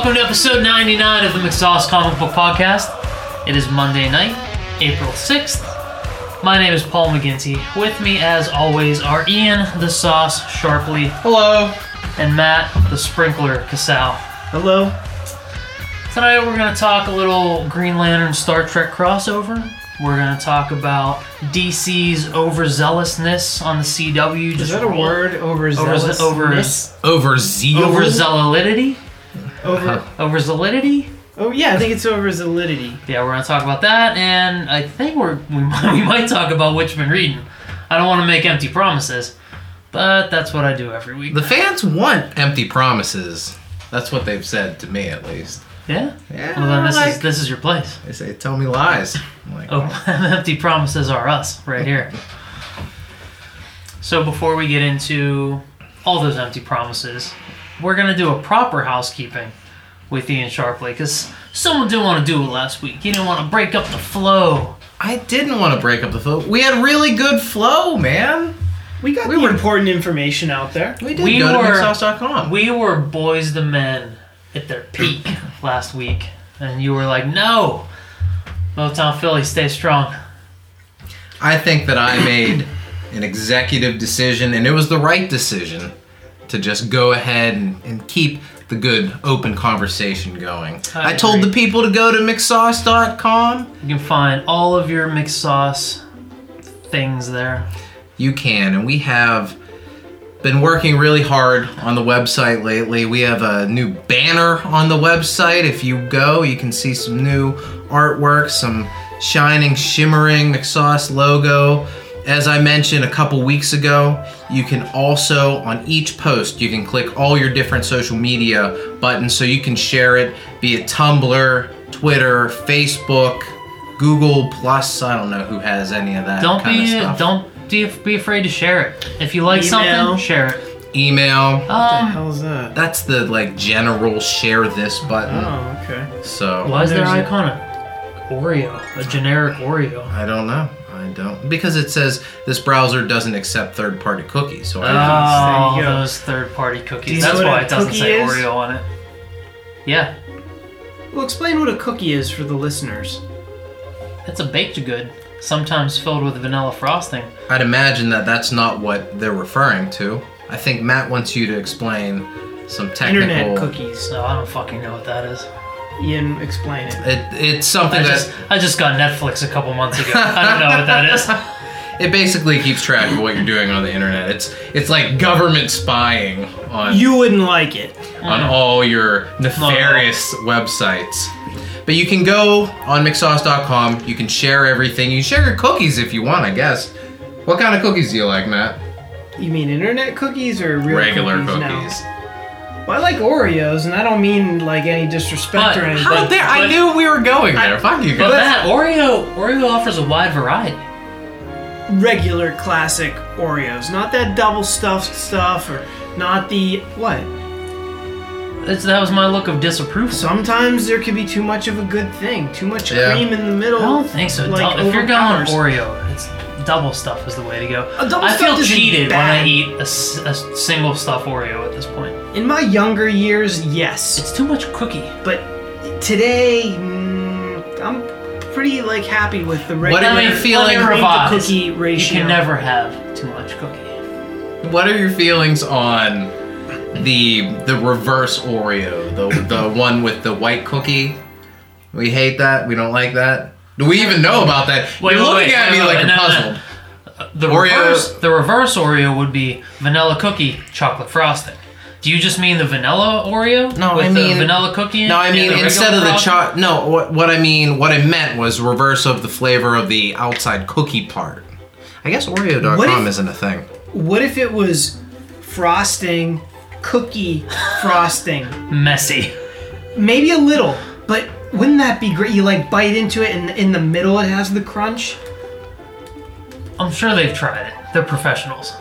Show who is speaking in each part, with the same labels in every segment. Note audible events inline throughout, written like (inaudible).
Speaker 1: Welcome to episode 99 of the McSauce Comic Book Podcast. It is Monday night, April 6th. My name is Paul McGinty. With me, as always, are Ian the Sauce Sharply
Speaker 2: Hello.
Speaker 1: and Matt the Sprinkler Casal.
Speaker 3: Hello.
Speaker 1: Tonight we're going to talk a little Green Lantern Star Trek crossover. We're going to talk about DC's overzealousness on the CW.
Speaker 3: Is that a
Speaker 1: roll-
Speaker 3: word? Overzealousness?
Speaker 1: over
Speaker 2: Overzeal.
Speaker 1: Overzeality?
Speaker 3: Over. (laughs)
Speaker 1: over solidity.
Speaker 3: Oh yeah, I think it's over Solidity.
Speaker 1: Yeah, we're gonna talk about that, and I think we're (laughs) we might, we might talk about what you've been reading. I don't want to make empty promises, but that's what I do every week.
Speaker 2: The fans want empty promises. That's what they've said to me, at least.
Speaker 1: Yeah.
Speaker 2: Yeah.
Speaker 1: Well, then this
Speaker 2: like,
Speaker 1: is this is your place.
Speaker 2: They say, "Tell me lies." I'm like,
Speaker 1: "Oh, (laughs) empty promises are us right here. So before we get into all those empty promises, we're gonna do a proper housekeeping with Ian Sharpley because someone didn't want to do it last week. You didn't want to break up the flow.
Speaker 2: I didn't want to break up the flow. We had really good flow, man.
Speaker 3: We got
Speaker 2: We
Speaker 3: the
Speaker 2: were-
Speaker 3: important information out there.
Speaker 2: We did
Speaker 1: We
Speaker 2: go
Speaker 1: were-
Speaker 2: to mcsauce.com.
Speaker 1: We were boys the men at their peak (clears throat) last week, and you were like, "No, Motown Philly, stay strong."
Speaker 2: I think that I made an executive decision, and it was the right decision to just go ahead and, and keep the good open conversation going.
Speaker 1: I
Speaker 2: I, told the people to go to mcsauce.com.
Speaker 1: You can find all of your mixed sauce things there.
Speaker 2: You can, and we have been working really hard on the website lately. We have a new banner on the website. If you go, you can see some new artwork, some shining, shimmering McSauce logo. As I mentioned a couple weeks ago, you can also, on each post, you can click all your different social media buttons so you can share it via Tumblr, Twitter, Facebook, Google Plus. I don't know who has any of that.
Speaker 1: Don't
Speaker 2: kind
Speaker 1: be
Speaker 2: of stuff.
Speaker 1: don't be, be afraid to share it. If you like
Speaker 3: Email.
Speaker 1: something, share it.
Speaker 2: email.
Speaker 3: What the
Speaker 1: Um,
Speaker 3: hell's that?
Speaker 2: That's the like general share this button.
Speaker 3: Oh, okay.
Speaker 2: So
Speaker 1: why is there
Speaker 3: There's a-
Speaker 1: icon a Oreo, a generic Oreo?
Speaker 2: I don't know. I don't because it says this browser doesn't accept third-party cookies. So I
Speaker 1: Oh,
Speaker 3: There you go.
Speaker 1: those third-party
Speaker 3: Do
Speaker 1: cookies.
Speaker 3: you
Speaker 1: That's
Speaker 3: what
Speaker 1: why
Speaker 3: a
Speaker 1: it doesn't
Speaker 3: cookie
Speaker 1: say
Speaker 3: is?
Speaker 1: Oreo on it. Yeah,
Speaker 3: Well, explain what a cookie is for the listeners.
Speaker 1: it's a baked good, sometimes filled with vanilla frosting.
Speaker 2: I'd imagine that that's not what they're referring to. I think Matt wants you to explain some technical.
Speaker 3: Internet cookies.
Speaker 1: No, I don't fucking know what that is.
Speaker 3: Ian, explain it.
Speaker 2: It, it's something
Speaker 1: I
Speaker 2: that
Speaker 1: just I just got Netflix a couple months ago. I don't know what that is. (laughs)
Speaker 2: it basically keeps track of what you're doing on the internet. It's it's like government spying on
Speaker 3: You wouldn't like it.
Speaker 2: on mm. all your nefarious websites. But you can go on mcsauce.com. You can share everything. You can share your cookies if you want, I guess. What kind of cookies do you like, Matt?
Speaker 3: You mean internet cookies or real
Speaker 2: Regular
Speaker 3: cookies?
Speaker 2: cookies.
Speaker 3: Now? Well, I like Oreos, and I don't mean like any disrespect
Speaker 1: But
Speaker 3: or anything.
Speaker 2: How dare I
Speaker 1: but-
Speaker 2: knew we were going there. Fuck you
Speaker 1: But
Speaker 2: guys.
Speaker 1: Matt, Oreo Oreo offers a wide variety.
Speaker 3: regular classic Oreos, not that double stuffed stuff or not the what.
Speaker 1: It's, that was my look of disapproval.
Speaker 3: Sometimes there can be too much of a good thing, too much
Speaker 2: Yeah.
Speaker 3: cream in the middle.
Speaker 1: I don't think so.
Speaker 3: Like,
Speaker 1: Dou- if you're going
Speaker 3: overpowers.
Speaker 1: Oreo, it's double stuff is the way to go.
Speaker 3: A double
Speaker 1: I feel
Speaker 3: stuffed isn't
Speaker 1: cheated when I
Speaker 3: bad.
Speaker 1: eat a, s- a single stuff Oreo at this point.
Speaker 3: In my younger years, yes,
Speaker 1: It's too much cookie.
Speaker 3: but today mm, I'm pretty like happy with the regular.
Speaker 2: What are your
Speaker 1: Let me
Speaker 2: feeling-
Speaker 3: cream to
Speaker 1: provide.
Speaker 3: cookie
Speaker 1: You
Speaker 3: ratio.
Speaker 1: can never have too much cookie.
Speaker 2: What are your feelings on the the reverse Oreo, the the one with the white cookie? We hate that. We don't like that. Do we even know about that?
Speaker 1: Wait,
Speaker 2: you're
Speaker 1: wait,
Speaker 2: looking
Speaker 1: wait,
Speaker 2: at
Speaker 1: wait,
Speaker 2: me
Speaker 1: wait,
Speaker 2: like
Speaker 1: wait,
Speaker 2: you're
Speaker 1: no, no,
Speaker 2: puzzled.
Speaker 1: The
Speaker 2: Oreo-
Speaker 1: reverse, the reverse Oreo would be vanilla cookie, chocolate frosting. Do you just mean the vanilla Oreo?
Speaker 2: No,
Speaker 1: with
Speaker 2: I
Speaker 1: the
Speaker 2: mean-
Speaker 1: vanilla cookie.
Speaker 2: No, I
Speaker 1: and
Speaker 2: mean
Speaker 1: the
Speaker 2: instead
Speaker 1: regular
Speaker 2: of the
Speaker 1: frosting?
Speaker 2: cho- No, what, what I mean, what I meant was reverse of the flavor of the outside cookie part. I guess Oreo.com
Speaker 3: What if-
Speaker 2: isn't a thing.
Speaker 3: What if it was frosting, cookie frosting?
Speaker 1: messy.
Speaker 3: Maybe a little, but wouldn't that be great? You like bite into it, and in the middle it has the crunch.
Speaker 1: I'm sure they've tried it. They're professionals.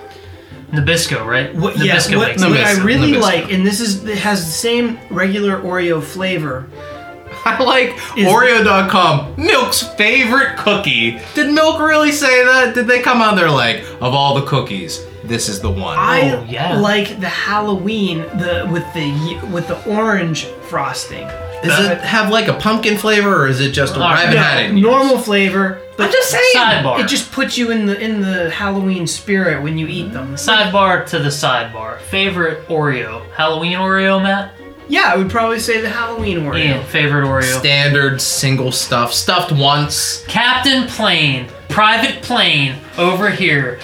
Speaker 1: Nabisco, right?
Speaker 3: What,
Speaker 1: Nabisco
Speaker 3: yeah, what,
Speaker 1: makes
Speaker 2: No,
Speaker 1: it.
Speaker 3: what I really
Speaker 2: Nabisco.
Speaker 3: like, and this is it has the same regular Oreo flavor. (laughs)
Speaker 2: I like
Speaker 3: Is-
Speaker 2: Oreo.com, Milk's favorite cookie. Did Milk really say that? Did they come on there like, of all the cookies, this is the one.
Speaker 3: I
Speaker 1: Oh, yeah.
Speaker 3: like the Halloween the with the with the orange frosting.
Speaker 2: Does it have like a pumpkin flavor or is it just?
Speaker 1: Alright,
Speaker 2: I haven't
Speaker 3: No,
Speaker 2: had it.
Speaker 3: normal flavor, but
Speaker 2: I'm just saying.
Speaker 1: Sidebar.
Speaker 3: it just puts you in the in the Halloween spirit when you eat them.
Speaker 1: Sidebar to the sidebar. Favorite Oreo? Halloween Oreo, Matt?
Speaker 3: Yeah, I would probably say the Halloween Oreo.
Speaker 1: Ian, favorite Oreo?
Speaker 2: Standard single stuff, stuffed once.
Speaker 1: Captain Plane, Private Plane, over here.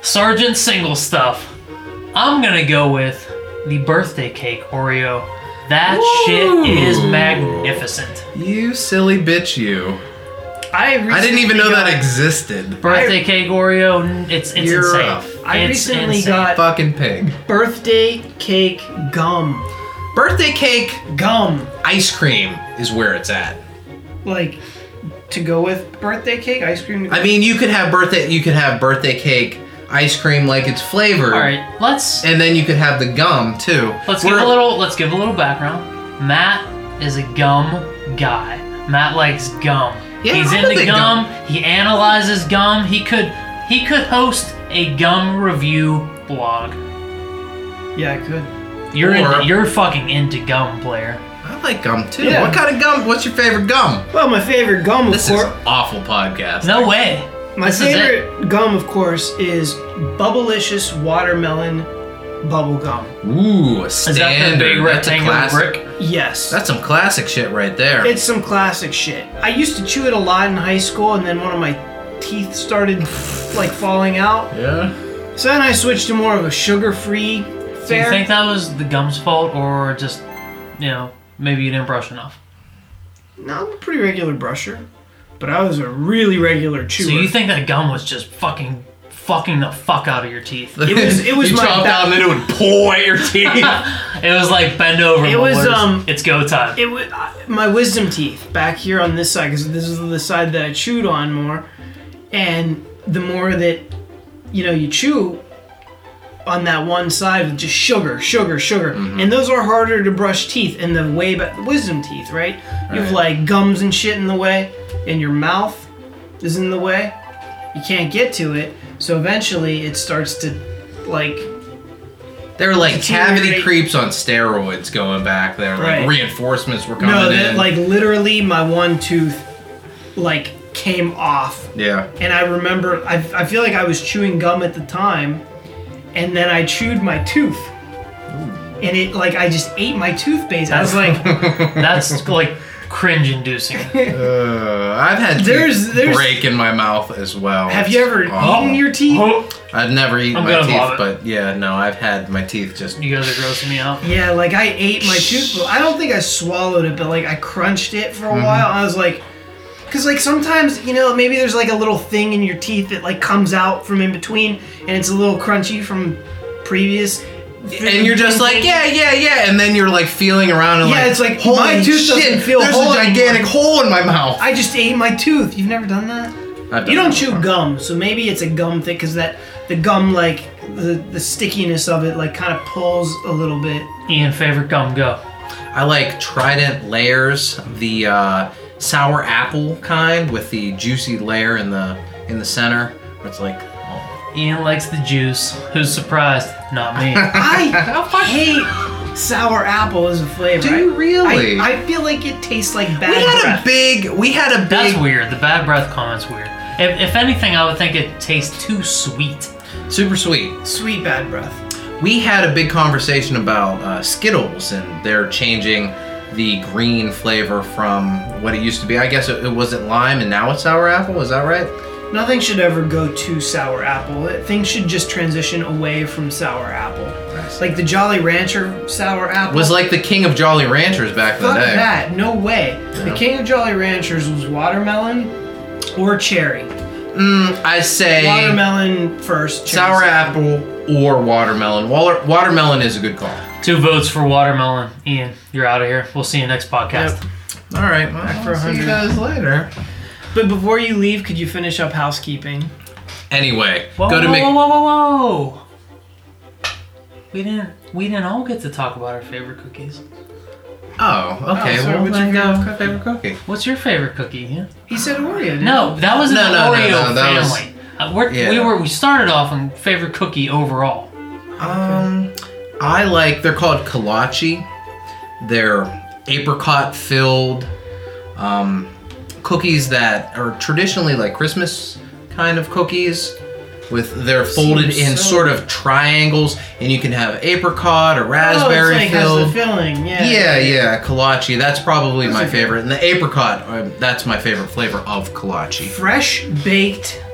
Speaker 1: Sergeant Single Stuff. I'm gonna go with the birthday cake Oreo. That shit is magnificent.
Speaker 2: You silly bitch, you!
Speaker 3: I
Speaker 2: I didn't even know that existed.
Speaker 1: Birthday cake Oreo, it's it's
Speaker 2: You're
Speaker 1: insane.
Speaker 2: a
Speaker 3: I
Speaker 1: It's
Speaker 3: recently
Speaker 1: insane.
Speaker 3: got-
Speaker 2: Fucking pig.
Speaker 3: birthday cake gum.
Speaker 2: Birthday cake
Speaker 3: Gum.
Speaker 2: ice cream is where it's at.
Speaker 3: Like to go with birthday cake ice cream.
Speaker 2: I mean, you could have birthday. You could have birthday cake ice cream like it's flavored,
Speaker 1: All right, let's
Speaker 2: and then you could have the gum too.
Speaker 1: let's
Speaker 2: We're-
Speaker 1: give a little let's give a little background. Matt is a gum guy. Matt likes gum.
Speaker 2: Yeah,
Speaker 1: He's into gum.
Speaker 2: gum.
Speaker 1: He analyzes gum. He could he could host a gum review blog.
Speaker 3: yeah, I could.
Speaker 1: You're
Speaker 2: Or-
Speaker 1: into, you're fucking into gum, player.
Speaker 2: I like gum too.
Speaker 3: Yeah.
Speaker 2: What kind of gum? What's your favorite gum?
Speaker 3: Well, my favorite gum, of
Speaker 2: This is awful podcast.
Speaker 1: No way.
Speaker 3: My
Speaker 1: this
Speaker 3: favorite gum, of course, is Bubblicious watermelon bubble gum.
Speaker 2: Ooh, a
Speaker 1: Is that
Speaker 2: standard.
Speaker 1: big
Speaker 2: That's
Speaker 1: rectangular brick?
Speaker 3: Yes.
Speaker 2: That's some classic shit right there.
Speaker 3: It's some classic shit. I used to chew it a lot in high school, and then one of my teeth started like falling out.
Speaker 2: yeah.
Speaker 3: So then I switched to more of a sugar-free
Speaker 1: Do you
Speaker 3: fare.
Speaker 1: think that was the gum's fault, or just you know maybe you didn't brush enough?
Speaker 3: no, I'm a pretty regular brusher, but I was a really regular chewer.
Speaker 1: So you think that gum was just fucking fucking the fuck out of your teeth?
Speaker 3: It was- it was
Speaker 2: you
Speaker 3: my
Speaker 2: chop down and it would pull at your teeth. (laughs)
Speaker 1: It was like bend over.
Speaker 3: It was,
Speaker 1: Mullers.
Speaker 3: um,
Speaker 1: It's go time.
Speaker 3: it was my wisdom teeth back here on this side because this is the side that I chewed on more, and the more that you know you chew on that one side with just sugar, sugar, sugar, mm-hmm. and those are harder to brush teeth in the way but wisdom teeth, right? You have
Speaker 2: Right.
Speaker 3: like gums and shit in the way, and your mouth is in the way. You can't get to it, so eventually it starts to like
Speaker 2: they were like cavity creeps on steroids going back there. Like
Speaker 3: Right.
Speaker 2: reinforcements were coming
Speaker 3: no,
Speaker 2: in.
Speaker 3: like literally my one tooth like came off
Speaker 2: yeah.
Speaker 3: and I remember I, I feel like I was chewing gum at the time, and then I chewed my tooth, and it like I just ate my toothpaste. I was like, (laughs)
Speaker 1: That's like cringe-inducing. (laughs)
Speaker 2: Uh, I've had
Speaker 3: There's-
Speaker 2: teeth
Speaker 3: there's-
Speaker 2: break in my mouth as well.
Speaker 3: "Have
Speaker 2: It's
Speaker 3: you ever
Speaker 2: awful.
Speaker 3: eaten your teeth?"
Speaker 2: I've never eaten
Speaker 1: I'm
Speaker 2: my
Speaker 1: gonna
Speaker 2: teeth,
Speaker 1: vomit.
Speaker 2: but yeah, no, I've had my teeth just.
Speaker 1: You guys are grossing me out.
Speaker 3: Yeah, like I ate my tooth. I don't think I swallowed it, but like I crunched it for a
Speaker 2: Mm-hmm.
Speaker 3: while. I was like, because like sometimes you know maybe there's like a little thing in your teeth that like comes out from in between, and it's a little crunchy from previous.
Speaker 2: And you're just like, yeah, yeah, yeah, and then you're like feeling around and
Speaker 3: Yeah,
Speaker 2: like,
Speaker 3: it's like,
Speaker 2: holy
Speaker 3: my tooth
Speaker 2: shit,
Speaker 3: doesn't feel
Speaker 2: there's
Speaker 3: whole
Speaker 2: a gigantic
Speaker 3: anymore.
Speaker 2: hole in my mouth.
Speaker 3: I just ate my tooth. You've never done that?
Speaker 2: Done
Speaker 3: You don't
Speaker 2: that
Speaker 3: chew
Speaker 2: before.
Speaker 3: gum, so maybe it's a gum thing because that the gum like the the stickiness of it like kind of pulls a little bit.
Speaker 1: Ian, favorite gum, go.
Speaker 2: I like Trident layers, the uh, sour apple kind with the juicy layer in the in the center. Where it's like, oh.
Speaker 1: Ian likes the juice. Who's surprised? Not me. (laughs)
Speaker 3: I hate sour apple as a flavor.
Speaker 2: Do you really?
Speaker 3: I, I feel like it tastes like bad
Speaker 2: we had
Speaker 3: breath.
Speaker 2: a big, we had a big.
Speaker 1: That's weird. The bad breath comment's weird. If, if anything, I would think it tastes too sweet.
Speaker 2: Super sweet.
Speaker 3: Sweet bad breath.
Speaker 2: We had a big conversation about uh, Skittles, and they're changing the green flavor from what it used to be. I guess it, it wasn't lime, and now it's sour apple. Is that right?
Speaker 3: Nothing should ever go to sour apple. Things should just transition away from sour apple. Like the Jolly Rancher sour apple.
Speaker 2: Was like the king of Jolly Ranchers back in the
Speaker 3: Fuck
Speaker 2: day.
Speaker 3: that. No way. The king of Jolly Ranchers was watermelon or cherry.
Speaker 2: Mm, I say
Speaker 3: Watermelon first.
Speaker 2: sour
Speaker 3: second.
Speaker 2: apple or watermelon. Water, watermelon is a good call.
Speaker 1: Two votes for watermelon. Ian, you're out of here. We'll see you next podcast.
Speaker 3: Yep.
Speaker 2: All right, well,
Speaker 3: Back for
Speaker 2: I'll see you guys later.
Speaker 3: But before you leave, could you finish up housekeeping?
Speaker 2: Anyway,
Speaker 1: Whoa,
Speaker 2: go to
Speaker 1: whoa,
Speaker 2: Mc-
Speaker 1: whoa, whoa, whoa, whoa! We didn't. We didn't all get to talk about our favorite cookies.
Speaker 2: Oh, okay.
Speaker 3: Oh, sorry,
Speaker 2: well,
Speaker 3: what's your
Speaker 2: go
Speaker 3: favorite cookie?
Speaker 2: favorite cookie.
Speaker 1: What's your favorite cookie, Ian?
Speaker 3: He said Oreo. didn't
Speaker 1: No, that was in
Speaker 2: No,
Speaker 1: the
Speaker 2: no, no,
Speaker 1: Oreo
Speaker 2: no, that was-
Speaker 1: Uh, we're,
Speaker 2: Yeah.
Speaker 1: We were we started off on favorite cookie overall.
Speaker 2: Um, I like. They're called kolache. They're apricot filled um, cookies that are traditionally like Christmas kind of cookies. With they're folded
Speaker 3: Seems
Speaker 2: in
Speaker 3: so-
Speaker 2: sort of triangles, and you can have apricot or
Speaker 3: oh,
Speaker 2: raspberry
Speaker 3: it's like has the filling. Yeah.
Speaker 2: Yeah, yeah, kolache. That's probably
Speaker 3: Those
Speaker 2: my favorite. And the apricot, uh, that's my favorite flavor of kolache.
Speaker 3: Fresh baked,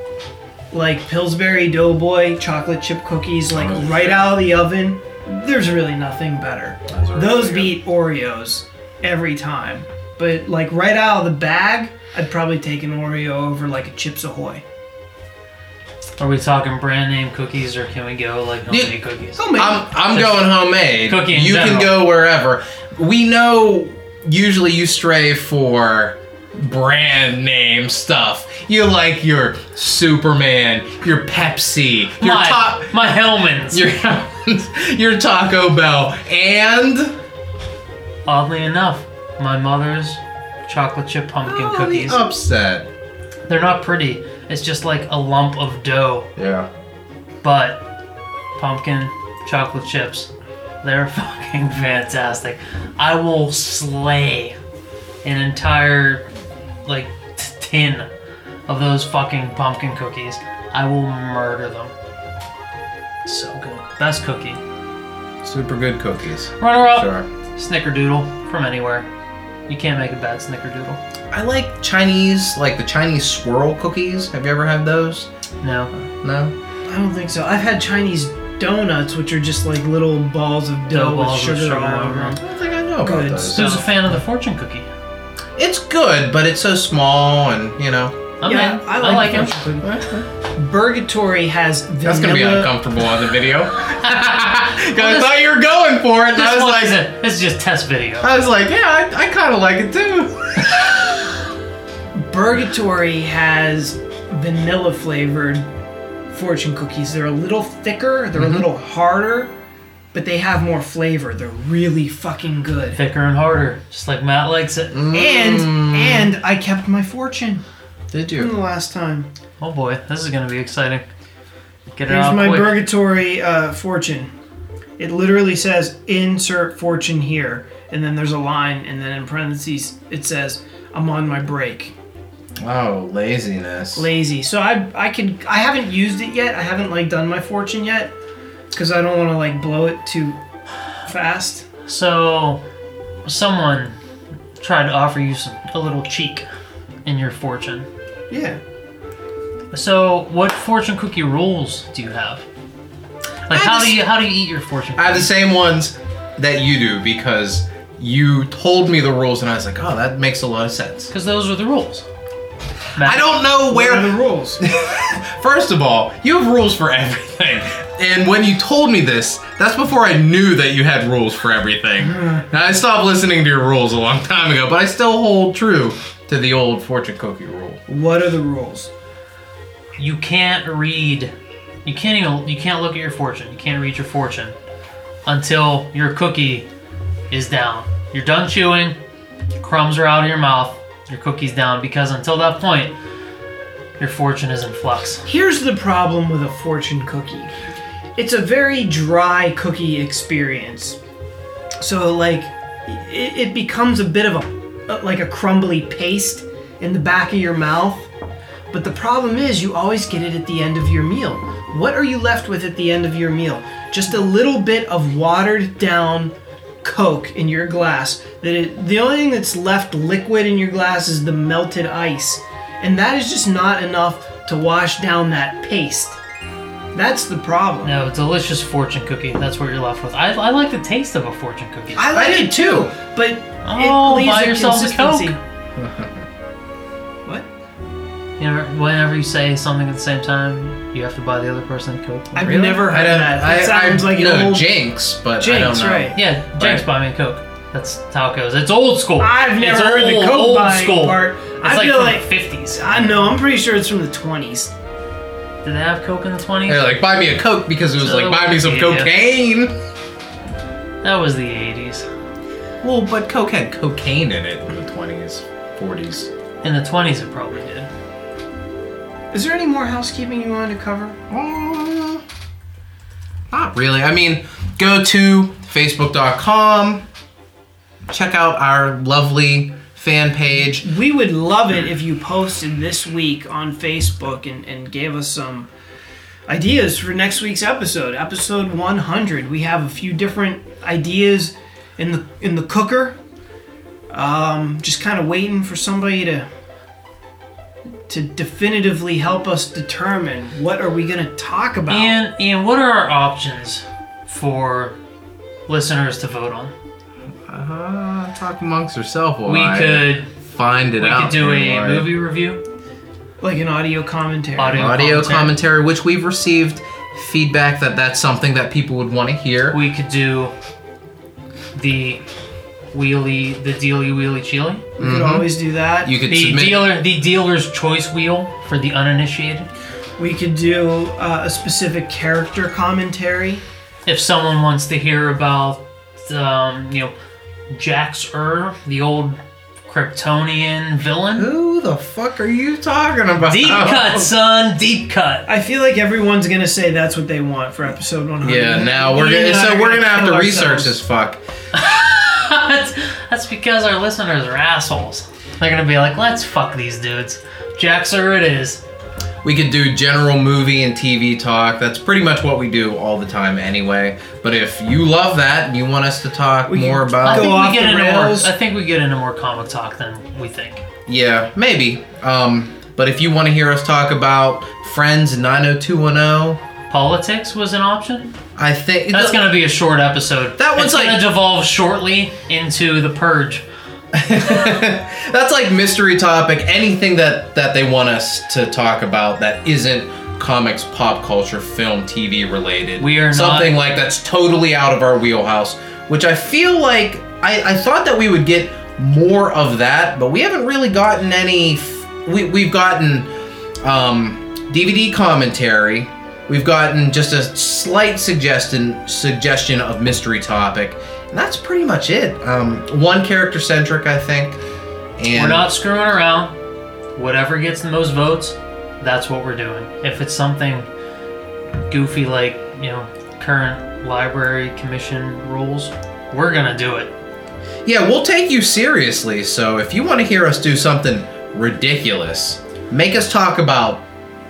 Speaker 3: like Pillsbury Doughboy chocolate chip cookies, like
Speaker 2: Oh,
Speaker 3: right out of the oven. There's really nothing better.
Speaker 2: Those
Speaker 3: Those
Speaker 2: really
Speaker 3: beat Oreos every time. But like right out of the bag, I'd probably take an Oreo over like a Chips Ahoy.
Speaker 1: Are we talking brand name cookies or can we go like homemade
Speaker 2: Yeah.
Speaker 1: cookies?
Speaker 3: Homemade.
Speaker 2: I'm, I'm
Speaker 1: Just
Speaker 2: going homemade.
Speaker 1: cookie in
Speaker 2: you can go wherever. We know usually you stray for brand name stuff. You like your Superman, your Pepsi, your
Speaker 1: my,
Speaker 2: top,
Speaker 1: my Hellmann's. (laughs)
Speaker 2: your (laughs) your Taco Bell, and
Speaker 1: Oddly enough, my mother's chocolate chip pumpkin
Speaker 2: Oh,
Speaker 1: cookies.
Speaker 2: the upset.
Speaker 1: They're not pretty. It's just like a lump of dough,
Speaker 2: Yeah.
Speaker 1: but pumpkin chocolate chips. They're (laughs) fucking fantastic. I will slay an entire like t- tin of those fucking pumpkin cookies. I will murder them. So good. Best cookie.
Speaker 2: Super good cookies.
Speaker 1: Runner up.
Speaker 2: Sure.
Speaker 1: Snickerdoodle from anywhere. You can't make a bad snickerdoodle.
Speaker 2: I like Chinese, like the Chinese swirl cookies. Have you ever had those?
Speaker 1: No.
Speaker 2: No.
Speaker 3: I don't think so. I've had Chinese donuts, which are just like little balls of dough,
Speaker 1: Dough
Speaker 3: with
Speaker 1: balls with
Speaker 3: sugar
Speaker 1: sugar
Speaker 3: all
Speaker 1: over
Speaker 3: over
Speaker 1: them.
Speaker 3: them.
Speaker 2: I don't think I know about
Speaker 3: Good
Speaker 2: those.
Speaker 1: Who's a fan of the fortune cookie?
Speaker 2: It's good, but it's so small, and you know.
Speaker 1: I'm
Speaker 3: Yeah,
Speaker 1: in.
Speaker 3: I
Speaker 1: I like,
Speaker 3: like
Speaker 1: it.
Speaker 3: Burgatory has vanilla.
Speaker 2: That's gonna be uncomfortable on the video. (laughs) (laughs) 'Cause I thought you were going for it, and
Speaker 1: This
Speaker 2: I was
Speaker 1: one
Speaker 2: like,
Speaker 1: isn't. This is just test video.
Speaker 2: I was like, yeah, I, I kind of like it too. (laughs)
Speaker 3: Burgatory has vanilla flavored fortune cookies. They're a little thicker, they're
Speaker 2: Mm-hmm.
Speaker 3: a little harder, but they have more flavor. They're really fucking good.
Speaker 1: Thicker and harder, just like Matt likes it.
Speaker 2: Mm.
Speaker 3: And and I kept my fortune
Speaker 2: Did
Speaker 3: from the last time.
Speaker 1: Oh boy, this is gonna be exciting. Get it
Speaker 3: Here's
Speaker 1: out
Speaker 3: my
Speaker 1: quick.
Speaker 3: Burgatory uh, fortune. It literally says insert fortune here, and then there's a line, and then in parentheses it says I'm on my break.
Speaker 2: Oh, laziness.
Speaker 3: Lazy. So I I could I haven't used it yet. I haven't like done my fortune yet because I don't want to like blow it too fast.
Speaker 1: So, someone tried to offer you some a little cheek in your fortune.
Speaker 3: Yeah.
Speaker 1: So, what fortune cookie rules do you have? Like,
Speaker 2: I
Speaker 1: how
Speaker 2: just-
Speaker 1: do you how do you eat your fortune?
Speaker 2: I have the same ones that you do because you told me the rules, and I was like, oh, that makes a lot of sense.
Speaker 1: Because those are the rules. Matt,
Speaker 2: I don't know
Speaker 3: Where
Speaker 2: where
Speaker 3: are the rules? (laughs)
Speaker 2: First of all, you have rules for (laughs) everything. And when you told me this, that's before I knew that you had rules for everything. Mm-hmm. Now, I stopped listening to your rules a long time ago, but I still hold true to the old fortune cookie rule.
Speaker 3: What are the rules?
Speaker 1: You can't read. You can't even. You can't look at your fortune. You can't read your fortune until your cookie is down. You're done chewing. Crumbs are out of your mouth. Your cookie's down because until that point, your fortune is in flux.
Speaker 3: Here's the problem with a fortune cookie. It's a very dry cookie experience. So like it, it becomes a bit of a like a crumbly paste in the back of your mouth. But the problem is you always get it at the end of your meal. What are you left with at the end of your meal? Just a little bit of watered down Coke in your glass. That it, the only thing that's left liquid in your glass is the melted ice, and that is just not enough to wash down that paste. That's the problem.
Speaker 1: No, delicious fortune cookie. That's what you're left with. I, I like the taste of a fortune cookie.
Speaker 3: I like
Speaker 2: I
Speaker 3: it too,
Speaker 2: too.
Speaker 3: but
Speaker 1: Oh,
Speaker 3: it leaves
Speaker 1: buy
Speaker 3: a
Speaker 1: yourself a Coke. (laughs)
Speaker 3: consistency. what?
Speaker 1: You know, whenever you say something at the same time, you have to buy the other person a Coke.
Speaker 3: I've
Speaker 1: Really?
Speaker 3: never heard
Speaker 2: don't-
Speaker 3: that. That sounds like an
Speaker 2: know
Speaker 3: old.
Speaker 2: Jinx, but I
Speaker 3: Jinx,
Speaker 2: don't know.
Speaker 3: right.
Speaker 1: Yeah, James
Speaker 2: Right.
Speaker 1: buy me a Coke. That's how it goes. It's old school.
Speaker 3: I've never
Speaker 1: it's
Speaker 3: heard the Coke
Speaker 1: old
Speaker 3: buying
Speaker 1: school.
Speaker 3: part.
Speaker 1: It's
Speaker 3: I
Speaker 1: like
Speaker 3: feel
Speaker 1: from
Speaker 3: like-
Speaker 1: the 50s.
Speaker 3: I know. I'm pretty sure it's from the 20s.
Speaker 1: Did they have Coke in the 20s?
Speaker 2: They're like, buy me a Coke because it was
Speaker 1: So
Speaker 2: like, buy me some
Speaker 1: yeah.
Speaker 2: cocaine.
Speaker 1: That was the 80s.
Speaker 2: Well, but Coke had cocaine in it in the 20s, 40s.
Speaker 1: In the 20s, it probably did.
Speaker 3: Is there any more housekeeping you wanted to cover?
Speaker 2: Uh, not really. I mean, go to facebook.com, check out our lovely fan page.
Speaker 3: We would love it if you posted this week on Facebook and, and gave us some ideas for next week's episode, episode 100. We have a few different ideas in the in the cooker. Um, just kind of waiting for somebody to to definitively help us determine what are we going to talk about.
Speaker 1: and Ian, what are our options for listeners to vote on?
Speaker 2: Uh, talk amongst yourself while
Speaker 1: We
Speaker 2: I
Speaker 1: could
Speaker 2: find it out.
Speaker 1: we
Speaker 2: out.
Speaker 1: could do a
Speaker 2: Wyatt.
Speaker 1: movie review.
Speaker 3: like an audio commentary.
Speaker 1: Audio.
Speaker 2: audio
Speaker 1: commentary.
Speaker 2: commentary, which we've received feedback that that's something that people would want to hear.
Speaker 1: We could do the wheelie, the dealy wheelie chili.
Speaker 3: We could always do that.
Speaker 2: You could
Speaker 1: The
Speaker 2: submit.
Speaker 1: dealer, the dealer's choice wheel for the uninitiated.
Speaker 3: we could do uh, a specific character commentary.
Speaker 1: If someone wants to hear about, um, you know, Jax Ur, the old Kryptonian villain.
Speaker 2: Who the fuck are you talking about?
Speaker 1: Deep cut, son. Deep cut.
Speaker 3: I feel like everyone's gonna say that's what they want for episode 100.
Speaker 2: Yeah, now we're
Speaker 3: Ian
Speaker 2: gonna
Speaker 3: and I
Speaker 2: so we're gonna have to
Speaker 3: kill
Speaker 2: research
Speaker 3: ourselves.
Speaker 2: this fuck. (laughs)
Speaker 1: that's, that's because our listeners are assholes. They're gonna be like, let's fuck these dudes. Jax Ur it is.
Speaker 2: We could do general movie and TV talk. That's pretty much what we do all the time anyway. But if you love that and you want us to talk
Speaker 3: We
Speaker 2: more
Speaker 3: can
Speaker 1: I
Speaker 2: about
Speaker 3: Go
Speaker 1: think
Speaker 3: off
Speaker 1: we get
Speaker 3: the
Speaker 1: into more.
Speaker 3: rails.
Speaker 1: I think we get into more comic talk than we think.
Speaker 2: Yeah, maybe. Um, but if you want to hear us talk about Friends and 90210,
Speaker 1: Politics was an option.
Speaker 2: I think
Speaker 1: That's gonna be a short episode.
Speaker 2: That one's
Speaker 1: it's gonna devolve shortly into the purge. (laughs)
Speaker 2: That's like mystery topic. Anything that that they want us to talk about that isn't comics, pop culture, film, TV related.
Speaker 1: We are not-
Speaker 2: something like that's totally out of our wheelhouse. Which I feel like I, I thought that we would get more of that, but we haven't really gotten any. f- We we've gotten um, DVD commentary. We've gotten just a slight suggestion suggestion of mystery topic, and that's pretty much it. Um, one character centric, I think. And
Speaker 1: We're not screwing around. Whatever gets the most votes, that's what we're doing. If it's something goofy like, you know, current library commission rules, we're gonna do it.
Speaker 2: Yeah, we'll take you seriously. So if you want to hear us do something ridiculous, make us talk about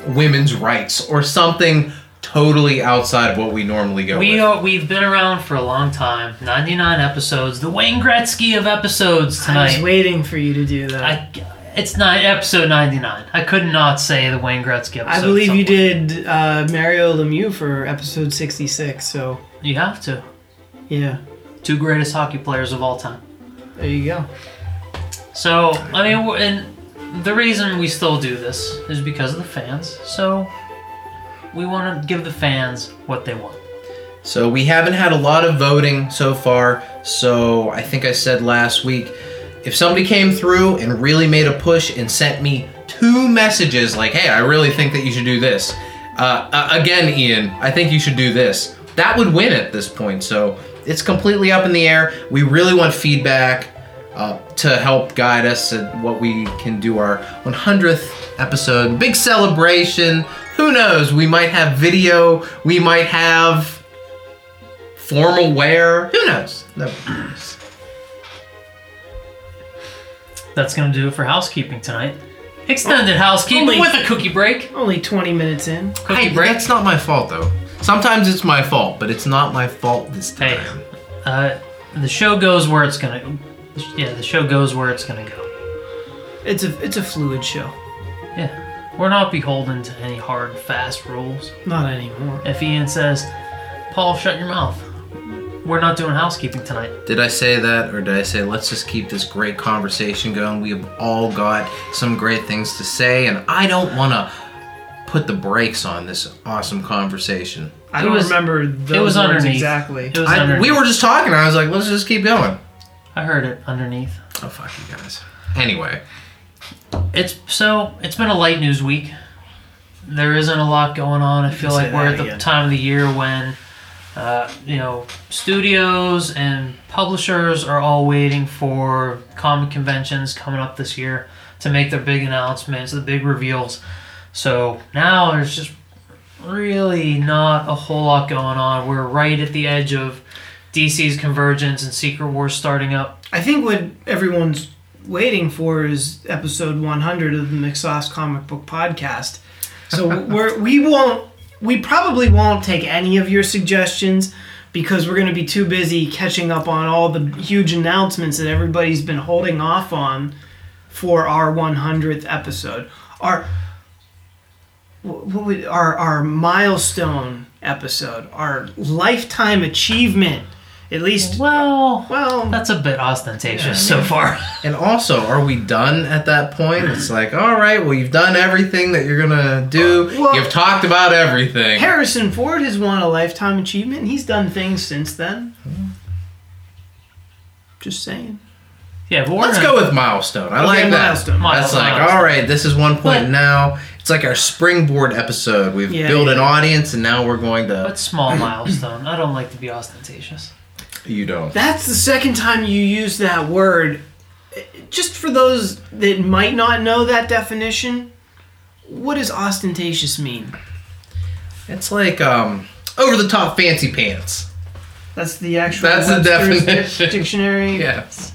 Speaker 2: women's rights or something totally outside of what we normally go
Speaker 1: We
Speaker 2: with.
Speaker 1: are, we've been around for a long time. 99 episodes. The Wayne Gretzky of episodes tonight.
Speaker 3: I was waiting for you to do that. I,
Speaker 1: I, it's not episode 99. I could not say the Wayne Gretzky episode.
Speaker 3: I believe you did uh, Mario Lemieux for episode 66, so
Speaker 1: You have to.
Speaker 3: yeah,
Speaker 1: Two greatest hockey players of all time.
Speaker 3: there you go.
Speaker 1: So, I mean, and the reason we still do this is because of the fans. So, we want to give the fans what they want.
Speaker 2: So we haven't had a lot of voting so far. So I think I said last week, if somebody came through and really made a push and sent me two messages like, "Hey, I really think that you should do this," uh, uh, again, Ian, I think you should do this. That would win at this point. So it's completely up in the air. We really want feedback. Uh, to help guide us at what we can do our 100th episode. Big celebration. Who knows? We might have video. We might have formal wear. Who knows? No.
Speaker 1: That's going to do it for housekeeping tonight. Extended housekeeping
Speaker 3: Only-
Speaker 1: with a cookie break.
Speaker 3: Only 20 minutes in.
Speaker 1: Cookie
Speaker 2: Hey,
Speaker 1: break.
Speaker 2: that's not my fault though. Sometimes it's my fault, but it's not my fault this time.
Speaker 1: Hey, uh, the show goes where it's going to. Yeah, the show goes where it's going to go.
Speaker 3: It's a it's a fluid show.
Speaker 1: Yeah. We're not beholden to any hard, fast rules.
Speaker 3: Not anymore.
Speaker 1: If Ian says, Paul, shut your mouth, we're not doing housekeeping tonight.
Speaker 2: Did I say that, or did I say let's just keep this great conversation going? We have all got some great things to say, and I don't want to put the brakes on this awesome conversation.
Speaker 3: I don't
Speaker 1: was-
Speaker 3: remember those
Speaker 1: was
Speaker 3: words
Speaker 1: underneath.
Speaker 3: exactly.
Speaker 1: It was
Speaker 2: I, we were just talking. I was like, let's just keep going.
Speaker 1: I heard it underneath.
Speaker 2: Oh fuck you guys. Anyway,
Speaker 1: It's so it's been a light news week. There isn't a lot going on. I feel like we're
Speaker 3: that
Speaker 1: at the
Speaker 3: again.
Speaker 1: time of the year when uh, you know studios and publishers are all waiting for comic conventions coming up this year to make their big announcements, the big reveals. So now there's just really not a whole lot going on. We're right at the edge of DC's convergence and Secret Wars starting up.
Speaker 3: I think what everyone's waiting for is episode 100 of the McSauce Comic Book Podcast. So (laughs) we're we won't we probably won't take any of your suggestions because we're going to be too busy catching up on all the huge announcements that everybody's been holding off on for our 100th episode. Our what would, our our milestone episode, our lifetime achievement. At least
Speaker 1: Well,
Speaker 3: well,
Speaker 1: that's a bit ostentatious so far. (laughs)
Speaker 2: And also, are we done at that point? It's like, all right, well, you've done everything that you're gonna do.
Speaker 3: Well-
Speaker 2: you've talked about everything.
Speaker 3: Harrison Ford has won a lifetime achievement and he's done things since then. Just saying.
Speaker 1: yeah, but
Speaker 2: Let's
Speaker 1: gonna-
Speaker 2: go with milestone. I
Speaker 3: Okay,
Speaker 2: like that.
Speaker 3: milestone.
Speaker 2: That's
Speaker 1: Milestone.
Speaker 2: like, all right, this is one point
Speaker 1: But-
Speaker 2: now. It's like our springboard episode. We've
Speaker 3: Yeah,
Speaker 2: built
Speaker 3: yeah.
Speaker 2: an audience, and now we're going to.
Speaker 1: But small milestone. I don't like to be ostentatious.
Speaker 2: You don't.
Speaker 3: That's the second time you use that word. Just for those that might not know that definition, what does ostentatious mean?
Speaker 2: It's like um, over the top fancy pants.
Speaker 3: That's the actual
Speaker 2: That's the
Speaker 3: Webster's
Speaker 2: definition.
Speaker 3: dictionary. (laughs)
Speaker 2: Yes.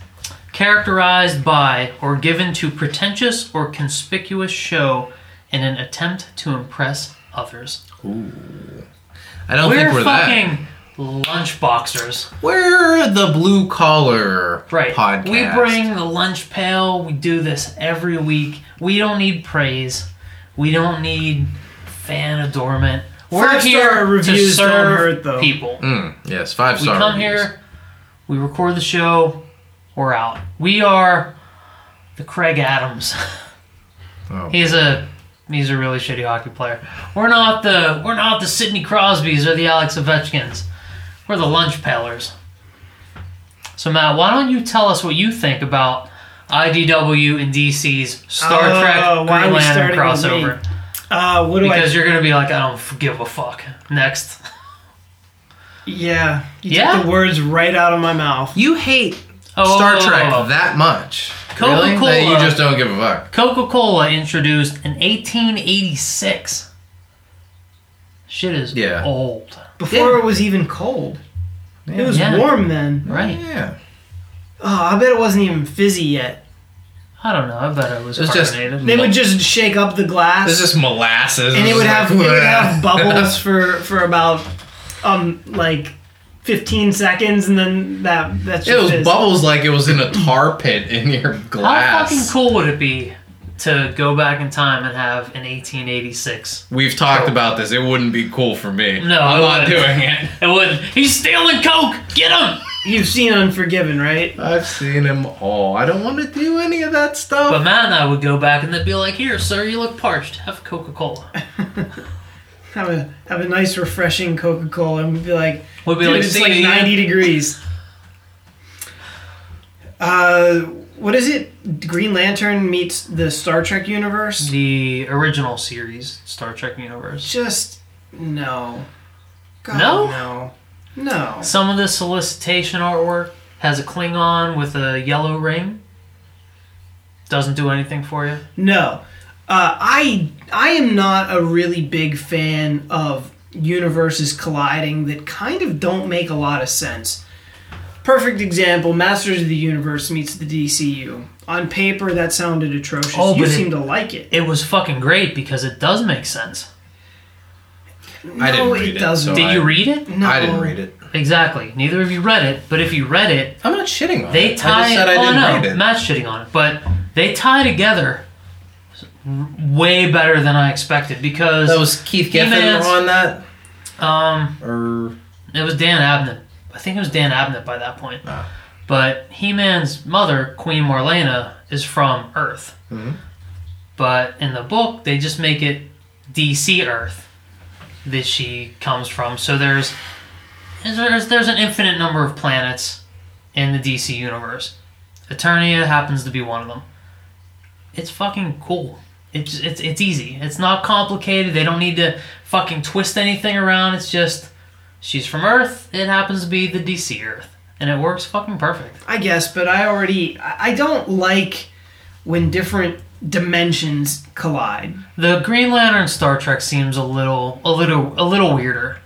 Speaker 1: Characterized by or given to pretentious or conspicuous show in an attempt to impress others. Ooh.
Speaker 2: I don't
Speaker 1: we're
Speaker 2: think we're that.
Speaker 1: Fucking lunchboxers.
Speaker 2: We're the blue collar
Speaker 1: Right.
Speaker 2: podcast.
Speaker 1: We bring the lunch pail. We do this every week. We don't need praise. We don't need fan adornment. We're
Speaker 3: Five-star
Speaker 1: here to
Speaker 3: reviews don't
Speaker 1: serve
Speaker 3: hurt, though.
Speaker 1: people.
Speaker 2: Mm, yes, five star.
Speaker 1: We
Speaker 2: star.
Speaker 1: come
Speaker 2: reviews.
Speaker 1: here, we record the show, we're out. We are the Craig Adams. (laughs)
Speaker 2: Oh.
Speaker 1: He's a he's a really shitty hockey player. We're not the we're not the Sidney Crosbys or the Alex Ovechkins. We're the lunch pailers. So Matt, why don't you tell us what you think about IDW and DC's Star
Speaker 3: Oh,
Speaker 1: Trek
Speaker 3: why
Speaker 1: Green Lantern
Speaker 3: starting with me?
Speaker 1: crossover?
Speaker 3: Uh, what do
Speaker 1: Because
Speaker 3: I?
Speaker 1: you're gonna be like, I don't give a fuck. Next.
Speaker 3: Yeah, you
Speaker 1: Yeah?
Speaker 3: took the words right out of my mouth.
Speaker 2: You hate
Speaker 1: Oh,
Speaker 2: Star Trek
Speaker 1: oh, oh.
Speaker 2: that much.
Speaker 1: Coca-Cola.
Speaker 2: Really? That you just don't give a fuck.
Speaker 1: Coca Cola introduced in 1886. Shit is
Speaker 2: Yeah.
Speaker 1: old.
Speaker 3: Before
Speaker 2: Yeah.
Speaker 3: it was even cold. It was
Speaker 1: Yeah.
Speaker 3: warm then.
Speaker 1: Right.
Speaker 2: Yeah.
Speaker 3: Oh, I bet it wasn't even fizzy yet.
Speaker 1: I don't know. I bet it was
Speaker 2: It's just-
Speaker 1: carbonated.
Speaker 3: They would just shake up the glass.
Speaker 2: This just molasses.
Speaker 3: and it would have it would have (laughs) bubbles for for about um like 15 seconds and then that that's
Speaker 2: It
Speaker 3: just
Speaker 2: was
Speaker 3: fizz.
Speaker 2: bubbles like it was in a tar pit in your glass How
Speaker 1: fucking cool would it be to go back in time and have an 1886?
Speaker 2: We've talked about this. It wouldn't be cool for me.
Speaker 1: No,
Speaker 2: I'm not doing it. (laughs)
Speaker 1: It wouldn't. He's stealing coke. Get him.
Speaker 3: You've seen Unforgiven, right?
Speaker 2: I've seen him all. I don't want to do any of that stuff.
Speaker 1: But Matt and I would go back and they'd be like, "Here, sir, you look parched. Have Coca Cola." (laughs)
Speaker 3: Have a have a nice refreshing Coca-Cola and we'd be like,
Speaker 1: We'd be
Speaker 3: dude,
Speaker 1: like,
Speaker 3: it's like 90 degrees. (laughs) Uh what is it? Green Lantern meets the Star Trek universe?
Speaker 1: The original series, Star Trek universe.
Speaker 3: Just no. God,
Speaker 1: No?
Speaker 3: No. No.
Speaker 1: Some of the solicitation artwork has a Klingon with a yellow ring. Doesn't do anything for you.
Speaker 3: No, uh, I I am not a really big fan of universes colliding that kind of don't make a lot of sense. Perfect example: Masters of the Universe meets the DCU. On paper, that sounded atrocious.
Speaker 1: Oh,
Speaker 3: you
Speaker 1: but it-
Speaker 3: seem to like it.
Speaker 1: It was fucking great because it does make sense.
Speaker 2: I didn't read
Speaker 3: it
Speaker 2: it,
Speaker 3: doesn't.
Speaker 2: so
Speaker 1: Did
Speaker 2: I-
Speaker 1: you read it?
Speaker 3: No.
Speaker 2: I didn't read it.
Speaker 1: Exactly. Neither of you read it, but if you read it,
Speaker 2: I'm not shitting on
Speaker 1: they
Speaker 2: it.
Speaker 1: tie.
Speaker 2: I just said I
Speaker 1: oh
Speaker 2: didn't
Speaker 1: no,
Speaker 2: read it.
Speaker 1: Matt's shitting on it, but they tie together way better than I expected because
Speaker 2: that was Keith Giffen
Speaker 1: He-Man's-
Speaker 2: on that,
Speaker 1: um,
Speaker 2: or
Speaker 1: it was Dan Abnett. I think it was Dan Abnett by that point.
Speaker 2: Ah.
Speaker 1: But He-Man's mother, Queen Marlena, is from Earth.
Speaker 2: Mhm.
Speaker 1: But in the book, they just make it DC Earth that she comes from. So there's there's there's an infinite number of planets in the DC universe. Eternia happens to be one of them. It's fucking cool. It's it's it's easy. It's not complicated. They don't need to fucking twist anything around. It's just she's from Earth. It happens to be the DC Earth, and it works fucking perfect.
Speaker 3: I guess, but I already I don't like when different dimensions collide.
Speaker 1: The Green Lantern Star Trek seems a little, a little, a little weirder.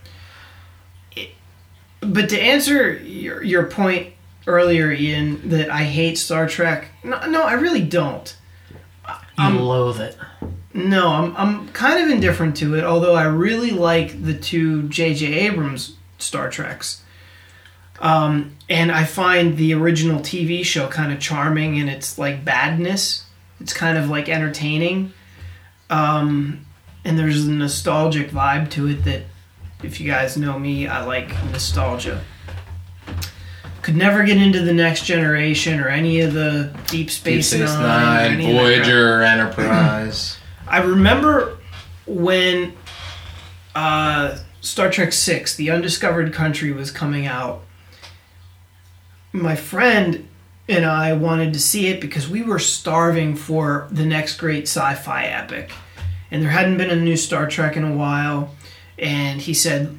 Speaker 3: But to answer your, your point earlier, Ian, that I hate Star Trek, no, no I really don't.
Speaker 1: You
Speaker 3: Um,
Speaker 1: loathe it.
Speaker 3: No, I'm, I'm kind of indifferent to it, although I really like the two J.J. Abrams Star Treks. Um, and I find the original TV show kind of charming in its like badness. It's kind of like entertaining. Um, and there's a nostalgic vibe to it that, if you guys know me, I like nostalgia. Could never get into the next generation or any of the Deep
Speaker 2: Deep
Speaker 3: Space,
Speaker 2: Space
Speaker 3: Nine,
Speaker 2: Nine,
Speaker 3: any of that crap.
Speaker 2: Voyager, Enterprise.
Speaker 3: I remember when uh, Star Trek Six: The Undiscovered Country was coming out. My friend and I wanted to see it because we were starving for the next great sci-fi epic, and there hadn't been a new Star Trek in a while. And he said,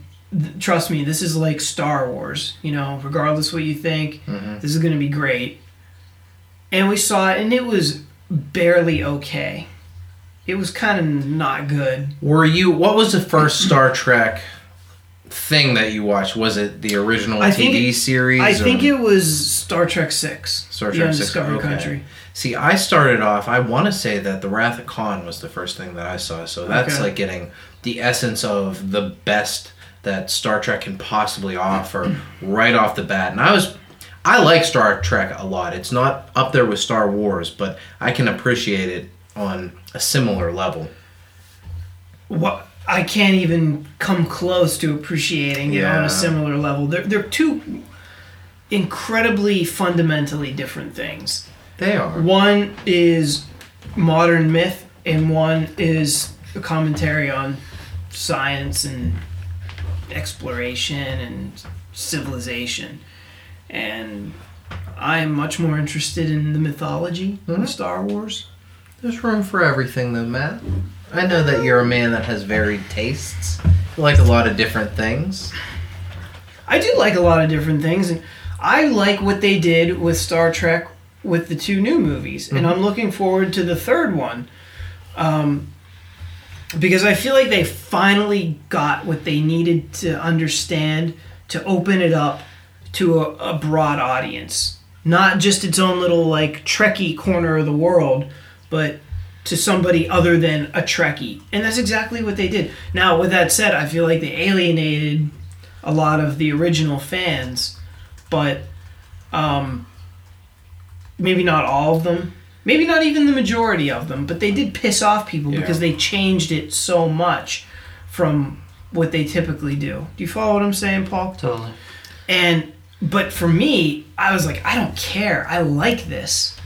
Speaker 3: "Trust me, this is like Star Wars. You know, regardless what you think, this is going to be great." And we saw it, and it was barely okay. It was kind of not good.
Speaker 2: Were you? What was the first Star Trek thing that you watched? Was it the original
Speaker 3: I
Speaker 2: TV
Speaker 3: it-
Speaker 2: series?
Speaker 3: I
Speaker 2: or-
Speaker 3: think it was Star Trek Six,
Speaker 2: Star Trek Six,
Speaker 3: Undiscovered
Speaker 2: okay.
Speaker 3: Country.
Speaker 2: See, I started off. I want to say that the Wrath of Khan was the first thing that I saw. So that's
Speaker 3: Okay.
Speaker 2: like getting the essence of the best that Star Trek can possibly offer right off the bat. And I was, I like Star Trek a lot. It's not up there with Star Wars, but I can appreciate it on a similar level.
Speaker 3: What I can't even come close to appreciating it on a similar level. They're they're two incredibly fundamentally different things.
Speaker 2: They are.
Speaker 3: One is modern myth, and one is a commentary on science and exploration and civilization. And I'm much more interested in the mythology
Speaker 2: Mhm.
Speaker 3: of Star Wars.
Speaker 2: There's room for everything, though, Matt. I know that you're a man that has varied tastes. You like a lot of different things.
Speaker 3: I do like a lot of different things, and I like what they did with Star Trek with the two new movies, and I'm looking forward to the third one. Um, because I feel like they finally got what they needed to understand to open it up to a, a broad audience, not just its own little like Trekkie corner of the world, but to somebody other than a Trekkie, and that's exactly what they did. Now, with that said, I feel like they alienated a lot of the original fans, but um, maybe not all of them. Maybe not even the majority of them, but they did piss off people
Speaker 2: Yeah.
Speaker 3: because they changed it so much from what they typically do. Do you follow what I'm saying, Paul?
Speaker 1: Totally.
Speaker 3: And but for me, I was like, I don't care. I like this.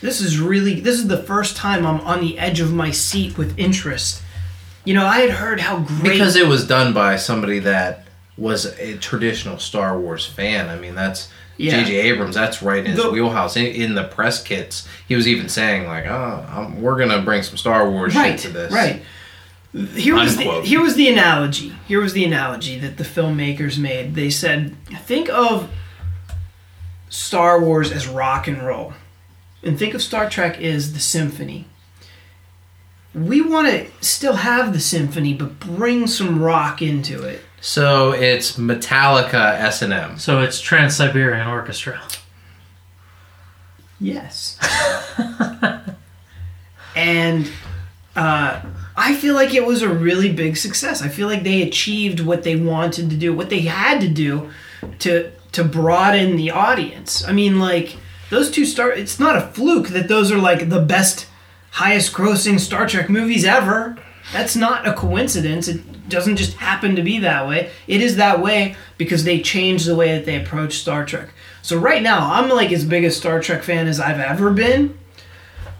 Speaker 3: This is really this is the first time I'm on the edge of my seat with interest. You know, I had heard how great
Speaker 2: Because it was done by somebody that was a traditional Star Wars fan. I mean, that's
Speaker 3: Yeah.
Speaker 2: J.J. Abrams. That's right in his
Speaker 3: The-
Speaker 2: wheelhouse. In, in the press kits, he was even saying like, "Oh, um we're gonna bring some Star Wars
Speaker 3: right,
Speaker 2: shit to this."
Speaker 3: Right. Here was the, here was the analogy. Here was the analogy that the filmmakers made. They said, think of Star Wars as rock and roll, and think of Star Trek as the symphony. We want to still have the symphony, but bring some rock into it.
Speaker 2: So it's Metallica S and M.
Speaker 1: So it's Trans Siberian Orchestra.
Speaker 3: Yes. and uh, I feel like it was a really big success. I feel like they achieved what they wanted to do, what they had to do to to broaden the audience. I mean, like those two star. It's not a fluke that those are like the best, highest grossing Star Trek movies ever. That's not a coincidence. It doesn't just happen to be that way. It is that way because they changed the way that they approach Star Trek. So right now, I'm like as big a Star Trek fan as I've ever been,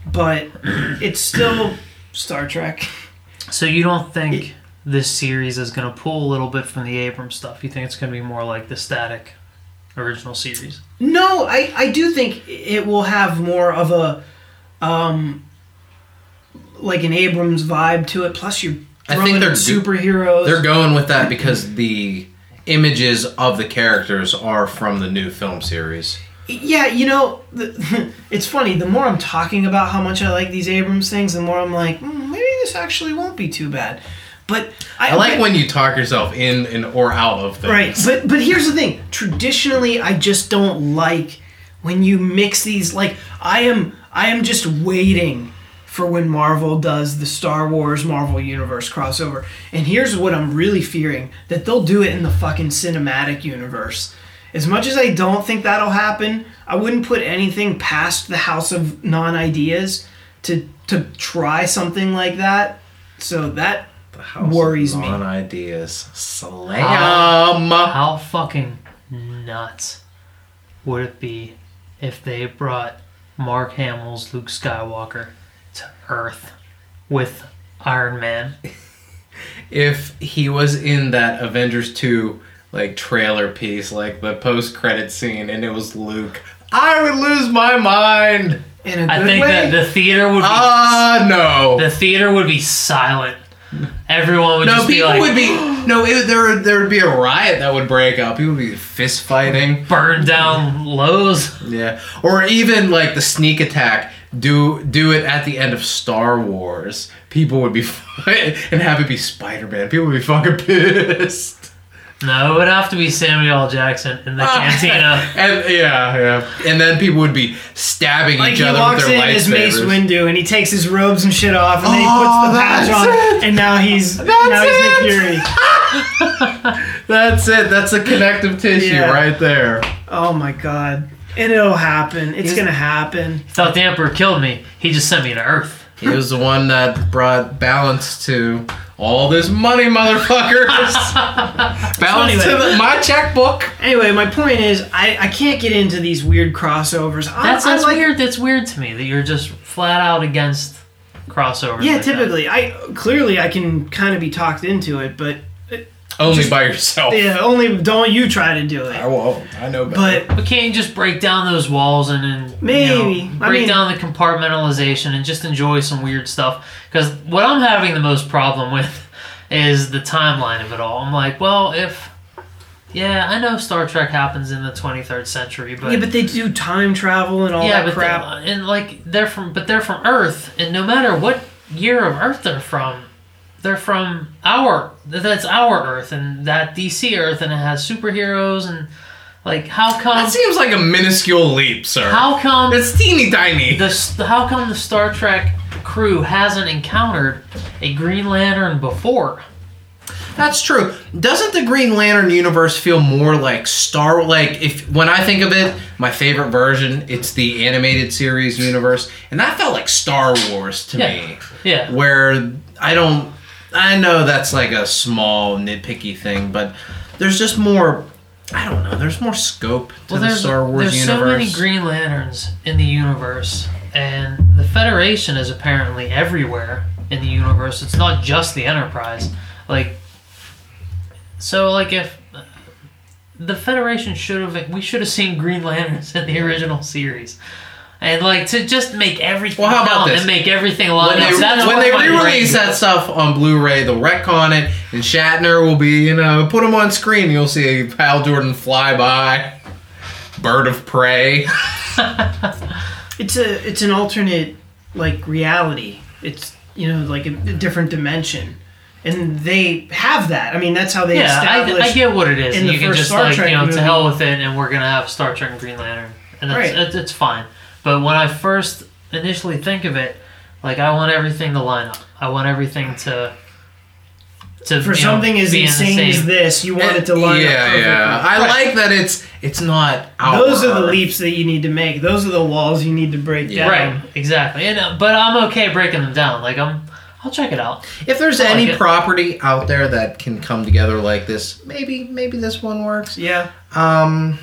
Speaker 3: but (clears throat) it's still Star Trek.
Speaker 1: So you don't think this series is going to pull a little bit from the Abrams stuff? You think it's going to be more like the static original series?
Speaker 3: No, I, I do think it will have more of a um like an Abrams vibe to it. Plus, you're
Speaker 2: I think they're
Speaker 3: superheroes.
Speaker 2: They're going with that because the images of the characters are from the new film series.
Speaker 3: Yeah, you know, the, (laughs) it's funny. The more I'm talking about how much I like these Abrams things, the more I'm like, mm, maybe this actually won't be too bad. But I,
Speaker 2: I like
Speaker 3: but-
Speaker 2: when you talk yourself in and or out of things.
Speaker 3: Right, but but here's the thing. Traditionally, I just don't like when you mix these. Like I am, I am just waiting for when Marvel does the Star Wars Marvel Universe crossover. And here's what I'm really fearing: that they'll do it in the fucking cinematic universe. As much as I don't think that'll happen, I wouldn't put anything past the House of Non Ideas to to try something like that. So that
Speaker 2: The house
Speaker 3: Worries
Speaker 2: of
Speaker 3: me.
Speaker 2: Non-ideas. Slam.
Speaker 1: How fucking nuts would it be if they brought Mark Hamill's Luke Skywalker to Earth with Iron Man? (laughs)
Speaker 2: if he was in that Avengers 2 like trailer piece, like the post credit scene, and it was Luke, I would lose my mind.
Speaker 3: in a good
Speaker 1: I think
Speaker 3: way.
Speaker 1: that the theater would be
Speaker 2: Ah, no.
Speaker 1: the theater would be silent. Everyone would
Speaker 2: No,
Speaker 1: just be
Speaker 2: people
Speaker 1: like
Speaker 2: would be no. It, there, would- there would be a riot that would break out. People would be fist fighting.
Speaker 1: burn down Lowe's.
Speaker 2: Yeah, or even like the sneak attack. Do do it at the end of Star Wars. People would be (laughs) and have it be Spider Man. People would be fucking pissed.
Speaker 1: No, it would have to be Samuel L. Jackson in the (laughs) cantina.
Speaker 2: and yeah, yeah, and then people would be stabbing
Speaker 3: Like
Speaker 2: each
Speaker 3: he
Speaker 2: other
Speaker 3: walks
Speaker 2: with
Speaker 3: in
Speaker 2: their
Speaker 3: as Mace
Speaker 2: lightsabers.
Speaker 3: Windu and he takes his robes and shit off and then he
Speaker 2: Oh,
Speaker 3: puts the patch
Speaker 2: that's
Speaker 3: on
Speaker 2: it.
Speaker 3: and now he's now
Speaker 2: That's
Speaker 3: he's
Speaker 2: it.
Speaker 3: Nick Fury. (laughs)
Speaker 2: That's it. That's the connective tissue
Speaker 3: Yeah.
Speaker 2: right there.
Speaker 3: Oh my god. And it'll happen. It's
Speaker 1: He's-
Speaker 3: gonna happen.
Speaker 1: Thought the Emperor killed me. He just sent me to Earth.
Speaker 2: He was the one that brought balance to all this money, motherfuckers. (laughs) balance to
Speaker 3: anyway.
Speaker 2: the, my checkbook.
Speaker 3: Anyway, my point is I, I can't get into these weird crossovers. I,
Speaker 1: That's,
Speaker 3: I
Speaker 1: that's
Speaker 3: like,
Speaker 1: weird. That's weird to me that you're just flat out against crossovers.
Speaker 3: Yeah,
Speaker 1: like that.
Speaker 3: typically. I clearly I can kind of be talked into it, but
Speaker 2: Only by yourself.
Speaker 3: yeah, only don't you try to do it.
Speaker 2: I won't. I know better.
Speaker 3: But
Speaker 1: But can't you just break down those walls and then
Speaker 3: Maybe.
Speaker 1: you know,
Speaker 3: I
Speaker 1: break
Speaker 3: mean-
Speaker 1: down the compartmentalization and just enjoy some weird stuff? Because what I'm having the most problem with is the timeline of it all. I'm like, well, if yeah, I know Star Trek happens in the 23rd century, but
Speaker 3: yeah, but they do time travel and all
Speaker 1: yeah,
Speaker 3: that
Speaker 1: but
Speaker 3: crap.
Speaker 1: they- and like they're from, but they're from Earth, and no matter what year of Earth they're from, they're from our that's our Earth, and that DC Earth, and it has superheroes, and like how come
Speaker 2: that seems like a minuscule leap, sir.
Speaker 1: how come
Speaker 2: It's teeny tiny.
Speaker 1: the how come the Star Trek crew hasn't encountered a Green Lantern before?
Speaker 2: That's true. Doesn't the Green Lantern universe feel more like Star? Like if when I think of it, my favorite version, it's the animated series universe, and that felt like Star Wars to
Speaker 1: Yeah.
Speaker 2: me.
Speaker 1: Yeah,
Speaker 2: Where I don't, I know that's like a small nitpicky thing, but there's just more. I don't know. There's more scope to
Speaker 1: well,
Speaker 2: the Star Wars
Speaker 1: there's
Speaker 2: universe.
Speaker 1: There's so many Green Lanterns in the universe, and the Federation is apparently everywhere in the universe. It's not just the Enterprise. Like, so like if the Federation should have, we should have seen Green Lanterns in the original series. And like to just make everything
Speaker 2: Well, how about
Speaker 1: count
Speaker 2: this?
Speaker 1: and make everything line
Speaker 2: when
Speaker 1: up.
Speaker 2: they,
Speaker 1: That's
Speaker 2: when they re-release that stuff on Blu-ray, they'll retcon it, and Shatner will be, you know, put him on screen. You'll see Hal Jordan fly by, bird of prey. (laughs)
Speaker 3: It's a it's an alternate like reality. It's you know like a, a different dimension, and they have that. I mean, that's how they
Speaker 1: Yeah, I,
Speaker 3: establish.
Speaker 1: I get what it is.
Speaker 3: in
Speaker 1: and
Speaker 3: the
Speaker 1: you can
Speaker 3: first
Speaker 1: just
Speaker 3: Star
Speaker 1: like
Speaker 3: Trek
Speaker 1: you know
Speaker 3: movie-
Speaker 1: to hell with it, and we're gonna have Star Trek and Green Lantern, and that's
Speaker 3: Right.
Speaker 1: it's, it's fine. But when I first initially think of it, like I want everything to line up. I want everything to to
Speaker 3: For
Speaker 1: you know,
Speaker 3: something as
Speaker 1: be in the
Speaker 3: insane as this, you want it to line
Speaker 2: yeah,
Speaker 3: up perfectly.
Speaker 2: yeah. I
Speaker 1: Right.
Speaker 2: like that it's it's not. Our
Speaker 3: Those are the
Speaker 2: Earth.
Speaker 3: leaps that you need to make. Those are the walls you need to break
Speaker 2: Yeah.
Speaker 3: down.
Speaker 1: Right, exactly. And uh, but I'm okay breaking them down. Like I'm, I'll check it out.
Speaker 2: If there's
Speaker 1: I like
Speaker 2: any
Speaker 1: it.
Speaker 2: property out there that can come together like this, maybe maybe this one works.
Speaker 3: Yeah.
Speaker 2: Um,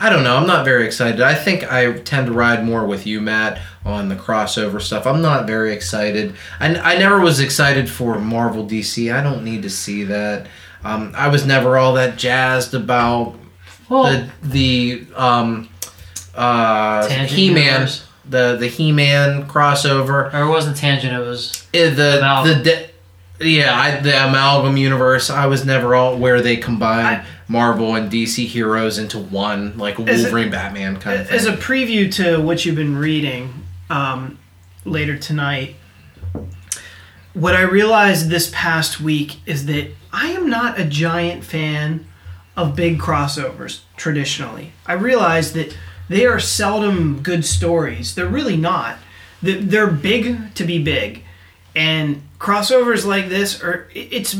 Speaker 2: I don't know. I'm not very excited. I think I tend to ride more with you, Matt, on the crossover stuff. I'm not very excited. I, I never was excited for Marvel DC. I don't need to see that. Um, I was never all that jazzed about
Speaker 1: Well,
Speaker 2: the the um, uh, He-Man the the He-Man crossover.
Speaker 1: or it wasn't tangent. It was
Speaker 2: Eh, the
Speaker 1: Amalgam.
Speaker 2: the de- yeah I, the amalgam universe. I was never all where they combine Marvel and DC heroes into one, like
Speaker 3: As a-
Speaker 2: Wolverine, Batman kind of thing.
Speaker 3: As a preview to what you've been reading um, later tonight, what I realized this past week is that I am not a giant fan of big crossovers traditionally. I realized that they are seldom good stories. They're really not. They're big to be big. And crossovers like this are it's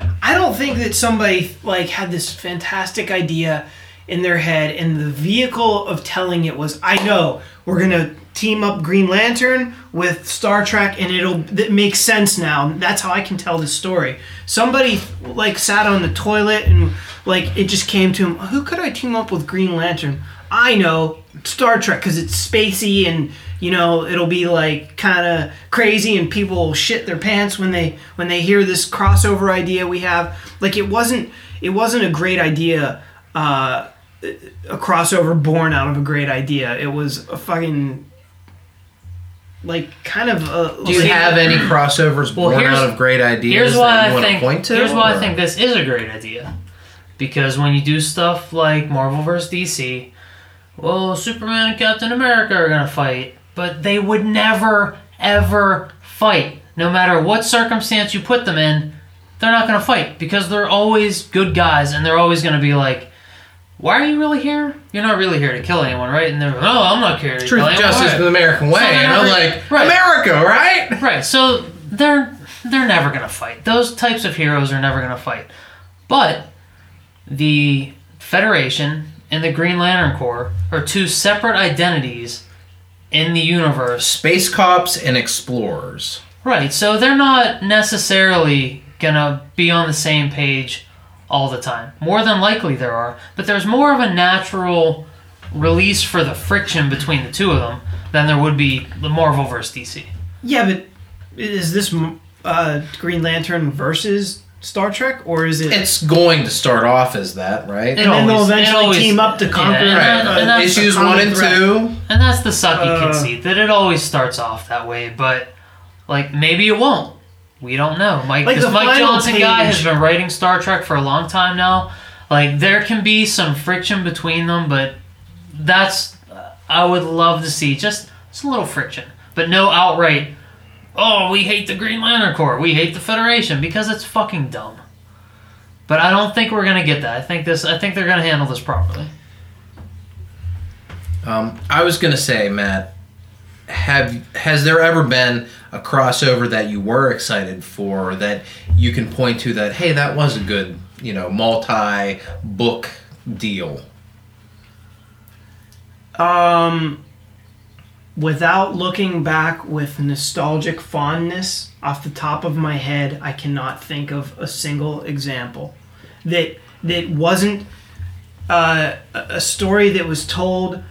Speaker 3: I don't think that somebody like had this fantastic idea in their head and the vehicle of telling it was I know we're to team up Green Lantern with Star Trek and it'll that makes sense now. That's how I can tell this story. Somebody like sat on the toilet and like it just came to him, who could I team up with Green Lantern? I know Star Trek cuz it's spacey and you know it'll be like kind of crazy and people will shit their pants when they when they hear this crossover idea we have like it wasn't it wasn't a great idea uh a crossover born out of a great idea it was a fucking like kind of a
Speaker 2: Do you
Speaker 1: See,
Speaker 2: have any crossovers
Speaker 1: Well,
Speaker 2: born
Speaker 1: here's-
Speaker 2: out of great ideas
Speaker 1: Here's
Speaker 2: that
Speaker 1: why
Speaker 2: you
Speaker 1: I
Speaker 2: want
Speaker 1: think.
Speaker 2: to point to?
Speaker 1: here's why I think this is a great idea, because when you do stuff like Marvel vs. DC, well, Superman and Captain America are gonna fight, but they would never ever fight, no matter what circumstance you put them in. They're not gonna fight because they're always good guys, and they're always gonna be like. Why are you really here? You're not really here to kill anyone, right? And they're like, oh, I'm not here to
Speaker 2: Truth,
Speaker 1: kill anyone.
Speaker 2: justice,
Speaker 1: Right.
Speaker 2: the American way. and I'm like,
Speaker 1: right.
Speaker 2: America, right?
Speaker 1: Right. So they're they're never gonna fight. Those types of heroes are never gonna fight. But the Federation and the Green Lantern Corps are two separate identities in the universe.
Speaker 2: Space cops and explorers.
Speaker 1: Right. So they're not necessarily gonna be on the same page all the time. More than likely there are, but there's more of a natural release for the friction between the two of them than there would be the Marvel versus DC.
Speaker 3: yeah but is this uh Green Lantern versus Star Trek or is it
Speaker 2: It's going to start off as that, right?
Speaker 1: It
Speaker 3: and then they'll eventually
Speaker 1: always-
Speaker 3: team up to
Speaker 1: yeah,
Speaker 3: conquer
Speaker 1: and
Speaker 2: right.
Speaker 1: that-
Speaker 3: uh,
Speaker 1: and that's the
Speaker 2: Issues one and
Speaker 3: threat.
Speaker 2: two.
Speaker 1: And that's the sucky
Speaker 3: Uh,
Speaker 1: conceit that it always starts off that way, but like maybe it won't. We don't know. Mike,
Speaker 3: Like
Speaker 1: this
Speaker 3: the
Speaker 1: Mike
Speaker 3: final
Speaker 1: Johnson guy has been writing Star Trek for a long time now. Like there can be some friction between them, but that's I would love to see just just a little friction, but no outright. Oh, we hate the Green Lantern Corps. We hate the Federation because it's fucking dumb. But I don't think we're gonna get that. I think this. I think they're gonna handle this properly.
Speaker 2: Um, I was gonna say, Matt, have has there ever been a crossover that you were excited for that you can point to that hey that was a good you know multi book deal?
Speaker 3: Um, without looking back with nostalgic fondness off the top of my head, I cannot think of a single example that that wasn't uh, a story that was told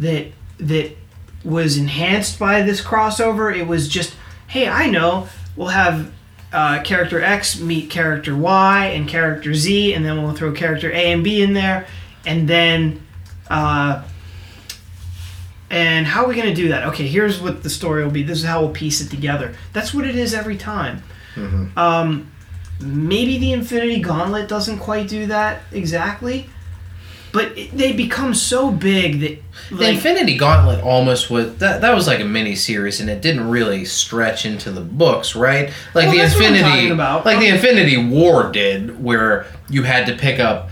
Speaker 3: that that was enhanced by this crossover. It was just, hey, I know we'll have uh, character X meet character Y and character Z, and then we'll throw character A and B in there, and then. Uh, and how are we going to do that? Okay, here's what the story will be. This is how we'll piece it together. That's what it is every time. Um, maybe the Infinity Gauntlet doesn't quite do that exactly, but it, they become so big that
Speaker 2: The Infinity Gauntlet almost was that that was like a mini series and it didn't really stretch into the books, right? Like
Speaker 3: Well,
Speaker 2: the
Speaker 3: that's what I'm
Speaker 2: Infinity
Speaker 3: talking about.
Speaker 2: like the Infinity War did where you had to pick up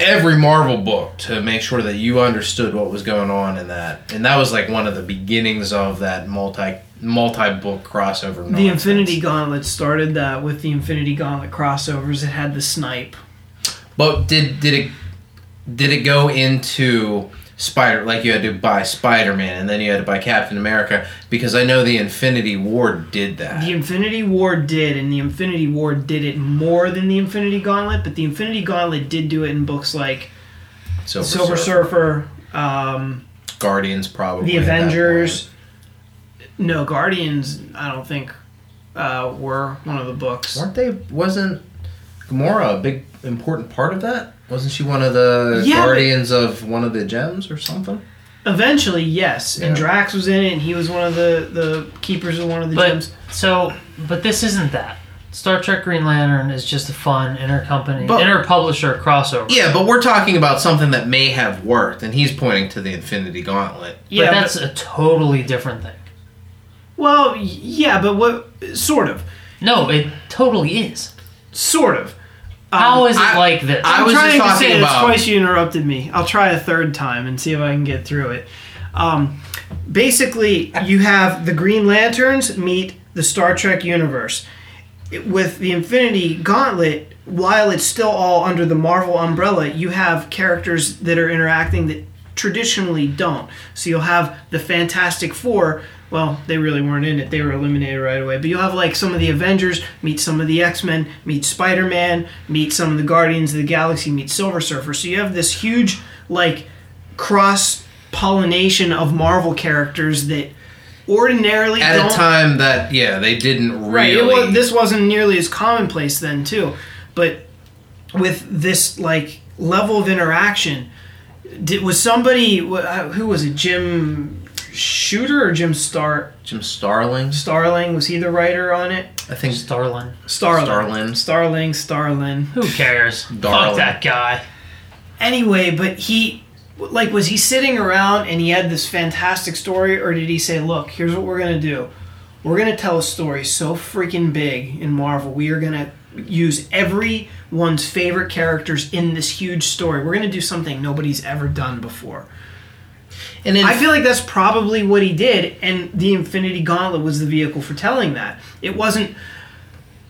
Speaker 2: every Marvel book to make sure that you understood what was going on in that. And that was like one of the beginnings of that multi multi book crossover.
Speaker 3: the. Infinity Gauntlet started that with the Infinity Gauntlet crossovers. It had the snipe.
Speaker 2: But did did it did it go into Spider like you had to buy Spider Man and then you had to buy Captain America because I know the Infinity War did that.
Speaker 3: The Infinity War did, and the Infinity War did it more than the Infinity Gauntlet, but the Infinity Gauntlet did do it in books like
Speaker 2: Silver,
Speaker 3: Silver
Speaker 2: Surfer,
Speaker 3: Surfer, um,
Speaker 2: Guardians probably
Speaker 3: the Avengers. No, Guardians. I don't think uh, were one of the books.
Speaker 2: weren't they? Wasn't Gamora a big important part of that? Wasn't she one of the
Speaker 3: Yeah, but-
Speaker 2: guardians of one of the gems or something?
Speaker 3: Eventually, yes, and Drax was in it, and he was one of the the keepers of one of the
Speaker 1: But
Speaker 3: gems.
Speaker 1: so, but this isn't that. Star Trek Green Lantern is just a fun intercompany,
Speaker 2: But-
Speaker 1: inter-publisher crossover.
Speaker 2: Yeah, but we're talking about something that may have worked, and he's pointing to the Infinity Gauntlet.
Speaker 1: but
Speaker 3: Yeah,
Speaker 1: that's a totally different thing.
Speaker 3: Well, yeah, but what? Sort of,
Speaker 1: No, it totally is.
Speaker 3: sort of.
Speaker 1: How
Speaker 3: Um,
Speaker 1: it
Speaker 2: I-
Speaker 1: like this?
Speaker 2: I
Speaker 3: I'm
Speaker 2: was
Speaker 3: trying
Speaker 2: just
Speaker 3: to
Speaker 2: talking
Speaker 3: say
Speaker 2: about-
Speaker 3: it's twice you interrupted me. I'll try a third time and see if I can get through it. Um, basically, you have the Green Lanterns meet the Star Trek universe. It- With the Infinity Gauntlet, while it's still all under the Marvel umbrella, you have characters that are interacting that traditionally don't. So you'll have the Fantastic Four. Well, they really weren't in it. They were eliminated right away. But you'll have like some of the Avengers meet some of the X-Men, meet Spider-Man, meet some of the Guardians of the Galaxy, meet Silver Surfer. So you have this huge like cross pollination of Marvel characters that ordinarily
Speaker 2: At
Speaker 3: don't
Speaker 2: a time that, yeah, they didn't
Speaker 3: Right.
Speaker 2: really.
Speaker 3: Was, this wasn't nearly as commonplace then too, but with this like level of interaction, did, was somebody who was it? Jim Shooter or Jim Star
Speaker 2: Jim Starling,
Speaker 3: Starling? Was he the writer on it?
Speaker 2: I think.
Speaker 1: Starlin.
Speaker 3: Starling.
Speaker 2: Starlin.
Speaker 3: Starling. Starlin.
Speaker 1: Who cares?
Speaker 2: Darling.
Speaker 1: Fuck that guy.
Speaker 3: Anyway, but he like was he sitting around and he had this fantastic story or did he say, "Look, here's what we're going to do. We're going to tell a story so freaking big in Marvel. We are going to use everyone's favorite characters in this huge story. We're going to do something nobody's ever done before."
Speaker 2: And
Speaker 3: I feel like that's probably what he did, and the Infinity Gauntlet was the vehicle for telling that. It wasn't.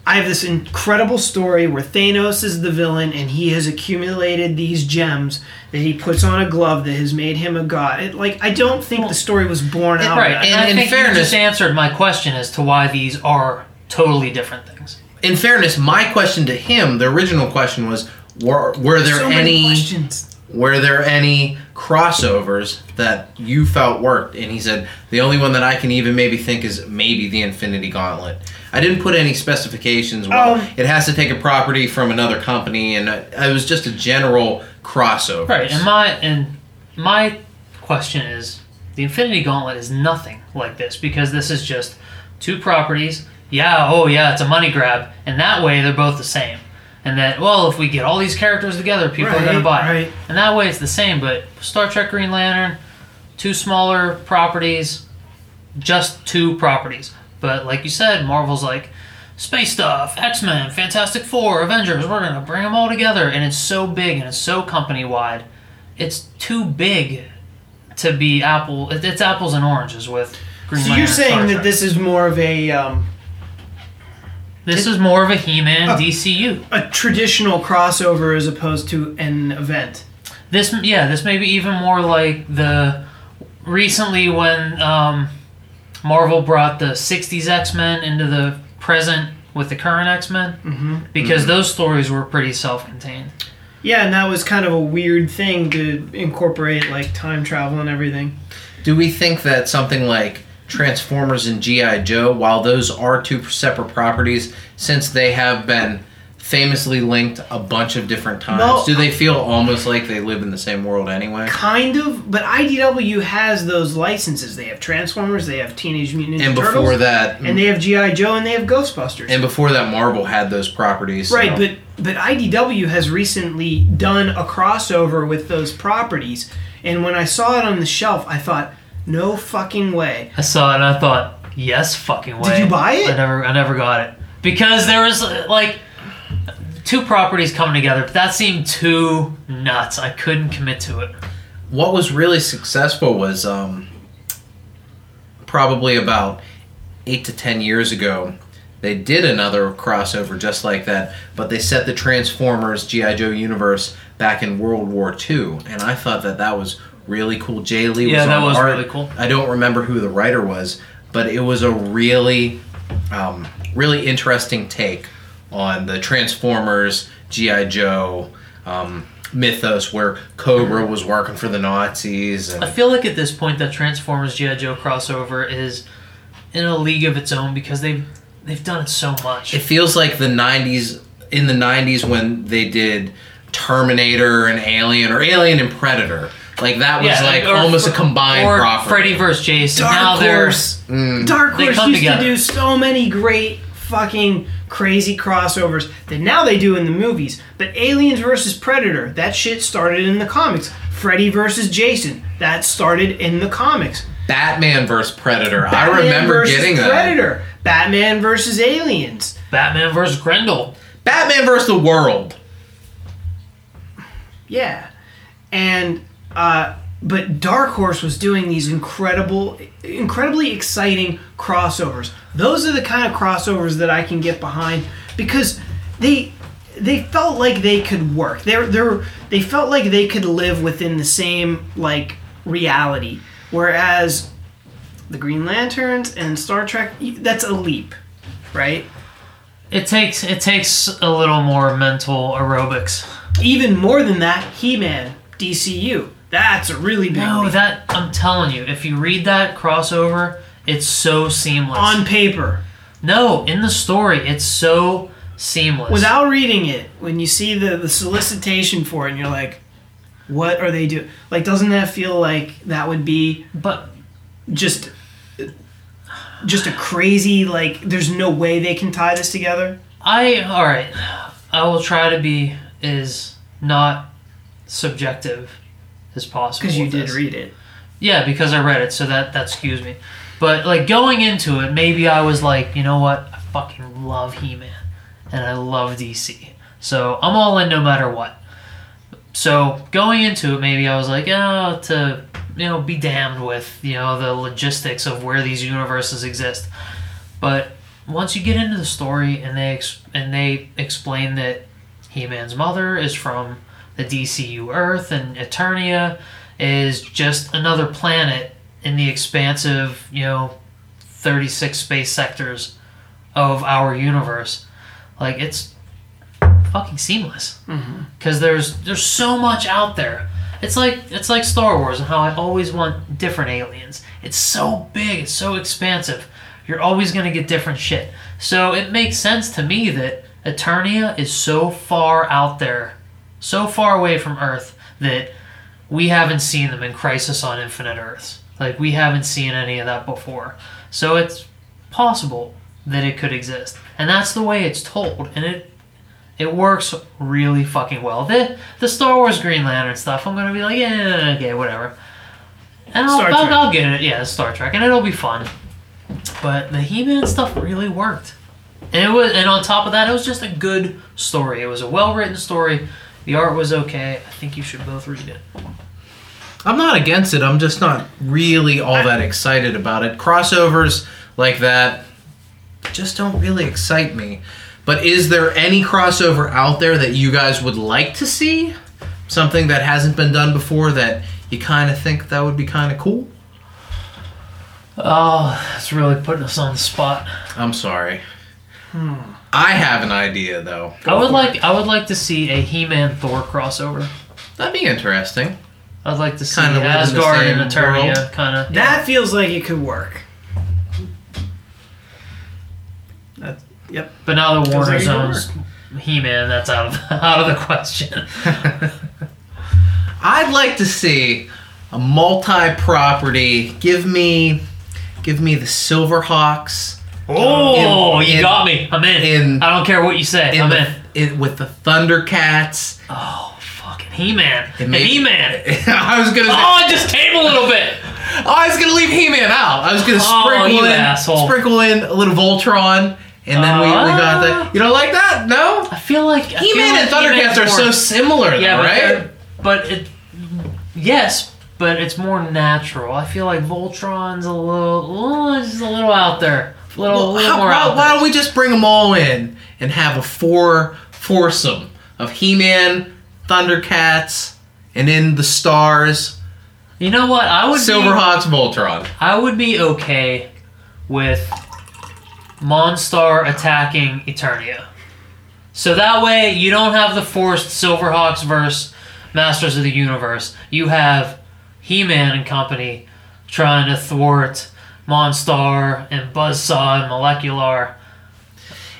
Speaker 3: I have this incredible story where Thanos is the villain, and he has accumulated these gems that he puts on a glove that has made him a god. It, like I don't think the story was born out
Speaker 1: Right,
Speaker 3: of that.
Speaker 1: Right, and I
Speaker 2: in
Speaker 1: think you
Speaker 2: fairness-
Speaker 1: just answered my question as to why these are totally different things.
Speaker 2: in fairness, my question to him, the original question was, were, were there
Speaker 3: so many
Speaker 2: any
Speaker 3: questions.
Speaker 2: were there any crossovers that you felt worked? And he said the only one that I can even maybe think is maybe the Infinity Gauntlet. I didn't put any specifications. Well,
Speaker 3: Um,
Speaker 2: it has to take a property from another company, and it it was just a general crossover.
Speaker 1: Right, and my and my question is, the Infinity Gauntlet is nothing like this because this is just two properties. Yeah, oh yeah, it's a money grab, and that way they're both the same. And that well, if we get all these characters together, people are gonna
Speaker 3: Right,
Speaker 1: buy it.
Speaker 3: right.
Speaker 1: And that way it's the same. But Star Trek Green Lantern, two smaller properties, just two properties. But like you said, Marvel's like space stuff, X Men, Fantastic Four, Avengers. We're gonna bring them all together, and it's so big and it's so company wide. It's too big to be apple. It's apples and oranges with Green
Speaker 3: So
Speaker 1: Lantern.
Speaker 3: you're saying that this is more of a um,
Speaker 1: this is more of a He-Man
Speaker 3: Uh,
Speaker 1: DCU.
Speaker 3: a traditional crossover as opposed to an event.
Speaker 1: This yeah, this may be even more like the recently when um, Marvel brought the '60s X-Men into the present with the current X-Men
Speaker 3: Mm-hmm.
Speaker 1: because those stories were pretty self-contained.
Speaker 3: Yeah, and that was kind of a weird thing to incorporate like time travel and everything.
Speaker 2: Do we think that something like Transformers and G.I. Joe, while those are two separate properties, since they have been famously linked a bunch of different times,
Speaker 3: No.
Speaker 2: do they feel almost like they live in the same world anyway?
Speaker 3: Kind of, but IDW has those licenses. They have Transformers, they have Teenage Mutant Ninja
Speaker 2: And
Speaker 3: Turtles,
Speaker 2: before that,
Speaker 3: and they have GI Joe, and they have Ghostbusters.
Speaker 2: and before that, Marvel had those properties. so-
Speaker 3: right, but but IDW has recently done a crossover with those properties, and when I saw it on the shelf, I thought, no fucking way.
Speaker 1: I saw it and I thought, yes, fucking way.
Speaker 3: Did you buy it?
Speaker 1: I never, I never got it because there was like two properties coming together, but that seemed too nuts. I couldn't commit to it.
Speaker 2: what was really successful was um, probably about eight to ten years ago. They did another crossover just like that, but they set the Transformers GI Joe universe back in World War II, and I thought that that was really cool. Jae Lee
Speaker 1: Yeah,
Speaker 2: was
Speaker 1: that was
Speaker 2: art.
Speaker 1: really cool.
Speaker 2: I don't remember who the writer was, but it was a really, um, really interesting take on the Transformers GI Joe um, mythos, where Cobra was working for the Nazis, and
Speaker 1: I feel like at this point that Transformers GI Joe crossover is in a league of its own because they've they've done it so much.
Speaker 2: it feels like the '90s. In the '90s, when they did Terminator and Alien, or Alien and Predator, like that was like
Speaker 1: or
Speaker 2: almost a combined
Speaker 1: or
Speaker 2: property.
Speaker 1: Freddy vs. Jason. now
Speaker 3: Dark
Speaker 1: they're
Speaker 3: Horse.
Speaker 2: Mm.
Speaker 3: Dark
Speaker 1: They
Speaker 3: Horse
Speaker 1: come
Speaker 3: used
Speaker 1: together.
Speaker 3: to do so many great fucking crazy crossovers that now they do in the movies. But Aliens versus Predator, that shit started in the comics. Freddy versus Jason, that started in the comics.
Speaker 2: Batman vs Predator. I remember
Speaker 3: versus
Speaker 2: getting that.
Speaker 3: Predator. Batman versus Aliens.
Speaker 1: Batman versus Grendel.
Speaker 2: Batman vs the World.
Speaker 3: Yeah. And uh but Dark Horse was doing these incredible incredibly exciting crossovers. Those are the kind of crossovers that I can get behind because they they felt like they could work. They're they're they felt like they could live within the same like reality. Whereas the Green Lanterns and Star Trek that's a leap, right?
Speaker 1: It takes it takes a little more mental aerobics.
Speaker 3: Even more than that, He-Man, DCU. That's a really big
Speaker 1: No,
Speaker 3: leap.
Speaker 1: that I'm telling you, if you read that crossover, it's so seamless.
Speaker 3: on paper.
Speaker 1: no, in the story, it's so seamless.
Speaker 3: Without reading it, when you see the, the solicitation for it, and you're like, what are they doing? Like, doesn't that feel like that would be
Speaker 1: but
Speaker 3: just just a crazy like? There's no way they can tie this together.
Speaker 1: I all right. I will try to be is not subjective as possible.
Speaker 3: Because you did
Speaker 1: this.
Speaker 3: read it.
Speaker 1: Yeah, because I read it, so that that excuse me. But like going into it, maybe I was like, you know what? I fucking love He-Man, and I love DC, so I'm all in no matter what. So going into it, maybe I was like, oh, to you know, be damned with you know the logistics of where these universes exist. But once you get into the story and they ex- and they explain that He-Man's mother is from the DCU Earth and Eternia is just another planet in the expansive, you know, 36 space sectors of our universe. Like it's fucking seamless. Mm-hmm. Cuz there's there's so much out there. It's like it's like Star Wars and how I always want different aliens. It's so big, it's so expansive. You're always going to get different shit. So it makes sense to me that Eternia is so far out there, so far away from Earth that we haven't seen them in Crisis on Infinite Earths. Like we haven't seen any of that before. So it's possible that it could exist. And that's the way it's told. And it it works really fucking well. The the Star Wars Green Lantern stuff, I'm gonna be like, yeah, okay, whatever. And I'll,
Speaker 3: Star
Speaker 1: I'll,
Speaker 3: Trek.
Speaker 1: I'll get it, yeah, Star Trek, and it'll be fun. But the He-Man stuff really worked, and it was, and on top of that, it was just a good story. It was a well-written story. The art was okay. I think you should both read it.
Speaker 2: I'm not against it. I'm just not really all that excited about it. Crossovers like that just don't really excite me. But is there any crossover out there that you guys would like to see? Something that hasn't been done before that you kind of think that would be kind of cool?
Speaker 1: Oh, it's really putting us on the spot.
Speaker 2: I'm sorry. Hmm. I have an idea though.
Speaker 1: I would like I would like to see a He-Man Thor crossover.
Speaker 2: That'd be interesting.
Speaker 1: I'd like to see
Speaker 2: Kinda live in the
Speaker 1: Asgard and
Speaker 2: same
Speaker 1: Eternia kind of.
Speaker 3: That feels like it could work. That, yep.
Speaker 1: But now the
Speaker 3: Feels
Speaker 1: Warner
Speaker 3: like
Speaker 1: Zone's He-Man, that's out of (laughs) out of the question. (laughs)
Speaker 2: I'd like to see a multi-property. Give me, give me the Silverhawks
Speaker 1: Oh,
Speaker 2: In-
Speaker 1: you
Speaker 2: in-
Speaker 1: got me. I'm in.
Speaker 2: in-
Speaker 1: I don't care what you say. I'm
Speaker 2: the,
Speaker 1: in.
Speaker 2: with the Thundercats.
Speaker 1: Oh, fucking He-Man. The He-Man. (laughs)
Speaker 2: I was gonna. Say,
Speaker 1: Oh, just came a little bit. (laughs)
Speaker 2: oh, I was gonna leave He-Man out. I was gonna
Speaker 1: Oh,
Speaker 2: sprinkle in,
Speaker 1: asshole.
Speaker 2: sprinkle in a little Voltron, and then we, we got
Speaker 1: Uh.
Speaker 2: the. You don't like that? No.
Speaker 1: I feel like I
Speaker 2: He-Man
Speaker 1: like
Speaker 2: and Thundercats are so similar, though,
Speaker 1: Yeah, but
Speaker 2: right?
Speaker 1: but it. Yes, but it's more natural. I feel like Voltron's a little, uh, just a little out there. Little,
Speaker 2: Well,
Speaker 1: little
Speaker 2: how-
Speaker 1: more
Speaker 2: why, why don't we just bring them all in and have a four foursome of He-Man, Thundercats, and in the stars,
Speaker 1: You know what? I would be,
Speaker 2: Silverhawks, Voltron.
Speaker 1: I would be okay with Monstar attacking Eternia. So that way you don't have the forced Silverhawks versus Masters of the Universe. You have He-Man and company trying to thwart Monstar and Buzzsaw and Molecular.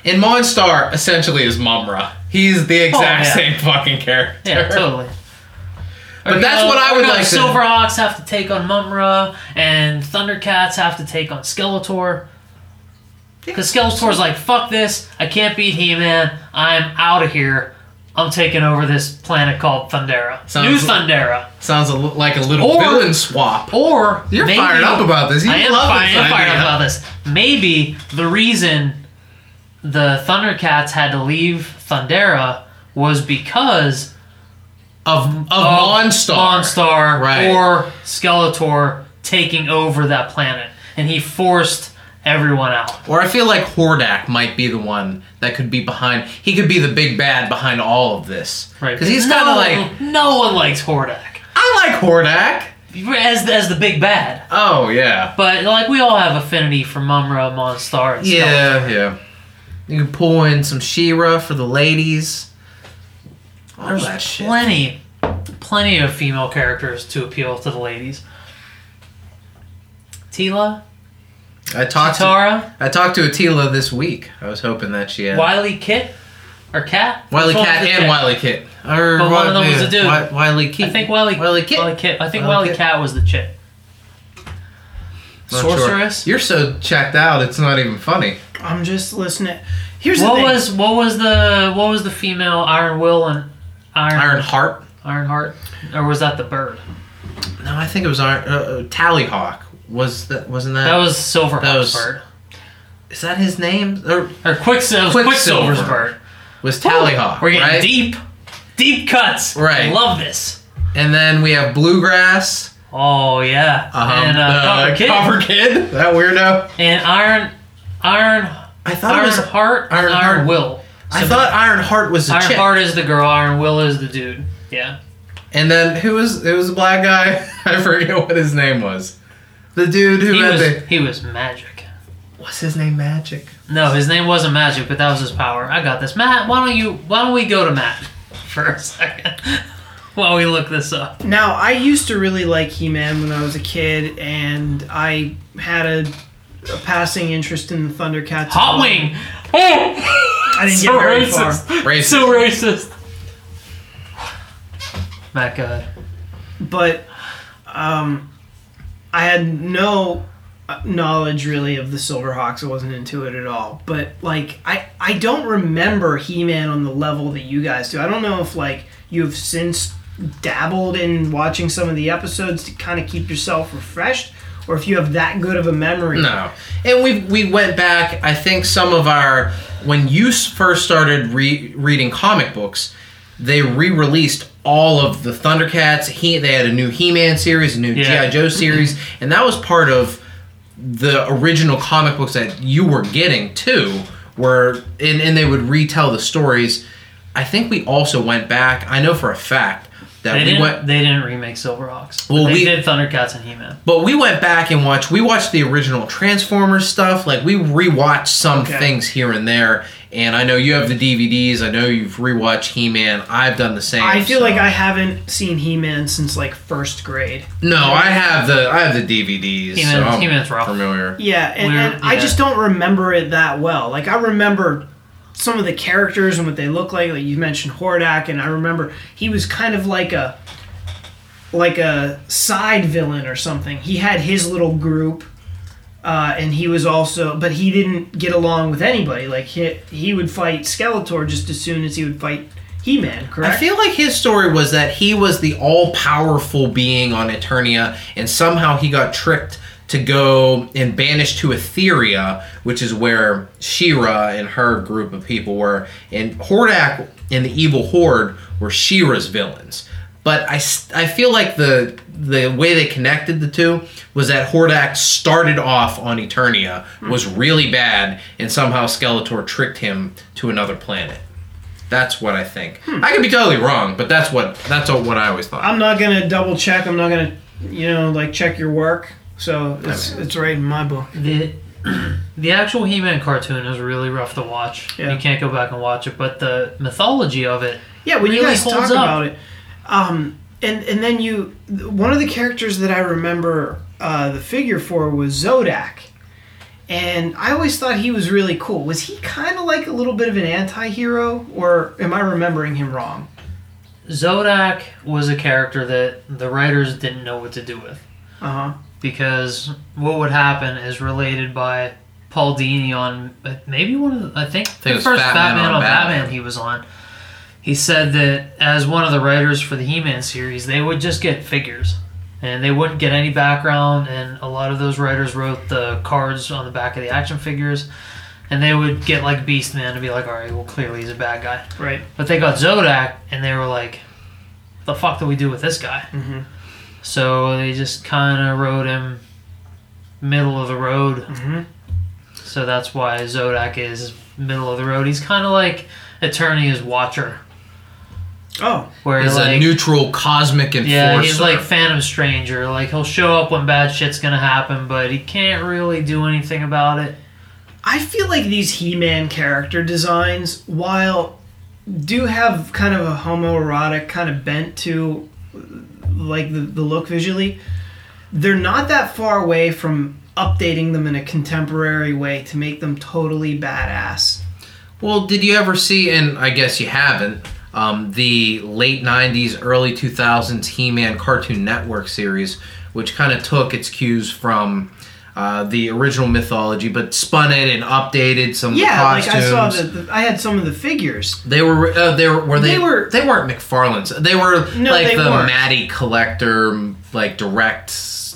Speaker 2: And Monstar essentially is Mumm-Ra. He's the oh, exact
Speaker 1: yeah.
Speaker 2: same fucking character.
Speaker 1: Yeah, totally.
Speaker 2: But
Speaker 1: Or,
Speaker 2: that's
Speaker 1: you know,
Speaker 2: what I would
Speaker 1: you know,
Speaker 2: like to-
Speaker 1: Silverhawks have to take on Mumm-Ra, and Thundercats have to take on Skeletor. Because Skeletor's like, fuck this, I can't beat He Man, I'm out of here. I'm taking over this planet called Thundera.
Speaker 2: Sounds
Speaker 1: New
Speaker 2: like-
Speaker 1: Thundera.
Speaker 2: Sounds a, like a little
Speaker 1: Or-
Speaker 2: villain swap.
Speaker 1: Or
Speaker 2: You're
Speaker 1: maybe-
Speaker 2: fired up about this. You
Speaker 1: I am,
Speaker 2: love
Speaker 1: fi-
Speaker 2: this
Speaker 1: I am fired up about this. Maybe the reason the Thundercats had to leave Thundera was because
Speaker 2: of of,
Speaker 1: of
Speaker 2: Monstar.
Speaker 1: Monstar
Speaker 2: Right.
Speaker 1: or Skeletor taking over that planet, and he forced everyone out.
Speaker 2: Or I feel like Hordak might be the one that could be behind. He could be the big bad behind all of this.
Speaker 1: Right?
Speaker 2: Because he's kind of like
Speaker 1: no one likes Hordak
Speaker 2: I like Hordak.
Speaker 1: as as the big bad,
Speaker 2: Oh yeah.
Speaker 1: but like we all have affinity for Mumm-Ra, Monstar, and Skeletor.
Speaker 2: Yeah, yeah. You can pull in some She-Ra for the ladies. All
Speaker 1: There's
Speaker 2: that shit.
Speaker 1: plenty, plenty of female characters to appeal to the ladies. Teela,
Speaker 2: I talked. To,
Speaker 1: Tara,
Speaker 2: I talked to Attila this week. I was hoping that she had
Speaker 1: Wiley Kit, or Cat.
Speaker 2: Wiley
Speaker 1: Which
Speaker 2: Cat and
Speaker 1: chick?
Speaker 2: Wiley Kit. Or
Speaker 1: But one of them was a dude.
Speaker 2: Wi- Wiley Kit.
Speaker 1: I think Wiley
Speaker 2: Wiley Kit.
Speaker 1: Wiley Kit. I think
Speaker 2: Wiley
Speaker 1: Wiley
Speaker 2: Kit.
Speaker 1: Cat was the chick.
Speaker 2: Not sure.
Speaker 1: Sorceress.
Speaker 2: You're so checked out. It's not even funny.
Speaker 3: I'm just listening. Here's the
Speaker 1: What
Speaker 3: thing.
Speaker 1: was what was the what was the female Iron Will and Iron
Speaker 2: Iron Heart?
Speaker 1: Iron Heart. Or was that the bird?
Speaker 2: No, I think it was Iron uh, uh, Tallyhawk. Was that? Wasn't that?
Speaker 1: That was Silverhawk's
Speaker 2: That was-
Speaker 1: bird,
Speaker 2: Is that his name? Or
Speaker 1: or Quicksilver.
Speaker 2: Quicksilver.
Speaker 1: Quicksilver's bird.
Speaker 2: was Tallyhawk?
Speaker 1: We're getting
Speaker 2: right?
Speaker 1: deep, deep cuts.
Speaker 2: Right.
Speaker 1: I love this.
Speaker 2: And then we have Bluegrass.
Speaker 1: Oh yeah,
Speaker 2: Um,
Speaker 1: and uh,
Speaker 2: the
Speaker 1: Copper Kid
Speaker 2: Copper Kid. That weirdo.
Speaker 1: and Iron, Iron,
Speaker 2: I thought
Speaker 1: Iron
Speaker 2: it was.
Speaker 1: Heart,
Speaker 2: Iron
Speaker 1: Iron
Speaker 2: Heart.
Speaker 1: Will.
Speaker 2: I
Speaker 1: So
Speaker 2: thought Iron Heart was the
Speaker 1: Iron
Speaker 2: chick.
Speaker 1: Heart is the girl. Iron Will is the dude. Yeah.
Speaker 2: And then who was? It was a black guy. (laughs) I forget what his name was. The dude who
Speaker 1: He
Speaker 2: had
Speaker 1: was
Speaker 2: the.
Speaker 1: he was magic.
Speaker 2: What's his name? Magic.
Speaker 1: No, his name wasn't Magic, but that was his power. I got this. Matt, why don't you why don't we go to Matt (laughs) for a second (laughs) while we look this up?
Speaker 3: Now, I used to really like He Man when I was a kid, and I had a, a passing interest in the Thundercats.
Speaker 1: Hot
Speaker 3: well.
Speaker 1: Wing. Oh, (laughs)
Speaker 3: I didn't
Speaker 1: so
Speaker 3: get very
Speaker 1: racist.
Speaker 3: far.
Speaker 2: Racist.
Speaker 1: So racist. Matt, go ahead.
Speaker 3: But um, I had no uh, knowledge really of the Silverhawks. I wasn't into it at all. But like, I I don't remember He Man on the level that you guys do. I don't know if like you have since dabbled in watching some of the episodes to kind of keep yourself refreshed, or if you have that good of a memory.
Speaker 2: No, and we we went back. I think some of our when you first started re- reading comic books, they re-released all of the Thundercats. He they had a new He-Man series, a new
Speaker 1: Yeah.
Speaker 2: GI Joe series, and that was part of the original comic books that you were getting too. Where and, and they would retell the stories. I think we also went back. I know for a fact that
Speaker 1: They
Speaker 2: we
Speaker 1: didn't.
Speaker 2: went.
Speaker 1: They didn't remake Silverhawks.
Speaker 2: Well,
Speaker 1: Well, they
Speaker 2: we-
Speaker 1: did Thundercats and He-Man.
Speaker 2: But we went back and watched. We watched the original Transformers stuff. Like we rewatched some
Speaker 3: Okay.
Speaker 2: things here and there. And I know you have the DVDs. I know you've rewatched He Man. I've done the same.
Speaker 3: I feel
Speaker 2: so-
Speaker 3: like I haven't seen He Man since like first grade.
Speaker 2: no. I have the I have the DVDs.
Speaker 1: He-Man,
Speaker 2: so
Speaker 1: He-Man's rough.
Speaker 2: familiar.
Speaker 3: Yeah, and,
Speaker 1: We're-
Speaker 3: and I just don't remember it that well. Like I remember some of the characters and what they look like. Like you mentioned Hordak, and I remember he was kind of like a like a side villain or something. He had his little group, uh, and he was also, but he didn't get along with anybody. Like he he would fight Skeletor just as soon as he would fight He Man. Correct.
Speaker 2: I feel like his story was that he was the all powerful being on Eternia, and somehow he got tricked to go and banished to Etheria, which is where She-Ra and her group of people were. And Hordak and the evil horde were She-Ra's villains. But I, I feel like the the way they connected the two was that Hordak started off on Eternia, hmm. was really bad, and somehow Skeletor tricked him to another planet. That's what I think. Hmm. I could be totally wrong, but that's what that's what I always thought.
Speaker 3: I'm not gonna double check. I'm not gonna, you know, like check your work. So it's it's right in my book.
Speaker 1: The (clears throat) the actual He-Man cartoon is really rough to watch.
Speaker 3: Yeah.
Speaker 1: You can't go back and watch it, but the mythology of it
Speaker 3: Yeah, when you
Speaker 1: really
Speaker 3: guys talk
Speaker 1: up.
Speaker 3: about it, um, and and then you, one of the characters that I remember uh, the figure for was Zodak, and I always thought he was really cool. Was he kind of like a little bit of an anti-hero, or am I remembering him wrong?
Speaker 1: Zodak was a character that the writers didn't know what to do with
Speaker 3: Uh huh.
Speaker 1: Because what would happen is related by Paul Dini on uh, maybe one of the, I think,
Speaker 2: think
Speaker 1: the first
Speaker 2: Batman
Speaker 1: Batman,
Speaker 2: on
Speaker 1: on
Speaker 2: Batman.
Speaker 1: Batman. he was on. He said that as one of the writers for the He-Man series, they would just get figures, and they wouldn't get any background. And a lot of those writers wrote the cards on the back of the action figures, and they would get like Beastman to be like, all right, well clearly he's a bad guy.
Speaker 3: Right.
Speaker 1: But they got Zodak, and they were like, "The fuck do we do with this guy?"
Speaker 3: Mhm.
Speaker 1: So they just kind of wrote him middle of the road.
Speaker 3: Mhm.
Speaker 1: So that's why Zodak is middle of the road. He's kind of like Eternia's Watcher,
Speaker 3: Oh.
Speaker 1: where
Speaker 2: He's
Speaker 1: like
Speaker 2: a neutral cosmic enforcer.
Speaker 1: yeah, he's like Phantom Stranger. Like he'll show up when bad shit's gonna happen, but he can't really do anything about it.
Speaker 3: I feel like these He-Man character designs, while do have kind of a homoerotic kind of bent to like the, the look visually, they're not that far away from updating them in a contemporary way to make them totally badass.
Speaker 2: Well, did you ever see, and I guess you haven't, um, the late 90s, early 2000s He Man Cartoon Network series, which kind of took its cues from uh, the original mythology, but spun it and updated some
Speaker 3: Yeah, like. I saw the, the I had some of the figures.
Speaker 2: They were uh, they were were they,
Speaker 3: They were-
Speaker 2: they weren't McFarlane's. They were
Speaker 3: No,
Speaker 2: like
Speaker 3: they
Speaker 2: the
Speaker 3: weren't.
Speaker 2: Matty Collector like direct.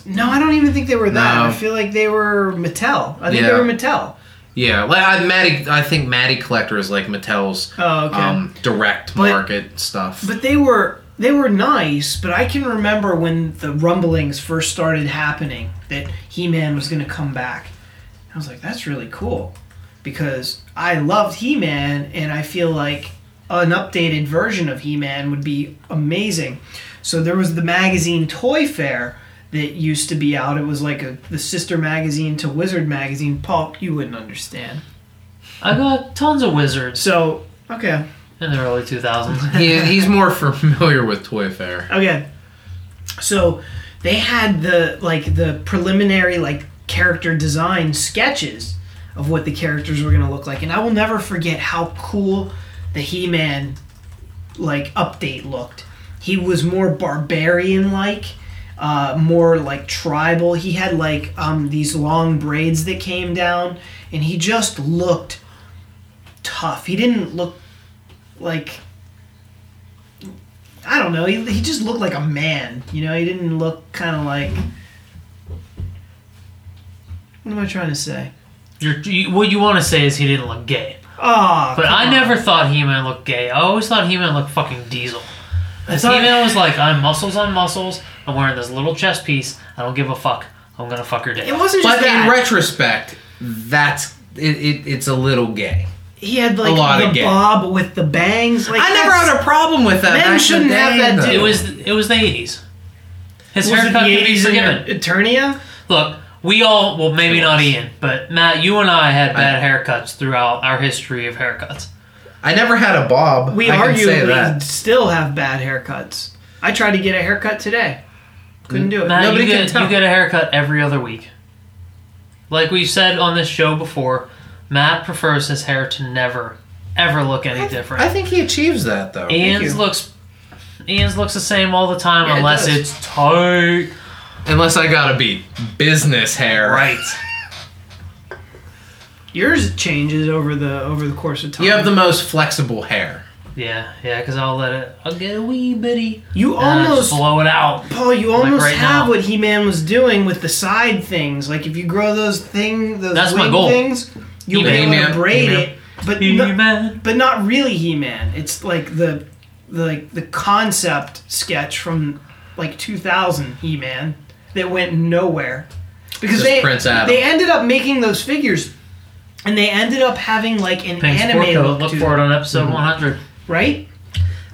Speaker 3: No, I don't even think they were that.
Speaker 2: No.
Speaker 3: I feel like they were Mattel. I think
Speaker 2: Yeah.
Speaker 3: they were Mattel.
Speaker 2: Yeah, like I, Matty. I think Matty Collector is like Mattel's
Speaker 3: Oh, okay.
Speaker 2: um, direct
Speaker 3: But-
Speaker 2: market stuff.
Speaker 3: But they were they were nice, but I can remember when the rumblings first started happening that He-Man was going to come back. I was like, that's really cool because I loved He-Man and I feel like an updated version of He-Man would be amazing. So there was the magazine ToyFare that used to be out. It was like a the sister magazine to Wizard magazine. Paul, you wouldn't understand.
Speaker 1: I got tons of wizards
Speaker 3: So, okay.
Speaker 1: in the early 2000s.
Speaker 2: he, he's more familiar with ToyFare.
Speaker 3: Okay. So they had the like the preliminary like character design sketches of what the characters were gonna look like, and I will never forget how cool the He-Man like update looked. He was more barbarian like, uh, more like tribal. He had like um, these long braids that came down, and he just looked tough. He didn't look like I don't know. He, he just looked like a man. You know, he didn't look kind of like. What am I trying to say?
Speaker 1: You're, you, what you want to say is he didn't look gay.
Speaker 3: Oh,
Speaker 1: But I
Speaker 3: on.
Speaker 1: never thought He-Man looked gay. I always thought He-Man looked fucking diesel.
Speaker 3: I thought-
Speaker 1: He-Man was like, I'm muscles on muscles. I'm wearing this little chest piece. I don't give a fuck. I'm gonna fuck her dick.
Speaker 3: It wasn't just
Speaker 2: But
Speaker 3: that.
Speaker 2: in retrospect, that's it, it, It's a little gay.
Speaker 3: He had like
Speaker 2: lot
Speaker 3: the
Speaker 2: gay.
Speaker 3: bob with the bangs. Like
Speaker 2: I never had a problem with that.
Speaker 3: Men
Speaker 2: back
Speaker 3: shouldn't have
Speaker 2: day,
Speaker 3: that
Speaker 2: though.
Speaker 1: It was it was the 80s. His
Speaker 3: Was it
Speaker 1: haircut
Speaker 3: the
Speaker 1: could be
Speaker 3: 80s
Speaker 1: forgiven.
Speaker 3: Eternia?
Speaker 1: Look, we all well maybe not Ian, but Matt, you and I had bad haircuts throughout our history of haircuts.
Speaker 2: I never had a bob.
Speaker 3: We
Speaker 2: I can say
Speaker 3: arguably
Speaker 2: that.
Speaker 3: still have bad haircuts. I tried to get a haircut today. Couldn't do it.
Speaker 1: Matt,
Speaker 2: Nobody
Speaker 1: you
Speaker 2: can
Speaker 1: get
Speaker 2: tell.
Speaker 1: you get a haircut every other week. Like we've said on this show before, Matt prefers his hair to never ever look any different.
Speaker 2: I think he achieves that though.
Speaker 1: Ian's looks Ian's looks the same all the time
Speaker 3: Yeah, it
Speaker 1: unless
Speaker 3: does.
Speaker 1: it's tight.
Speaker 2: Unless I gotta be business hair.
Speaker 1: Right.
Speaker 3: Yours changes over the over the course of time.
Speaker 2: You have the most flexible hair.
Speaker 1: Yeah, yeah, because I'll let it. I'll get a wee bitty.
Speaker 3: You
Speaker 1: and I
Speaker 3: almost
Speaker 1: just blow it out.
Speaker 3: Paul, you
Speaker 1: Like
Speaker 3: almost
Speaker 1: right
Speaker 3: have
Speaker 1: now.
Speaker 3: what He Man was doing with the side things. Like if you grow those thing, those
Speaker 1: That's my
Speaker 3: wing
Speaker 1: goal.
Speaker 3: things, you'll be
Speaker 1: He-Man.
Speaker 3: able to braid
Speaker 2: He-Man.
Speaker 3: it, but
Speaker 1: He-Man.
Speaker 3: but not really He Man. It's like the, the like the concept sketch from like 2000 He Man that went nowhere because
Speaker 2: Just
Speaker 3: they
Speaker 2: Prince Adam.
Speaker 3: they ended up making those figures. And they ended up having like an
Speaker 1: Pink
Speaker 3: anime
Speaker 1: sport coat.
Speaker 3: look
Speaker 1: Look
Speaker 3: to
Speaker 1: for it
Speaker 3: them,
Speaker 1: on episode mm-hmm. 100.
Speaker 3: right?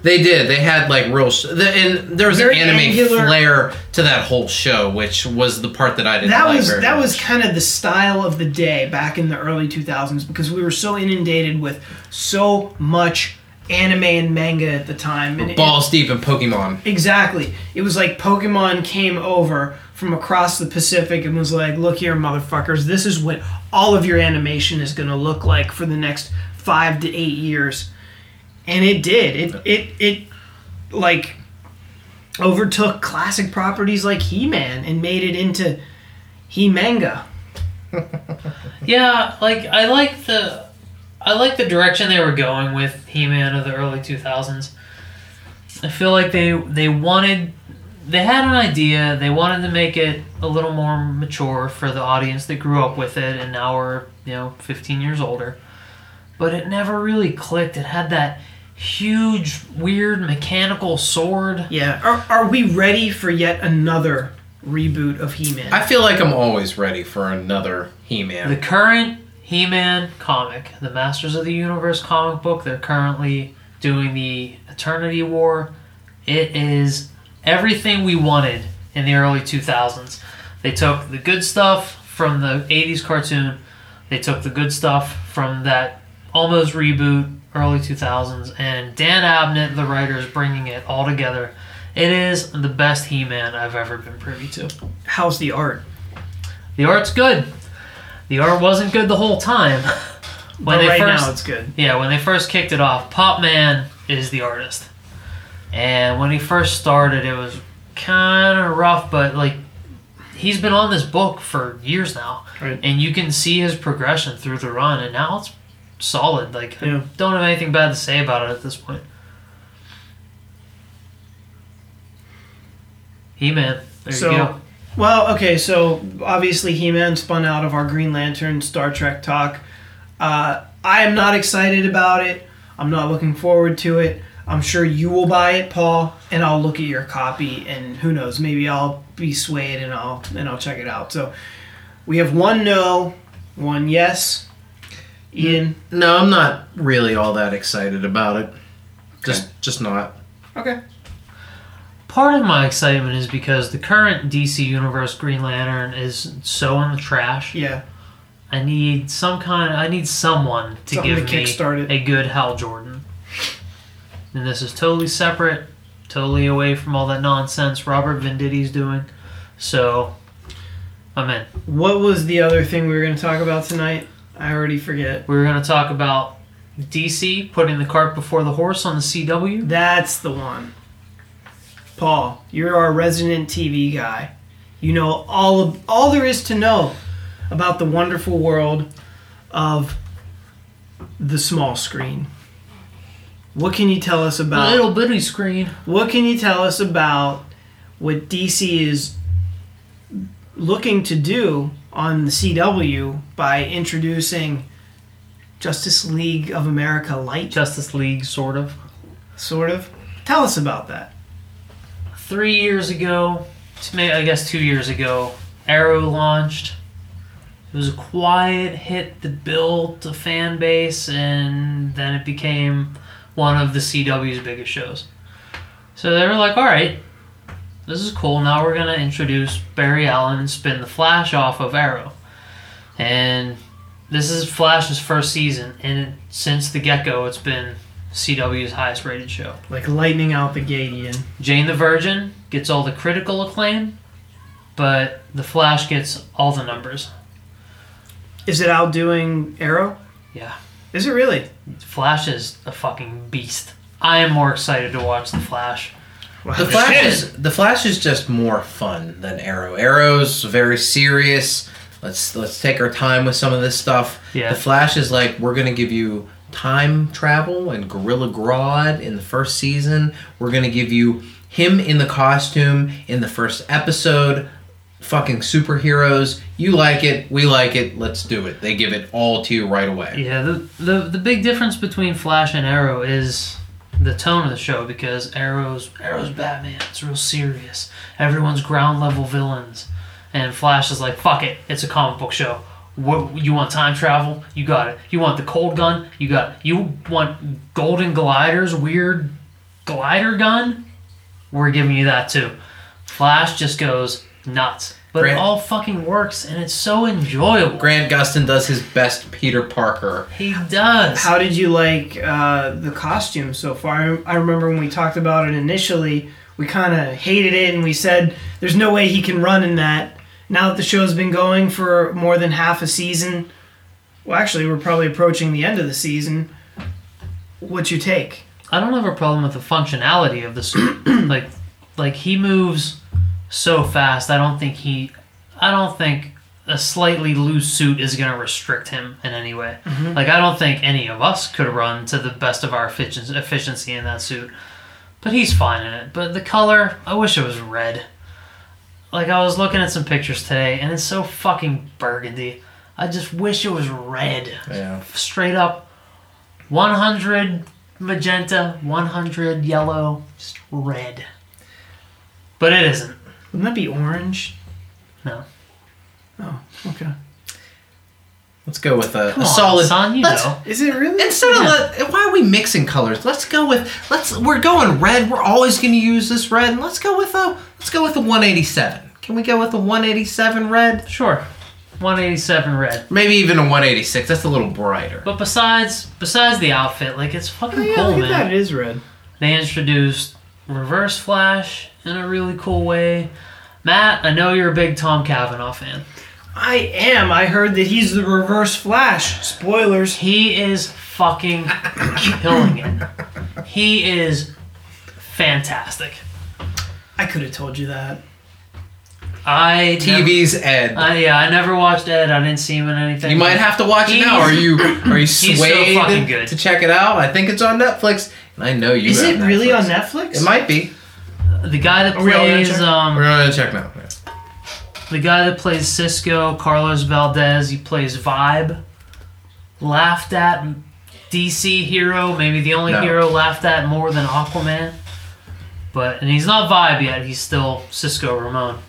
Speaker 2: They did. They had like real. Sh- the, and there was
Speaker 3: Very
Speaker 2: an anime
Speaker 3: angular-
Speaker 2: flair to that whole show, which was the part that I didn't
Speaker 3: that
Speaker 2: like
Speaker 3: was
Speaker 2: very
Speaker 3: that
Speaker 2: much.
Speaker 3: was kind of the style of the day back in the early 2000s because we were so inundated with so much anime and manga at the time and it-
Speaker 2: deep in Pokemon.
Speaker 3: exactly it was like pokemon came over from across the pacific and was like look here motherfuckers this is what all of your animation is going to look like for the next five to eight years and it did it it it like overtook classic properties like he-man and made it into he-manga (laughs)
Speaker 1: Yeah, like I like the I like the direction they were going with He-Man of the early 2000s. I feel like they they wanted they had an idea, they wanted to make it a little more mature for the audience that grew up with it and now we're, you know, 15 years older. But it never really clicked. It had that huge weird mechanical sword.
Speaker 3: Yeah. Are, are we ready for yet another reboot of He-Man?
Speaker 2: I feel like I'm always ready for another He-Man.
Speaker 1: The current He-Man comic, the Masters of the Universe comic book, they're currently doing the Eternity War. It is everything we wanted in the early 2000s. They took the good stuff from the 80s cartoon. They took the good stuff from that almost reboot early 2000s and Dan Abnett the writer is bringing it all together. It is the best He-Man I've ever been privy to.
Speaker 3: How's the art?
Speaker 1: The art's good. The art wasn't good the whole time.
Speaker 3: But right now it's good.
Speaker 1: Yeah, when they first kicked it off, Pop Mhan is the artist. And when he first started, it was kind of rough, but like he's been on this book for years now.
Speaker 3: Right.
Speaker 1: And you can see his progression through the run, and now it's solid. Like,
Speaker 3: Yeah.
Speaker 1: I don't have anything bad to say about it at this point. He Man. There
Speaker 3: So-
Speaker 1: you go.
Speaker 3: Well, okay, so obviously He-Man spun out of our Green Lantern Star Trek talk. Uh, I am not excited about it. I'm not looking forward to it. I'm sure you will buy it, Paul, and I'll look at your copy, and who knows, maybe I'll be swayed and I'll and I'll check it out. So we have one no, one yes. Ian,
Speaker 2: no, I'm not really all that excited about it. Just, just not.
Speaker 3: okay.
Speaker 1: Part of my excitement is because the current DC Universe Green Lantern is so in the trash.
Speaker 3: Yeah,
Speaker 1: I need some kind. I need someone to
Speaker 3: Something
Speaker 1: give
Speaker 3: to
Speaker 1: me
Speaker 3: it.
Speaker 1: a good Hal Jordan. And this is totally separate, totally away from all that nonsense Robert Venditti's doing. So, I'm in.
Speaker 3: What was the other thing we were going to talk about tonight? I already forget.
Speaker 1: We were going to talk about DC putting the cart before the horse on the CW.
Speaker 3: That's the one. Paul, you're our resident TV guy. You know all of all there is to know about the wonderful world of the small screen. What can you tell us about
Speaker 1: little bitty screen.
Speaker 3: what can you tell us about what DC is looking to do on the CW by introducing Justice League of America Light
Speaker 1: Justice League, sort of.
Speaker 3: sort of? Tell us about that.
Speaker 1: three years ago, maybe I guess two years ago, Arrow launched. It was a quiet hit that built a fan base, and then it became one of the CW's biggest shows. So they were like, "All right, this is cool. Now we're gonna introduce Barry Allen and spin the Flash off of Arrow." And this is Flash's first season, and since the get-go, it's been CW's highest-rated show.
Speaker 3: Like lightning out the gate, Ian.
Speaker 1: Jane the Virgin gets all the critical acclaim, but The Flash gets all the numbers.
Speaker 3: Is it outdoing Arrow?
Speaker 1: Yeah.
Speaker 3: Is it really?
Speaker 1: Flash is a fucking beast. I am more excited to watch The Flash.
Speaker 2: The Flash is the Flash is just more fun than Arrow. Arrow's very serious. Let's let's take our time with some of this stuff.
Speaker 1: Yeah.
Speaker 2: The Flash is like we're gonna give you time travel and Gorilla Grodd in the first season. We're gonna give you him in the costume in the first episode. Fucking superheroes. You like it, we like it, let's do it. They give it all to you right away.
Speaker 1: Yeah, the, the the big difference between Flash and Arrow is the tone of the show because Arrow's Arrow's Batman. It's real serious. Everyone's ground level villains, and Flash is like, fuck it, it's a comic book show. What you want time travel? You got it. You want the cold gun? You got it. You want golden gliders? Weird glider gun? We're giving you that too. Flash just goes nuts, but it all fucking works, and it's so enjoyable.
Speaker 2: Grant Gustin does his best Peter Parker.
Speaker 1: He does.
Speaker 3: How did you like uh, the costume so far? I remember when we talked about it initially, we kind of hated it and we said there's no way he can run in that. Now that the show's been going for more than half a season, well, actually, we're probably approaching the end of the season. What's your take?
Speaker 1: I don't have a problem with the functionality of the suit. (clears throat) like, like he moves so fast. I don't think he, I don't think a slightly loose suit is going to restrict him in any way. Mm-hmm. Like I don't think any of us could run to the best of our efficiency in that suit. But he's fine in it. But the color, I wish it was red. Like I was looking at some pictures today and it's so fucking burgundy. I just wish it was red.
Speaker 2: Yeah.
Speaker 1: Straight up 100 magenta, 100 yellow, just red. But it isn't.
Speaker 3: Wouldn't that be orange?
Speaker 1: No.
Speaker 3: Oh, okay.
Speaker 2: Let's go with a,
Speaker 1: Come
Speaker 2: a
Speaker 1: on,
Speaker 2: solid.
Speaker 1: son, you
Speaker 2: let's-
Speaker 1: know.
Speaker 3: Is it really?
Speaker 2: Instead of let, why are we mixing colors? Let's go with let's we're going red. We're always going to use this red. And let's go with a let's go with a 187. Can we go with a 187 red?
Speaker 1: Sure. 187 red.
Speaker 2: Maybe even a 186. That's a little brighter.
Speaker 1: But besides besides the outfit, like it's fucking
Speaker 3: Oh, yeah,
Speaker 1: cool,
Speaker 3: look
Speaker 1: man.
Speaker 3: at that. It is red.
Speaker 1: They introduced Reverse Flash in a really cool way. Matt, I know you're a big Tom Cavanagh fan.
Speaker 3: I am. I heard that he's the Reverse Flash. Spoilers.
Speaker 1: He is fucking killing it. He is fantastic.
Speaker 3: I could have told you that.
Speaker 1: I
Speaker 2: TV's Ed.
Speaker 1: I, yeah, I never watched Ed. I didn't see him in anything.
Speaker 2: you might have to watch it now. Are you are you
Speaker 1: so
Speaker 2: swayed
Speaker 1: fucking good.
Speaker 2: to check it out? I think it's on Netflix, and I know you.
Speaker 3: Is
Speaker 2: have
Speaker 3: it really on Netflix?
Speaker 2: It might be.
Speaker 1: the guy that
Speaker 3: Are we all gonna
Speaker 1: plays
Speaker 3: check?
Speaker 2: We're
Speaker 1: um
Speaker 2: gonna check now. Yeah.
Speaker 1: the guy that plays Cisco, Carlos Valdes. He plays Vibe. Laughed at DC hero, maybe the only
Speaker 2: No.
Speaker 1: hero laughed at more than Aquaman. But and he's not Vibe yet. He's still Cisco Ramon.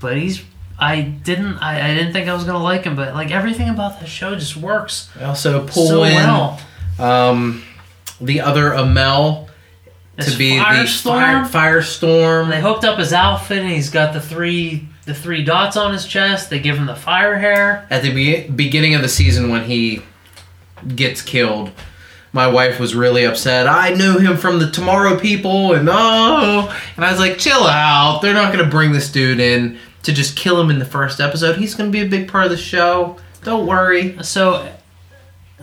Speaker 1: But he's. I didn't. I, I didn't think I was gonna like him, but like everything about that show just works
Speaker 2: I also pull
Speaker 1: so
Speaker 2: in
Speaker 1: well.
Speaker 2: um, the other Amell to
Speaker 1: It's
Speaker 2: be the
Speaker 1: Firestorm.
Speaker 2: fire, firestorm.
Speaker 1: They hooked up his outfit, and he's got the three the three dots on his chest. They give him the fire hair.
Speaker 2: At the be- beginning of the season, when he gets killed, my wife was really upset. I knew him from the Tomorrow People, and oh, and I was like, chill out. They're not gonna bring this dude in to just kill him in the first episode. He's gonna be a big part of the show. Don't worry.
Speaker 1: So,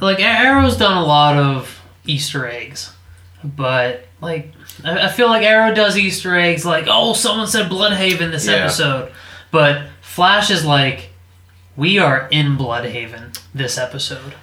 Speaker 1: like Arrow's done a lot of Easter eggs, but like I, I feel like Arrow does Easter eggs like oh someone said Blüdhaven this
Speaker 2: Yeah.
Speaker 1: episode, but Flash is like we are in Blüdhaven this episode.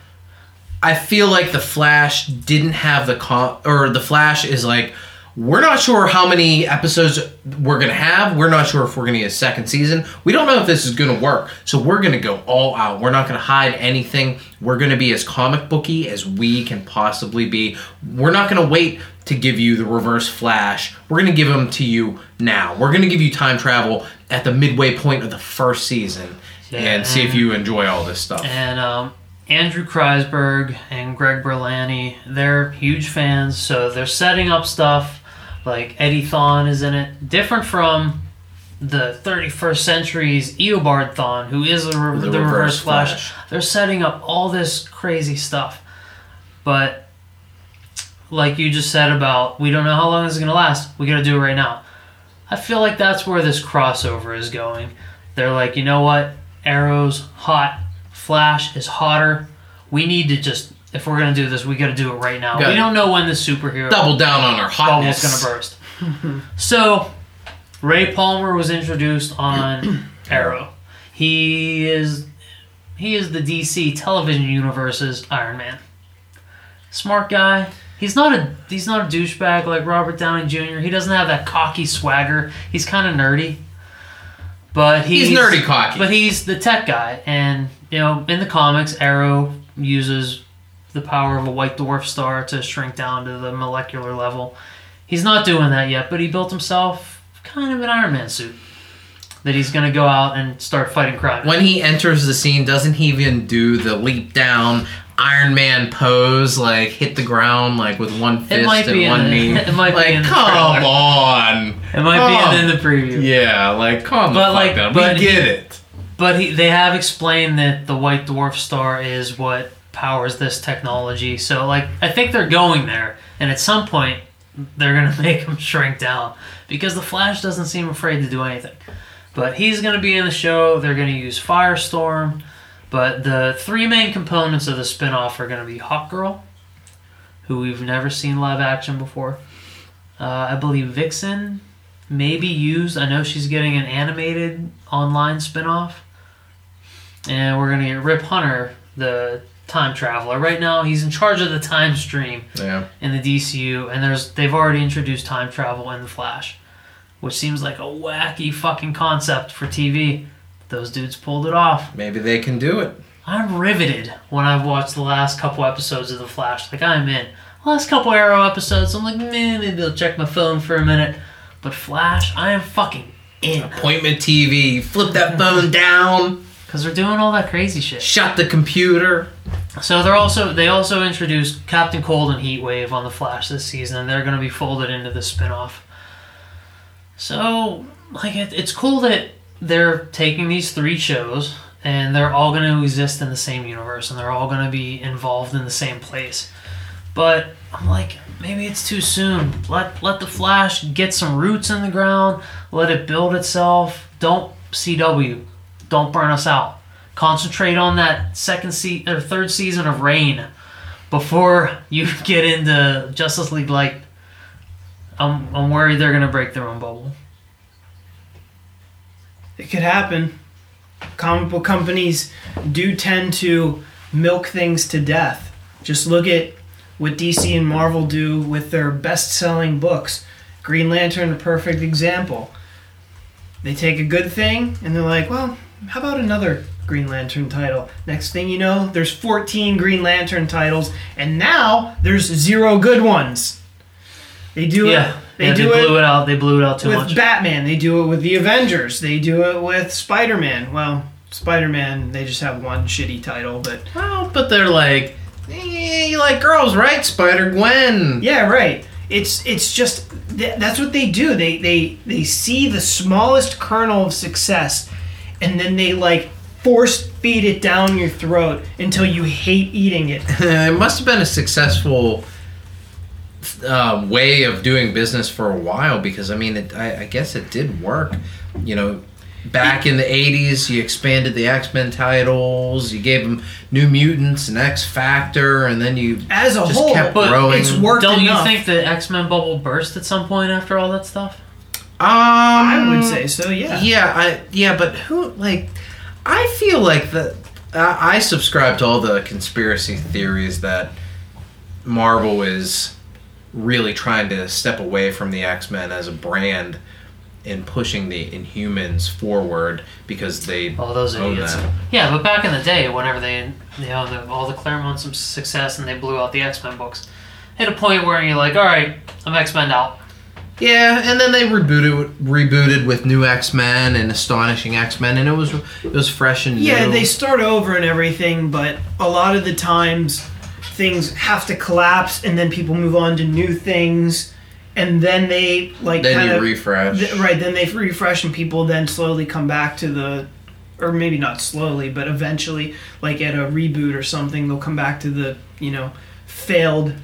Speaker 2: I feel like the Flash didn't have the con, or the Flash is like, we're not sure how many episodes we're gonna have. We're not sure if we're gonna get a second season. We don't know if this is gonna work. So we're gonna go all out. We're not gonna hide anything. We're gonna be as comic booky as we can possibly be. We're not gonna wait to give you the Reverse Flash. We're gonna give them to you now. We're gonna give you time travel at the midway point of the first season.
Speaker 1: Yeah,
Speaker 2: and see if you enjoy all this stuff.
Speaker 1: And um, Andrew Kreisberg and Greg Berlanti, they're huge fans, so they're setting up stuff like Eddie Thawne is in it, different from the 31st century's Eobard Thawne, who is the, re-
Speaker 2: The
Speaker 1: the,
Speaker 2: Reverse
Speaker 1: Reverse Flash.
Speaker 2: Flash.
Speaker 1: They're setting up all this crazy stuff, but like you just said about we don't know how long this is gonna last. We gotta do it right now. I feel like that's where this crossover is going. They're like, you know what? Arrow's hot. Flash is hotter. We need to just, if we're gonna do this, we gotta do it right now.
Speaker 2: Gotta
Speaker 1: we don't know when the superhero
Speaker 2: Double down on our
Speaker 1: bubble's
Speaker 2: hotness.
Speaker 1: gonna burst. (laughs) so, Ray Palmer was introduced on (clears throat) Arrow. He is he is the DC television universe's Iron Man. Smart guy. He's not a he's not a douchebag like Robert Downey Jr. He doesn't have that cocky swagger. He's kind of nerdy. But he's,
Speaker 2: He's nerdy cocky.
Speaker 1: But he's the tech guy, and you know, in the comics, Arrow uses the power of a white dwarf star to shrink down to the molecular level. He's not doing that yet, but he built himself kind of an Iron Man suit that he's going to go out and start fighting crime.
Speaker 2: when he enters the scene, doesn't he even do the leap down Iron Man pose, like hit the ground like with one fist and
Speaker 1: in
Speaker 2: one knee?
Speaker 1: it might be
Speaker 2: like,
Speaker 1: in the
Speaker 2: come on.
Speaker 1: it might
Speaker 2: Oh.
Speaker 1: be in the preview.
Speaker 2: Yeah, like calm
Speaker 1: But,
Speaker 2: the
Speaker 1: like,
Speaker 2: fuck down.
Speaker 1: but
Speaker 2: we
Speaker 1: he-
Speaker 2: get it.
Speaker 1: But he, they have explained that the white dwarf star is what powers this technology. So, like, I think they're going there, and at some point, they're gonna (laughs) make him shrink down because the Flash doesn't seem afraid to do anything. But he's gonna be in the show. They're gonna use Firestorm. But the three main components of the spin-off are gonna be Hawkgirl, who we've never seen live action before. Uh, I believe Vixen may be used. I know she's getting an animated online spin-off and we're gonna get Rip Hunter, the time traveler. Right now, he's in charge of the time stream
Speaker 2: Yeah.
Speaker 1: in the DCU, and there's they've already introduced time travel in the Flash, which seems like a wacky fucking concept for TV. Those dudes pulled it off.
Speaker 2: Maybe they can do it.
Speaker 1: I'm riveted when I've watched the last couple episodes of The Flash. Like I'm in. Last couple Arrow episodes, I'm like, man, maybe I'll check my phone for a minute. But Flash, I am fucking in
Speaker 2: Appointment TV. Flip that phone down. (laughs)
Speaker 1: because they're doing all that crazy shit.
Speaker 2: Shut the computer.
Speaker 1: So they're also they also introduced Captain Cold and Heatwave on the Flash this season, and they're going to be folded into the spinoff. So like it, it's cool that they're taking these three shows and they're all going to exist in the same universe and they're all going to be involved in the same place. But I'm like maybe it's too soon. Let let the Flash get some roots in the ground. Let it build itself. Don't CW. Don't burn us out concentrate on that second se- or third season of Rain before you (laughs) get into Justice League Light. I'm I'm worried they're gonna break their own bubble.
Speaker 3: It could happen. Comic book companies do tend to milk things to death. Just look at what DC and Marvel do with their best selling books. Green Lantern, a perfect example. They take a good thing and they're like, well, how about another Green Lantern title? Next thing you know, there's 14 Green Lantern titles, and now there's zero good ones. They do
Speaker 1: Yeah,
Speaker 3: it. They
Speaker 1: yeah,
Speaker 3: do
Speaker 1: they blew it out. They blew it out too
Speaker 3: with
Speaker 1: much.
Speaker 3: Batman. They do it with the Avengers. They do it with Spider Man. Well, Spider Man, they just have one shitty title, but
Speaker 2: Well, but they're like, eh, you like girls, right? Spider Gwen.
Speaker 3: yeah, right. It's it's just th- that's what they do. They they they see the smallest kernel of success, and then they like force feed it down your throat until you hate eating it. (laughs)
Speaker 2: it must have been a successful uh, way of doing business for a while because I mean, it, I, I guess it did work. You know, back in the '80s, you expanded the X Men titles, you gave them New Mutants and X Factor, and then you
Speaker 3: As a
Speaker 2: just
Speaker 3: whole,
Speaker 2: kept
Speaker 1: but
Speaker 2: growing.
Speaker 3: it's worked
Speaker 1: Don't
Speaker 3: enough.
Speaker 1: you think the X Men bubble burst at some point after all that stuff?
Speaker 2: Um,
Speaker 3: I would say so. Yeah.
Speaker 2: Yeah, I yeah, but who like? I feel like that. Uh, I subscribe to all the conspiracy theories that Marvel is really trying to step away from the X Men as a brand and pushing the Inhumans forward because they
Speaker 1: Oh, those
Speaker 2: own
Speaker 1: idiots.
Speaker 2: that.
Speaker 1: Yeah, but back in the day, whenever they, you know, the, all the Claremont some success and they blew out the X Men books, hit a point where you're like, all right, I'm X Men out.
Speaker 2: Yeah, and then they rebooted rebooted with new X Men and astonishing X Men, and it was it was fresh and new.
Speaker 3: Yeah,
Speaker 2: new.
Speaker 3: they start over and everything, but a lot of the times things have to collapse and then people move on to new things and then they like
Speaker 2: then
Speaker 3: kind
Speaker 2: you refresh.
Speaker 3: th- right, then they refresh and people then slowly come back to the or maybe not slowly, but eventually like at a reboot or something they'll come back to the, you know, failed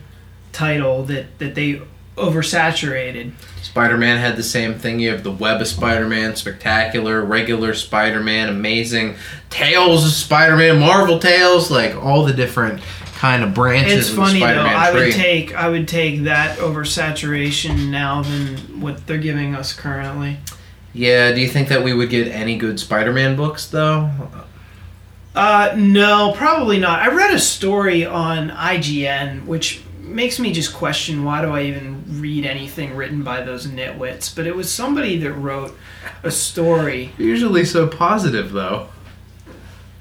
Speaker 3: title that that they oversaturated.
Speaker 2: Spider Man had the same thing. You have the Web of Spider Man, Spectacular, regular Spider Man, Amazing, Tales of Spider Man, Marvel Tales, like all the different kind of branches
Speaker 3: It's
Speaker 2: of
Speaker 3: funny
Speaker 2: the
Speaker 3: though. I
Speaker 2: tree.
Speaker 3: would take I would take that oversaturation now than what they're giving us currently.
Speaker 2: yeah, do you think that we would get any good Spider Man books though?
Speaker 3: Uh, no, probably not. I read a story on IGN, which makes me just question why do I even read anything written by those nitwits. But it was somebody that wrote a story.
Speaker 2: Usually so positive though.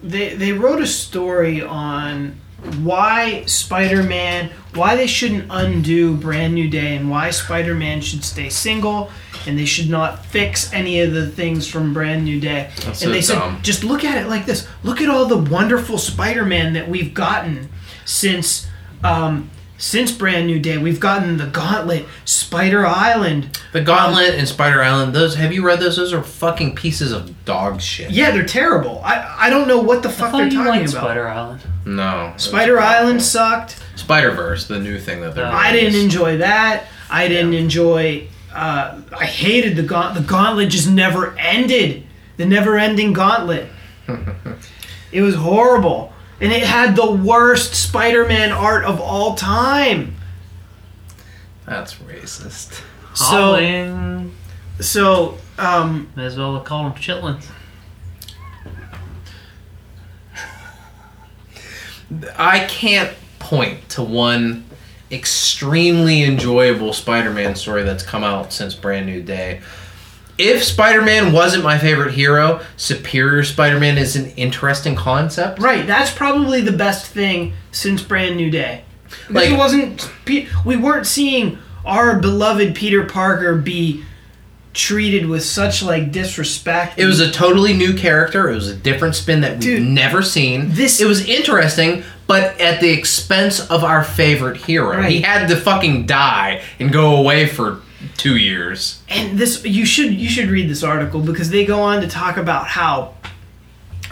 Speaker 3: They they wrote a story on why Spider-Man, why they shouldn't undo Brand New Day, and why Spider-Man should stay single, and they should not fix any of the things from Brand New Day.
Speaker 2: That's
Speaker 3: and
Speaker 2: so
Speaker 3: they
Speaker 2: dumb.
Speaker 3: said, just look at it like this. Look at all the wonderful Spider-Man that we've gotten since um, since Brand New Day. We've gotten the Gauntlet, Spider Island.
Speaker 2: The Gauntlet and Spider Island, those have you read those? Those are fucking pieces of dog shit.
Speaker 3: Yeah, they're terrible. I I don't know what the fuck
Speaker 1: thought
Speaker 3: they're
Speaker 1: you
Speaker 3: talking
Speaker 1: liked
Speaker 3: about.
Speaker 1: Spider Island.
Speaker 2: No.
Speaker 3: Spider Island sucked.
Speaker 2: Spider Verse, the new thing that they're
Speaker 1: Uh.
Speaker 3: I didn't enjoy that. I didn't enjoy. Uh, I hated the gaunt. The gauntlet just never ended. The never-ending gauntlet. (laughs) it was horrible, and it had the worst Spider-Man art of all time.
Speaker 2: That's racist.
Speaker 3: So,
Speaker 1: Howling.
Speaker 3: so um,
Speaker 1: May as well call them chitlins.
Speaker 2: I can't point to one extremely enjoyable Spider-Man story that's come out since Brand New Day. If Spider-Man wasn't my favorite hero, Superior Spider-Man is an interesting concept.
Speaker 3: Right, that's probably the best thing since Brand New Day. Like,
Speaker 2: Like-
Speaker 3: it wasn't. We weren't seeing our beloved Peter Parker be treated with such like disrespect.
Speaker 2: It was a totally new character. It was a different spin that we've never seen.
Speaker 3: this-
Speaker 2: it was interesting, but at the expense of our favorite hero.
Speaker 3: Right.
Speaker 2: He had to fucking die and go away for two years.
Speaker 3: and this you should you should read this article because they go on to talk about how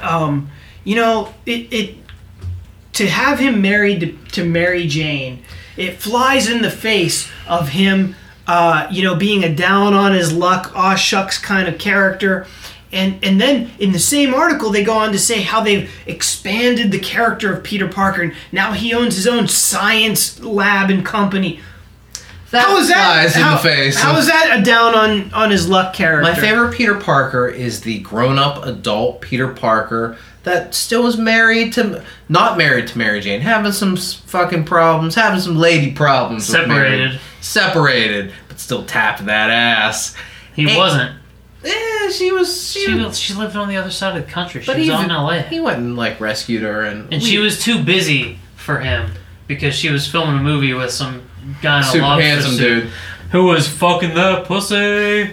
Speaker 3: um you know it, it to have him married to, to mary jane it flies in the face of him uh you know being a down on his luck aw shucks kind of character and and then in the same article they go on to say how they've expanded the character of peter parker and now he owns his own science lab and company
Speaker 2: That
Speaker 3: how is that?
Speaker 2: flies in the face.
Speaker 3: How is that a down on on his luck character?
Speaker 2: My favorite Peter Parker is the grown-up adult Peter Parker that still is married to not married to Mary Jane, having some fucking problems, having some lady problems. with Mary.
Speaker 1: Separated.
Speaker 2: separated, but still tapping that ass.
Speaker 1: He
Speaker 2: Hey,
Speaker 1: wasn't.
Speaker 2: Yeah, she was. She,
Speaker 1: She
Speaker 2: was,
Speaker 1: was, she lived on the other side of the country. She
Speaker 2: but
Speaker 1: was
Speaker 2: even
Speaker 1: out in LA.
Speaker 2: he went and like rescued her, and,
Speaker 1: And
Speaker 2: we-
Speaker 1: she was too busy for him because she was filming a movie with some guy in a
Speaker 2: super handsome
Speaker 1: suit
Speaker 2: dude.
Speaker 1: who was fucking the pussy.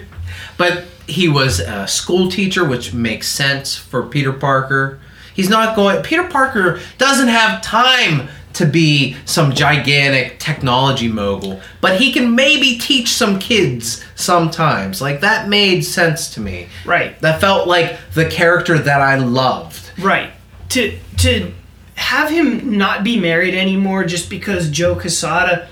Speaker 2: But he was a school teacher, which makes sense for Peter Parker. He's not going. Peter Parker doesn't have time to be some gigantic technology mogul, but he can maybe teach some kids sometimes. Like that made sense to me.
Speaker 3: right,
Speaker 2: That felt like the character that I loved.
Speaker 3: right. To to have him not be married anymore just because Joe Quesada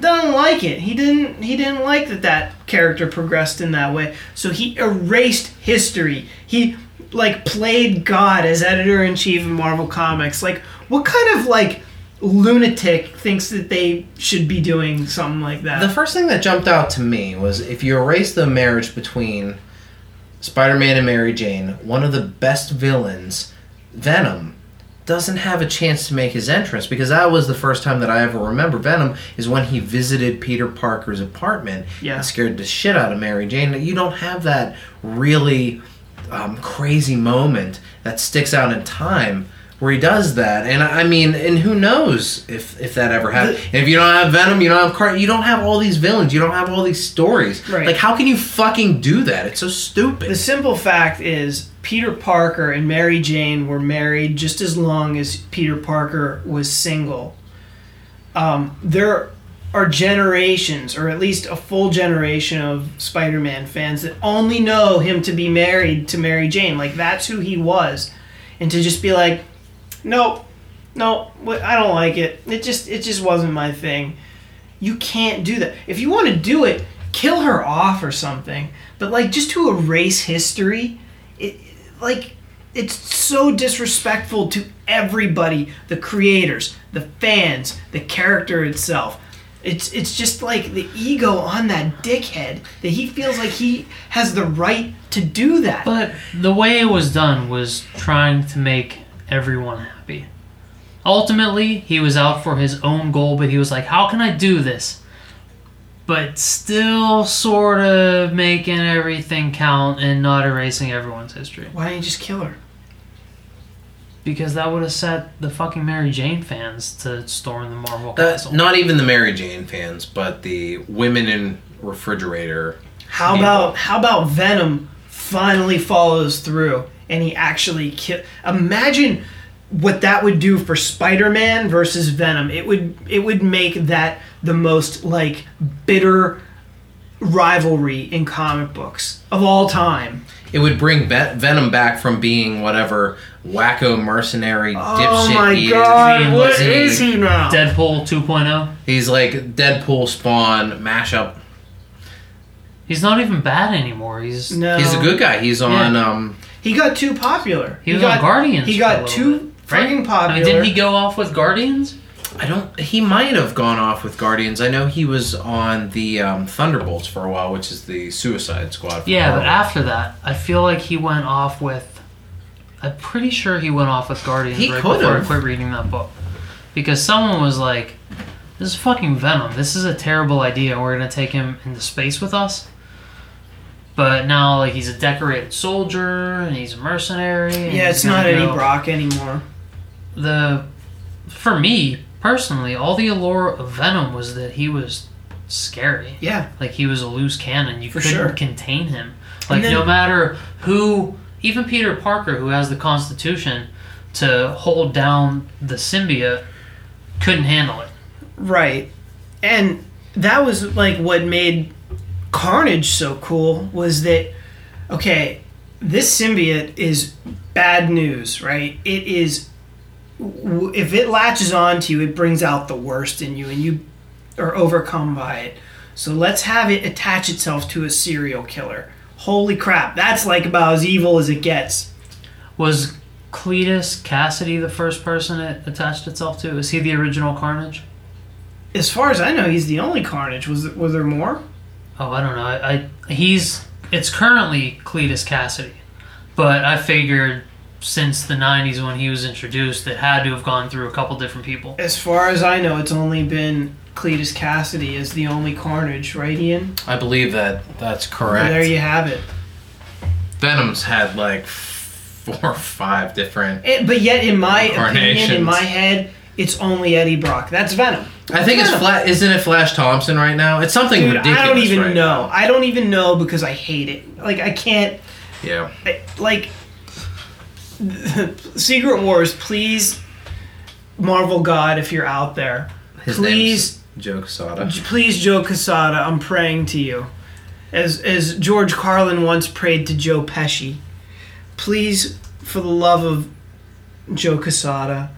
Speaker 3: doesn't like it. He didn't he didn't like that that character progressed in that way. So he erased history. He like played God as editor in chief of Marvel Comics. Like what kind of like lunatic thinks that they should be doing something like that?
Speaker 2: The first thing that jumped out to me was if you erase the marriage between Spider Man and Mary Jane, one of the best villains, Venom, doesn't have a chance to make his entrance because that was the first time that I ever remember Venom is when he visited Peter Parker's apartment
Speaker 3: Yeah.
Speaker 2: and scared the shit out of Mary Jane. You don't have that really um, crazy moment that sticks out in time where he does that. And I mean, and who knows if if that ever happened? And if you don't have Venom, you don't have Car- you don't have all these villains, you don't have all these stories.
Speaker 3: Right.
Speaker 2: Like, how can you fucking do that? It's so stupid.
Speaker 3: The simple fact is, Peter Parker and Mary Jane were married just as long as Peter Parker was single. Um, there are generations, or at least a full generation of Spider Man fans that only know him to be married to Mary Jane. Like, that's who he was. And to just be like, nope, no, I don't like it. It just, it just wasn't my thing. You can't do that. If you want to do it, kill her off or something. But like just to erase history, it like it's so disrespectful to everybody, the creators, the fans, the character itself. It's it's just like the ego on that dickhead that he feels like he has the right to do that.
Speaker 1: But the way it was done was trying to make everyone happy. Ultimately, he was out for his own goal, but he was like, how can I do this? But still sort of making everything count and not erasing everyone's history.
Speaker 3: Why didn't you just kill her?
Speaker 1: Because that would have set the fucking Mary Jane fans to storm the Marvel
Speaker 2: That's
Speaker 1: castle.
Speaker 2: not even the Mary Jane fans, but the women in refrigerator.
Speaker 3: How
Speaker 2: People.
Speaker 3: about how about Venom finally follows through and he actually kill? Imagine what that would do for Spider-Man versus Venom. It would it would make that the most like bitter rivalry in comic books of all time.
Speaker 2: It would bring Ve- Venom back from being whatever wacko mercenary
Speaker 3: Oh
Speaker 2: dipshit
Speaker 3: my
Speaker 2: he
Speaker 3: god,
Speaker 1: being
Speaker 3: what
Speaker 1: what's
Speaker 3: is he now?
Speaker 1: Deadpool 2.0.
Speaker 2: is. He's like Deadpool Spawn mashup.
Speaker 1: He's not even bad anymore. He's
Speaker 3: No,
Speaker 2: He's a good guy. He's on
Speaker 1: Yeah.
Speaker 2: um
Speaker 3: He got too popular.
Speaker 1: he was
Speaker 3: got,
Speaker 1: on Guardians.
Speaker 3: He
Speaker 1: for a
Speaker 3: got too
Speaker 1: bit, right?
Speaker 3: freaking popular.
Speaker 1: I mean, didn't he go off with Guardians?
Speaker 2: I don't. He might have gone off with Guardians. I know he was on the um, Thunderbolts for a while, which is the Suicide Squad. for
Speaker 1: Yeah, but after that, I feel like he went off with. I'm pretty sure he went off with Guardians
Speaker 2: He
Speaker 1: right
Speaker 2: could've.
Speaker 1: before I quit reading that book. because someone was like, "This is fucking Venom. This is a terrible idea. We're gonna take him into space with us." But now, like, he's a decorated soldier and he's a mercenary. and
Speaker 3: Yeah, it's not
Speaker 1: go-
Speaker 3: Brock anymore.
Speaker 1: The for me personally, all the allure of Venom was that he was scary.
Speaker 3: Yeah,
Speaker 1: Like he was a loose cannon. You
Speaker 3: For
Speaker 1: couldn't
Speaker 3: sure.
Speaker 1: contain him. Like
Speaker 3: then-
Speaker 1: no matter who, even Peter Parker, who has the Constitution to hold down the symbiote, couldn't handle it.
Speaker 3: right. And that was like what made Carnage so cool was that okay, this symbiote is bad news, right? It is if it latches onto you, it brings out the worst in you, and you are overcome by it. So let's have it attach itself to a serial killer. Holy crap, that's like about as evil as it gets.
Speaker 1: Was Cletus Cassidy the first person it attached itself to? Is he the original Carnage?
Speaker 3: As far as I know, he's the only Carnage. Was was there more?
Speaker 1: Oh, I don't know. I, I he's it's currently Cletus Cassidy, but I figured since the '90s when he was introduced, it had to have gone through a couple different people.
Speaker 3: As far as I know, it's only been Cletus Cassidy as the only Carnage, right, Ian?
Speaker 2: I believe that that's correct.
Speaker 3: There you have it.
Speaker 2: Venom's had like four or five different.
Speaker 3: It- but yet, in my opinion, in my head, it's only Eddie Brock. That's Venom.
Speaker 2: I think it's flat. Isn't it Flash Thompson right now? It's something
Speaker 3: Dude,
Speaker 2: ridiculous.
Speaker 3: I don't even
Speaker 2: right
Speaker 3: know.
Speaker 2: now.
Speaker 3: I don't even know because I hate it. Like I can't.
Speaker 2: Yeah.
Speaker 3: I, like (laughs) Secret Wars, please, Marvel God, if you're out there,
Speaker 2: His
Speaker 3: please,
Speaker 2: Joe Quesada.
Speaker 3: please, Joe Quesada, I'm praying to you, as as George Carlin once prayed to Joe Pesci. Please, for the love of Joe Quesada,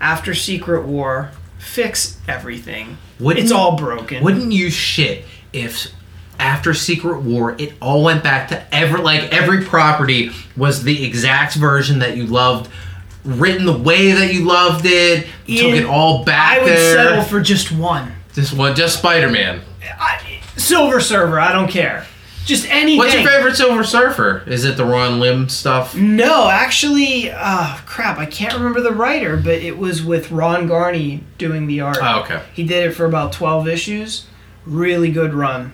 Speaker 3: after Secret War, fix everything.
Speaker 2: Wouldn't-
Speaker 3: it's all broken.
Speaker 2: Wouldn't you shit if after Secret War it all went back to ever like every property was the exact version that you loved, written the way that you loved it, took it all back
Speaker 3: I would
Speaker 2: there.
Speaker 3: settle for just one.
Speaker 2: just one, just Spider Man.
Speaker 3: Silver Surfer, I don't care. Just anything.
Speaker 2: What's your favorite Silver Surfer? Is it the Ron Lim stuff?
Speaker 3: No, actually, uh, crap, I can't remember the writer, but it was with Ron Garney doing the art.
Speaker 2: Oh, okay.
Speaker 3: He did it for about 12 issues. Really good run.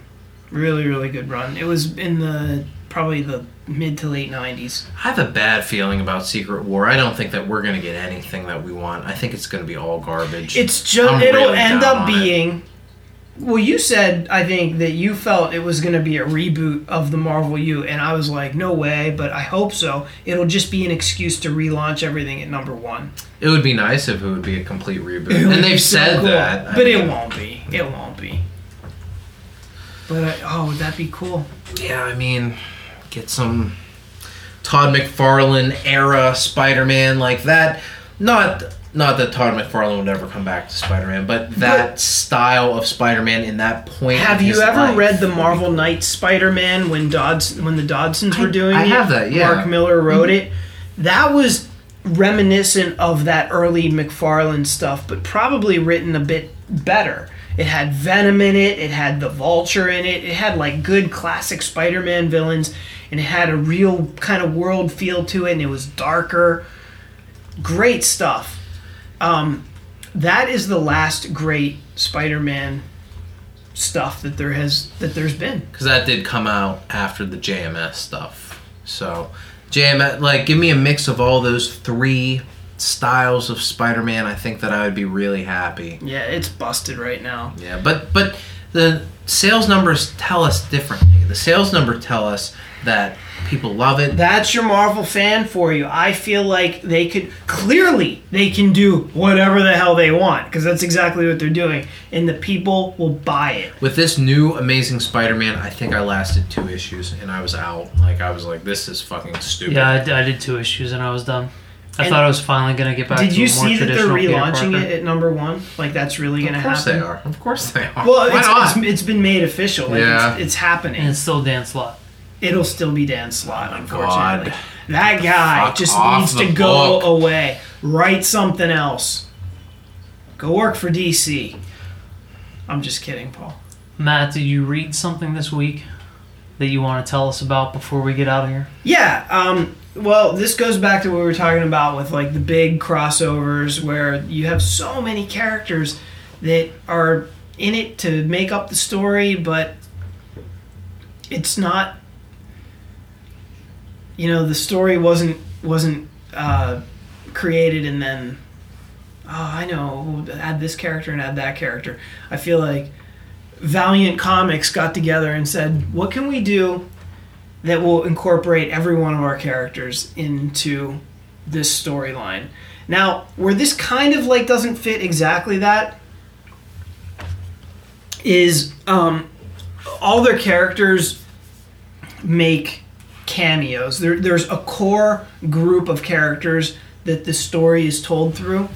Speaker 3: Really, really good run. It was in the probably the mid to late 90s.
Speaker 2: I have a bad feeling about Secret War. I don't think that we're gonna get anything that we want. I think it's gonna be all garbage.
Speaker 3: It's just,
Speaker 2: I'm
Speaker 3: it'll
Speaker 2: really
Speaker 3: end up
Speaker 2: being. it.
Speaker 3: Well, you said, I think, that you felt it was going to be a reboot of the Marvel U, and I was like, no way, but I hope so. It'll just be an excuse to relaunch everything at number one.
Speaker 2: It would be nice if it would be a complete reboot, and they've
Speaker 3: so
Speaker 2: said
Speaker 3: cool.
Speaker 2: that. I
Speaker 3: but
Speaker 2: mean,
Speaker 3: it won't be. It won't be. But I, oh, would that be cool?
Speaker 2: Yeah, I mean, get some Todd McFarlane era Spider-Man like that. Not not that Todd McFarlane would ever come back to Spider-Man, but that
Speaker 3: But-
Speaker 2: style of Spider-Man in that point.
Speaker 3: Have you ever read the Marvel Knights Spider-Man when Dodds when the Dodsons
Speaker 2: I-
Speaker 3: were doing
Speaker 2: I
Speaker 3: it?
Speaker 2: have that, yeah.
Speaker 3: Mark Millar wrote mm-hmm. it. That was reminiscent of that early McFarlane stuff, but probably written a bit better. It had Venom in it, it had the Vulture in it, it had like good classic Spider-Man villains, and it had a real kind of world feel to it, and it was darker. Great stuff. Um, that is the last great Spider-Man stuff that there has that there's been.
Speaker 2: because that did come out after the JMS stuff. So JMS, like, give me a mix of all those three styles of Spider-Man. I think that I would be really happy.
Speaker 3: Yeah, it's busted right now.
Speaker 2: Yeah, but but the sales numbers tell us differently. The sales number tell us that people love it.
Speaker 3: That's your Marvel fan for you. I feel like they could clearly they can do whatever the hell they want because that's exactly what they're doing, and the people will buy it.
Speaker 2: With this new Amazing Spider-Man, I think I lasted two issues and I was out. Like I was like, this is fucking stupid.
Speaker 1: Yeah, I did two issues and I was done. I
Speaker 3: And
Speaker 1: thought I was finally gonna get back
Speaker 3: Did
Speaker 1: to
Speaker 3: you
Speaker 1: a more
Speaker 3: see that they're relaunching it at number one? Like that's really going to happen.
Speaker 2: Of course
Speaker 3: happen.
Speaker 2: they are. Of course they are.
Speaker 3: Well,
Speaker 2: Why
Speaker 3: it's,
Speaker 2: not?
Speaker 3: it's, it's been made official. Like
Speaker 2: Yeah.
Speaker 3: it's, it's happening.
Speaker 1: And it's still Dan Slott.
Speaker 3: It'll still be Dan Slott, unfortunately.
Speaker 2: God.
Speaker 3: That guy
Speaker 2: Fuck
Speaker 3: just
Speaker 2: off
Speaker 3: needs
Speaker 2: the
Speaker 3: to go
Speaker 2: book.
Speaker 3: away. Write something else. Go work for DC. I'm just kidding, Paul.
Speaker 1: Matt, did you read something this week that you want to tell us about before we get out of here?
Speaker 3: Yeah, um, well, this goes back to what we were talking about with like the big crossovers where you have so many characters that are in it to make up the story, but it's not. You know, the story wasn't wasn't uh, created and then. Oh, I know. We'll add this character and add that character. I feel like Valiant Comics got together and said, "What can we do that will incorporate every one of our characters into this storyline?" Now, where this kind of like doesn't fit exactly that is um, all their characters make cameos. There, there's a core group of characters that the story is told through.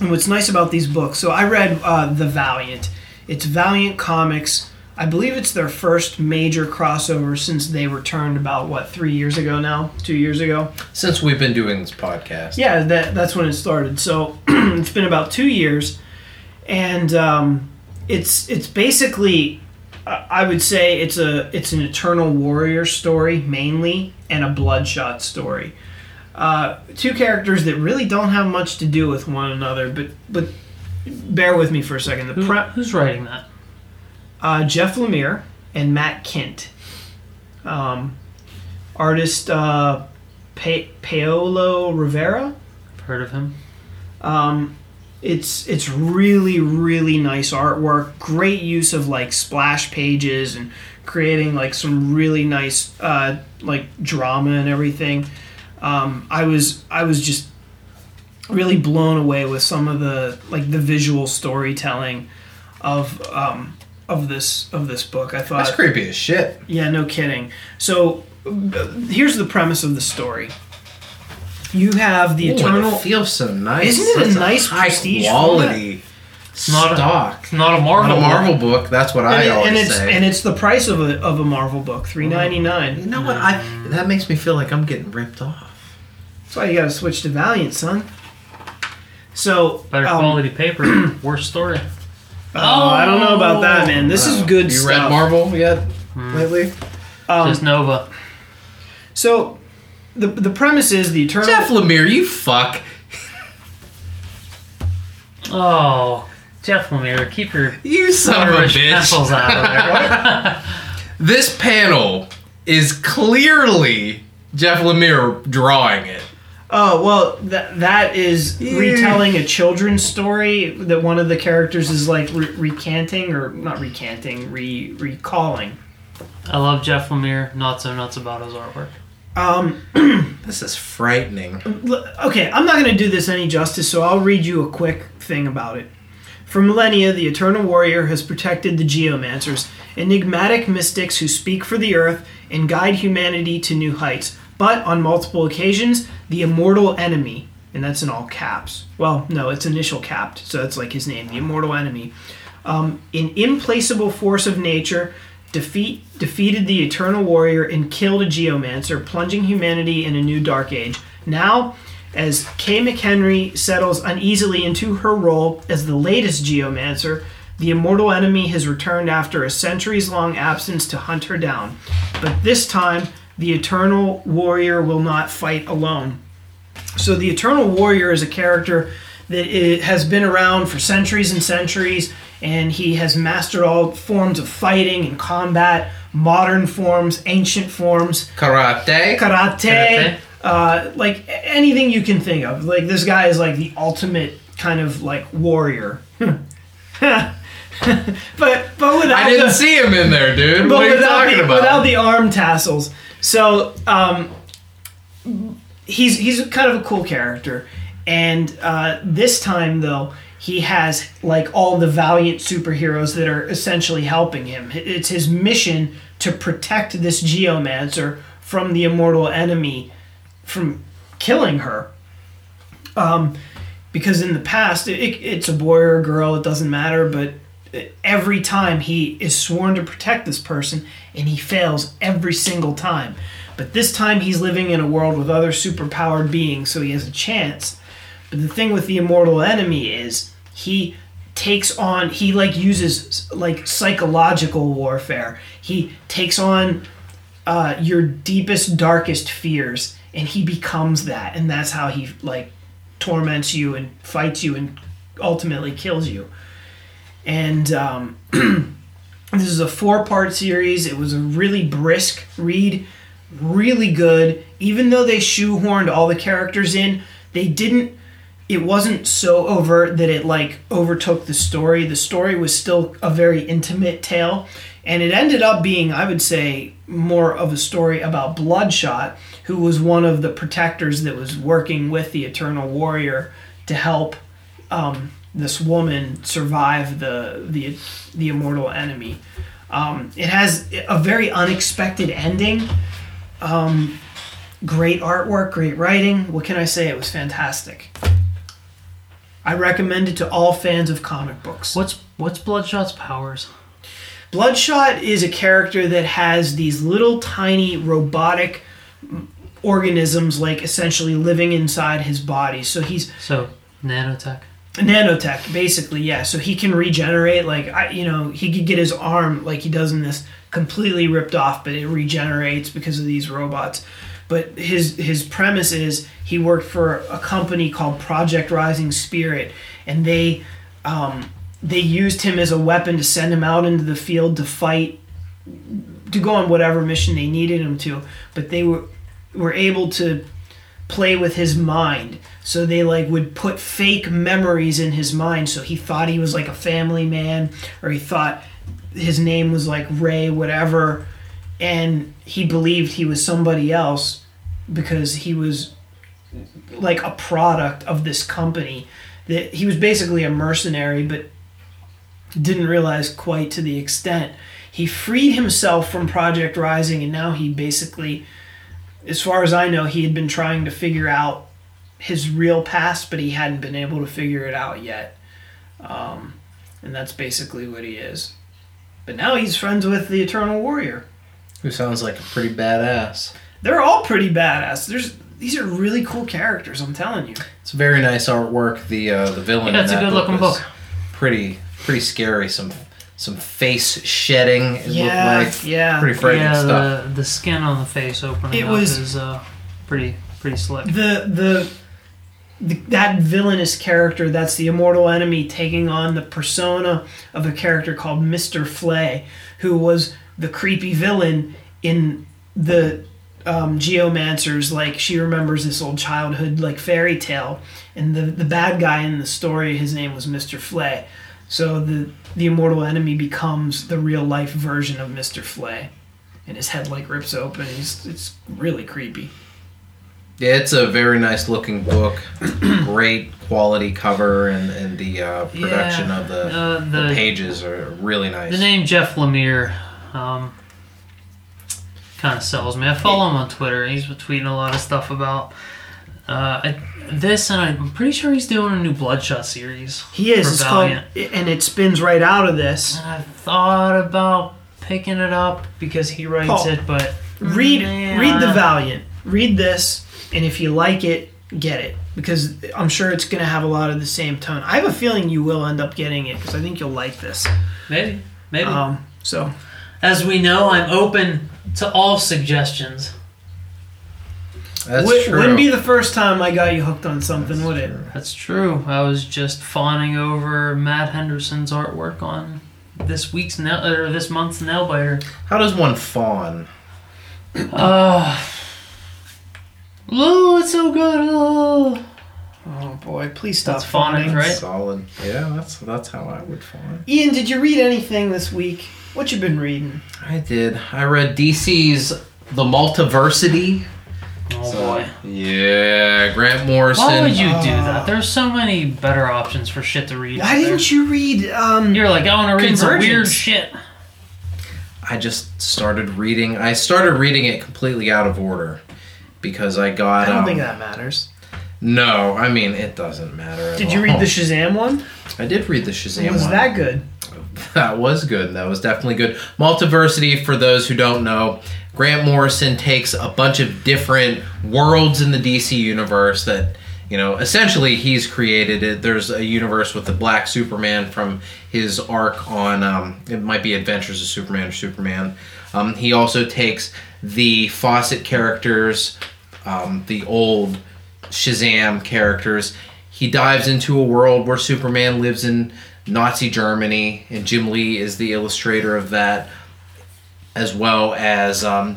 Speaker 3: And what's nice about these books, so I read uh, The Valiant. It's Valiant Comics. I believe it's their first major crossover since they returned about what three years ago now, two years ago.
Speaker 2: Since we've been doing this podcast.
Speaker 3: Yeah, that that's when it started. So (clears throat) it's been about two years, and um, it's it's basically I would say it's a it's an Eternal Warrior story mainly and a Bloodshot story. Uh, two characters that really don't have much to do with one another, but but bear with me for a second. The
Speaker 1: Who,
Speaker 3: pre-
Speaker 1: who's writing that?
Speaker 3: uh, Jeff Lemire and Matt Kindt. Um, artist uh, pa- Paolo Rivera.
Speaker 1: I've heard of him.
Speaker 3: Um, it's it's really really nice artwork. Great use of like splash pages and creating like some really nice uh, like drama and everything. Um, I was I was just really blown away with some of the like the visual storytelling of um, of this of this book. I thought
Speaker 2: That's creepy as shit.
Speaker 3: yeah, no kidding. So uh, here's the premise of the story. You have the
Speaker 2: Ooh,
Speaker 3: eternal.
Speaker 2: it feels so nice.
Speaker 3: Isn't it a
Speaker 2: That's
Speaker 3: nice
Speaker 2: high
Speaker 3: prestige
Speaker 2: quality
Speaker 1: not a-
Speaker 2: stock?
Speaker 1: It's not a Marvel.
Speaker 2: Not a
Speaker 1: book.
Speaker 2: Marvel book. That's what I
Speaker 3: and, it-
Speaker 2: always
Speaker 3: and it's
Speaker 2: say.
Speaker 3: and it's the price of a of a Marvel book, three ninety nine.
Speaker 2: you know what? I that makes me feel like I'm getting ripped off.
Speaker 3: That's why you got to switch to Valiant, son. So
Speaker 1: Better
Speaker 3: um,
Speaker 1: quality paper, (clears throat) worse story.
Speaker 3: Oh, I don't know about that, man. This is
Speaker 2: Uh,
Speaker 3: good
Speaker 2: You
Speaker 3: stuff.
Speaker 2: read Marvel yet lately?
Speaker 3: Um,
Speaker 1: Just Nova.
Speaker 3: so the the premise is the eternal.
Speaker 2: Jeff Lemire, you fuck.
Speaker 1: Oh, Jeff Lemire, keep your
Speaker 2: You son of a bitch.
Speaker 1: pencils out of there. (laughs)
Speaker 2: This panel is clearly Jeff Lemire drawing it.
Speaker 3: Oh well, that that is
Speaker 2: Yeah.
Speaker 3: retelling a children's story that one of the characters is like re- recanting or not recanting, re recalling.
Speaker 1: I love Jeff Lemire. Not so nuts about his artwork.
Speaker 3: Um, (clears throat)
Speaker 2: This is frightening.
Speaker 3: okay, I'm not going to do this any justice, so I'll read you a quick thing about it. For millennia, the Eternal Warrior has protected the Geomancers, enigmatic mystics who speak for the Earth and guide humanity to new heights. But on multiple occasions, the Immortal Enemy, and that's in all caps. Well, no, it's initial capped, so that's like his name, the Immortal Enemy. Um, an force of nature defeat defeated the Eternal Warrior and killed a Geomancer, plunging humanity in a new dark age. Now, as Kay McHenry settles uneasily into her role as the latest Geomancer, the immortal enemy has returned after a centuries long absence to hunt her down. But this time, the Eternal Warrior will not fight alone. So, the Eternal Warrior is a character that has been around for centuries and centuries, and he has mastered all forms of fighting and combat, modern forms, ancient forms
Speaker 2: Karate.
Speaker 3: karate,
Speaker 1: Karate.
Speaker 3: Uh, like anything you can think of. Like this guy is like the ultimate kind of like warrior. (laughs) but but without
Speaker 2: I didn't
Speaker 3: the,
Speaker 2: see him in there, dude.
Speaker 3: but
Speaker 2: What are you
Speaker 3: without
Speaker 2: talking
Speaker 3: the,
Speaker 2: about?
Speaker 3: without the arm tassels. So um, he's he's kind of a cool character, and uh, this time though he has like all the valiant superheroes that are essentially helping him. It's his mission to protect this geomancer from the immortal enemy from killing her. Um, because in the past, it, it's a boy or a girl, it doesn't matter, but every time he is sworn to protect this person and he fails every single time. But this time he's living in a world with other superpowered beings, so he has a chance. But the thing with the immortal enemy is he takes on he like uses like psychological warfare. He takes on uh, your deepest, darkest fears, and he becomes that, and that's how he like torments you and fights you and ultimately kills you. And um, (clears throat) this is a four-part series. It was a really brisk read, really good. Even though they shoehorned all the characters in, they didn't it wasn't so overt that it like overtook the story. The story was still a very intimate tale, and it ended up being, I would say, more of a story about Bloodshot, who was one of the protectors that was working with the Eternal Warrior to help um, this woman survive the the the immortal enemy. Um, it has a very unexpected ending. Um, great artwork, great writing. What can I say? It was fantastic. I recommend it to all fans of comic books.
Speaker 1: What's what's Bloodshot's powers?
Speaker 3: Bloodshot is a character that has these little tiny robotic organisms, like essentially living inside his body. So he's
Speaker 1: So nanotech.
Speaker 3: nanotech, basically. Yeah. So he can regenerate. Like I, you know, he could get his arm like he does in this completely ripped off, but it regenerates because of these robots. But his his premise is he worked for a company called Project Rising Spirit, and they um, they used him as a weapon to send him out into the field to fight, to go on whatever mission they needed him to. But they were were able to play with his mind. So they like would put fake memories in his mind. So he thought he was like a family man, or he thought his name was like Ray, whatever, and he believed he was somebody else because he was like a product of this company. That he was basically a mercenary, but didn't realize quite to the extent. He freed himself from Project Rising, and now he basically, as far as I know, he had been trying to figure out his real past, but he hadn't been able to figure it out yet. Um, and that's basically what he is. But now he's friends with the Eternal Warrior.
Speaker 2: Who sounds like a pretty badass.
Speaker 3: They're all pretty badass. There's these are really cool characters. I'm telling you.
Speaker 2: It's very nice artwork. The uh, the villain.
Speaker 1: Yeah,
Speaker 2: in
Speaker 1: it's a
Speaker 2: that
Speaker 1: good looking book.
Speaker 2: Pretty pretty scary. Some some face shedding. It
Speaker 3: Yeah,
Speaker 2: looked like
Speaker 3: yeah.
Speaker 2: pretty frightening
Speaker 1: yeah,
Speaker 2: stuff.
Speaker 1: the the skin on the face opening
Speaker 3: It
Speaker 1: up
Speaker 3: was-
Speaker 1: is uh, pretty pretty slick.
Speaker 3: the the, the that villainous character that's the immortal enemy taking on the persona of a character called Mr. Flay, who was the creepy villain in the um, Geomancers. Like she remembers this old childhood like fairy tale, and the the bad guy in the story, his name was Mr. Flay. So the the immortal enemy becomes the real life version of Mr. Flay, and his head like rips open. He's it's really creepy.
Speaker 2: Yeah, it's a very nice looking book. (clears throat) Great quality cover and, and the uh, production
Speaker 1: Yeah,
Speaker 2: of the,
Speaker 1: uh,
Speaker 2: the
Speaker 1: the-
Speaker 2: pages are really nice.
Speaker 1: The name Jeff Lemire um, kind of sells me. I follow him on Twitter. He's been tweeting a lot of stuff about uh, this, and I'm pretty sure he's doing a new Bloodshot series.
Speaker 3: He is. It's
Speaker 1: Valiant.
Speaker 3: called, and it spins right out of this.
Speaker 1: And I thought about picking it up because he writes
Speaker 3: Paul,
Speaker 1: it, but
Speaker 3: Read,
Speaker 1: Yeah.
Speaker 3: read the Valiant. Read this, and if you like it, get it because I'm sure it's going to have a lot of the same tone. I have a feeling you will end up getting it because I think you'll like this.
Speaker 1: maybe, maybe.
Speaker 3: Um, so
Speaker 1: As we know, I'm open to all suggestions.
Speaker 2: That's
Speaker 3: Wou-
Speaker 2: true.
Speaker 3: wouldn't be the first time I got you hooked on something, would it?
Speaker 1: That's true. I was just fawning over Matt Henderson's artwork on this week's nail or this month's Nailbiter.
Speaker 2: How does one fawn?
Speaker 1: Uh, oh, it's so good. Oh.
Speaker 3: Oh boy, please stop
Speaker 1: That's fawning,
Speaker 3: fawning.
Speaker 1: right?
Speaker 2: Solid. Yeah, that's that's how I would fawn.
Speaker 3: Ian, did you read anything this week? What you been reading?
Speaker 2: I did. I read DC's The Multiversity.
Speaker 1: Oh
Speaker 2: So,
Speaker 1: boy.
Speaker 2: Yeah, Grant Morrison.
Speaker 1: Why would you do
Speaker 3: Oh.
Speaker 1: that? There's so many better options for shit to read.
Speaker 3: Why didn't you read? Um,
Speaker 1: You're like, I want to read some weird shit.
Speaker 2: I just started reading. I started reading it completely out of order because I got.
Speaker 3: I don't
Speaker 2: um,
Speaker 3: think that matters.
Speaker 2: No, I mean it doesn't matter. at
Speaker 3: Did you
Speaker 2: all.
Speaker 3: read the Shazam one?
Speaker 2: I did read the Shazam. One.
Speaker 3: Was
Speaker 2: one.
Speaker 3: that good?
Speaker 2: That was good. That was definitely good. Multiversity, for those who don't know, Grant Morrison takes a bunch of different worlds in the DC universe that, you know, essentially he's created it. There's a universe with the Black Superman from his arc on, um, it might be Adventures of Superman or Superman. Um, he also takes the Fawcett characters um, the old Shazam characters. He dives into a world where Superman lives in Nazi Germany, and Jim Lee is the illustrator of that, as well as um,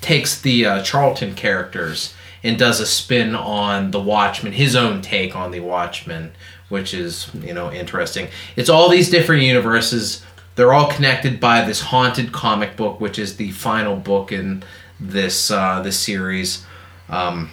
Speaker 2: takes the uh, Charlton characters and does a spin on the Watchmen, his own take on the Watchmen, which is you know interesting. It's all these different universes. They're all connected by this haunted comic book, which is the final book in this uh, this series. Um,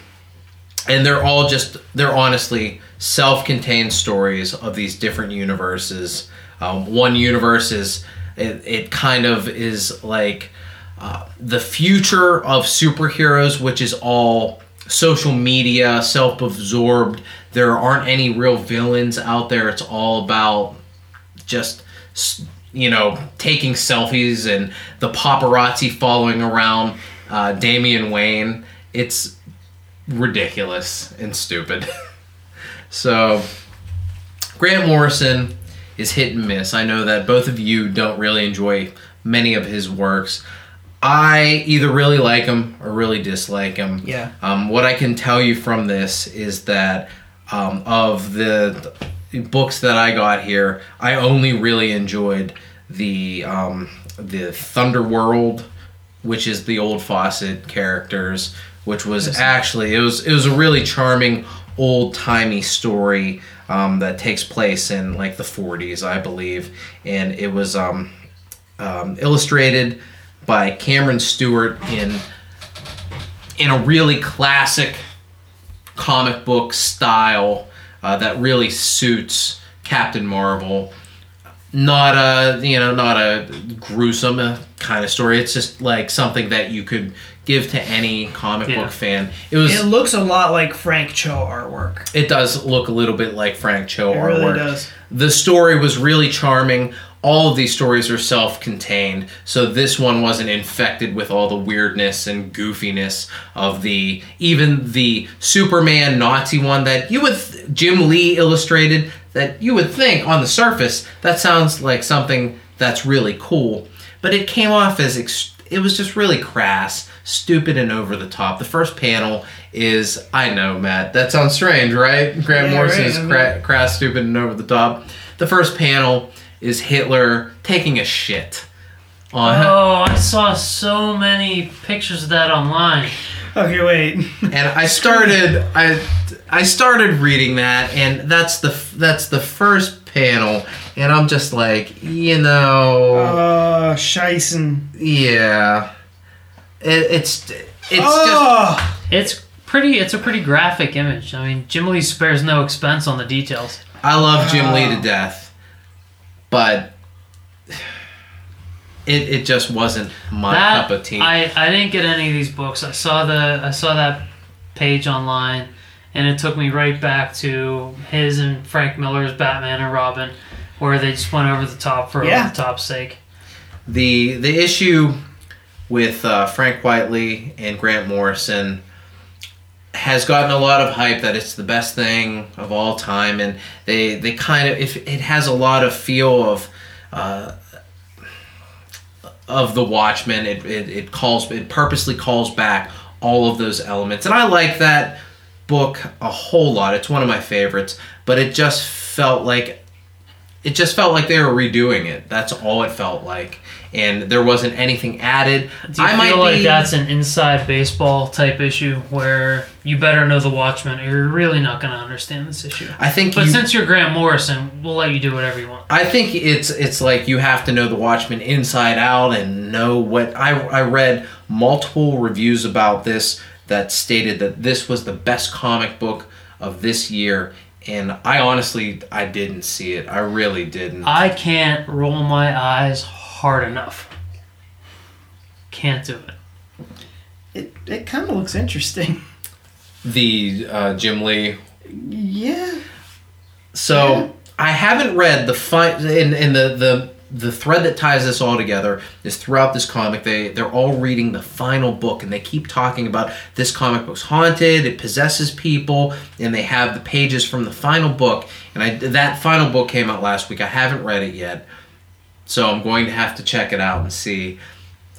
Speaker 2: and they're all just they're honestly self-contained stories of these different universes. Um, one universe is it, it kind of is like uh, the future of superheroes which is all social media self-absorbed. There aren't any real villains out there. It's all about just you know taking selfies and the paparazzi following around uh, damian wayne. It's ridiculous and stupid. (laughs) so, Grant Morrison is hit and miss. I know that both of you don't really enjoy many of his works. I either really like him or really dislike him.
Speaker 3: Yeah.
Speaker 2: Um, what I can tell you from this is that um, of the books that I got here, I only really enjoyed the um, the Thunderworld, which is the old Fawcett characters, which was actually it was it was a really charming old timey story um, that takes place in like the 40s, I believe, and it was um, um, illustrated by Cameron Stewart in in a really classic comic book style uh, that really suits Captain Marvel. Not a you know not a gruesome uh, kind of story. It's just like something that you could give to any comic
Speaker 1: Yeah.
Speaker 2: book fan. It was
Speaker 3: It looks a lot like Frank Cho artwork.
Speaker 2: it does look a little bit like Frank Cho
Speaker 3: It
Speaker 2: artwork.
Speaker 3: really does.
Speaker 2: The story was really charming. All of these stories are self-contained, so this one wasn't infected with all the weirdness and goofiness of the even the Superman Nazi one that you would th- Jim Lee illustrated that you would think on the surface that sounds like something that's really cool, but it came off as ex- it was just really crass, stupid, and over the top. The first panel is I know Matt that sounds strange, right? Grant
Speaker 3: Yeah,
Speaker 2: Morrison
Speaker 3: right,
Speaker 2: is cra- crass, stupid, and over the top. The first panel is Hitler taking a shit on,
Speaker 1: Oh, I saw so many pictures of that online.
Speaker 3: Okay, wait.
Speaker 2: and I started I I started reading that, and that's the that's the first panel, and I'm just like, you know,
Speaker 3: Uh, Scheisen.
Speaker 2: yeah, it, it's it's just
Speaker 3: oh,
Speaker 1: It's pretty. It's a pretty graphic image. I mean, Jim Lee spares no expense on the details.
Speaker 2: I love Jim Lee
Speaker 3: Ah.
Speaker 2: to death, but it it just wasn't my
Speaker 1: that
Speaker 2: cup of tea.
Speaker 1: I I didn't get any of these books. I saw the I saw that page online, and it took me right back to his and Frank Miller's Batman and Robin, where they just went over the top for
Speaker 3: Yeah.
Speaker 1: over the top's sake.
Speaker 2: the the issue with uh, Frank Quitely and Grant Morrison has gotten a lot of hype that it's the best thing of all time, and they they kind of if it has a lot of feel of. Uh, of the Watchmen, it, it, it calls it purposely calls back all of those elements, and I like that book a whole lot. It's one of my favorites, but it just felt like it just felt like they were redoing it. That's all it felt like, and there wasn't anything added.
Speaker 1: Do you
Speaker 2: I
Speaker 1: feel like
Speaker 2: be,
Speaker 1: that's an inside baseball type issue where you better know the Watchmen, or you're really not going to understand this issue?
Speaker 2: I think
Speaker 1: But
Speaker 2: you,
Speaker 1: since you're Grant Morrison, we'll let you do whatever you want.
Speaker 2: I think it's it's like you have to know the Watchmen inside out and know what I I read multiple reviews about this that stated that this was the best comic book of this year and I honestly I didn't see it. I really didn't.
Speaker 1: I can't roll my eyes hard enough. Can't do it.
Speaker 3: it it kind of looks interesting. (laughs)
Speaker 2: the uh, Jim Lee
Speaker 3: Yeah.
Speaker 2: So I haven't read the fi- in in the the the thread that ties this all together is throughout this comic they they're all reading the final book and they keep talking about this comic book's haunted it possesses people and they have the pages from the final book and I that final book came out last week I haven't read it yet so I'm going to have to check it out and see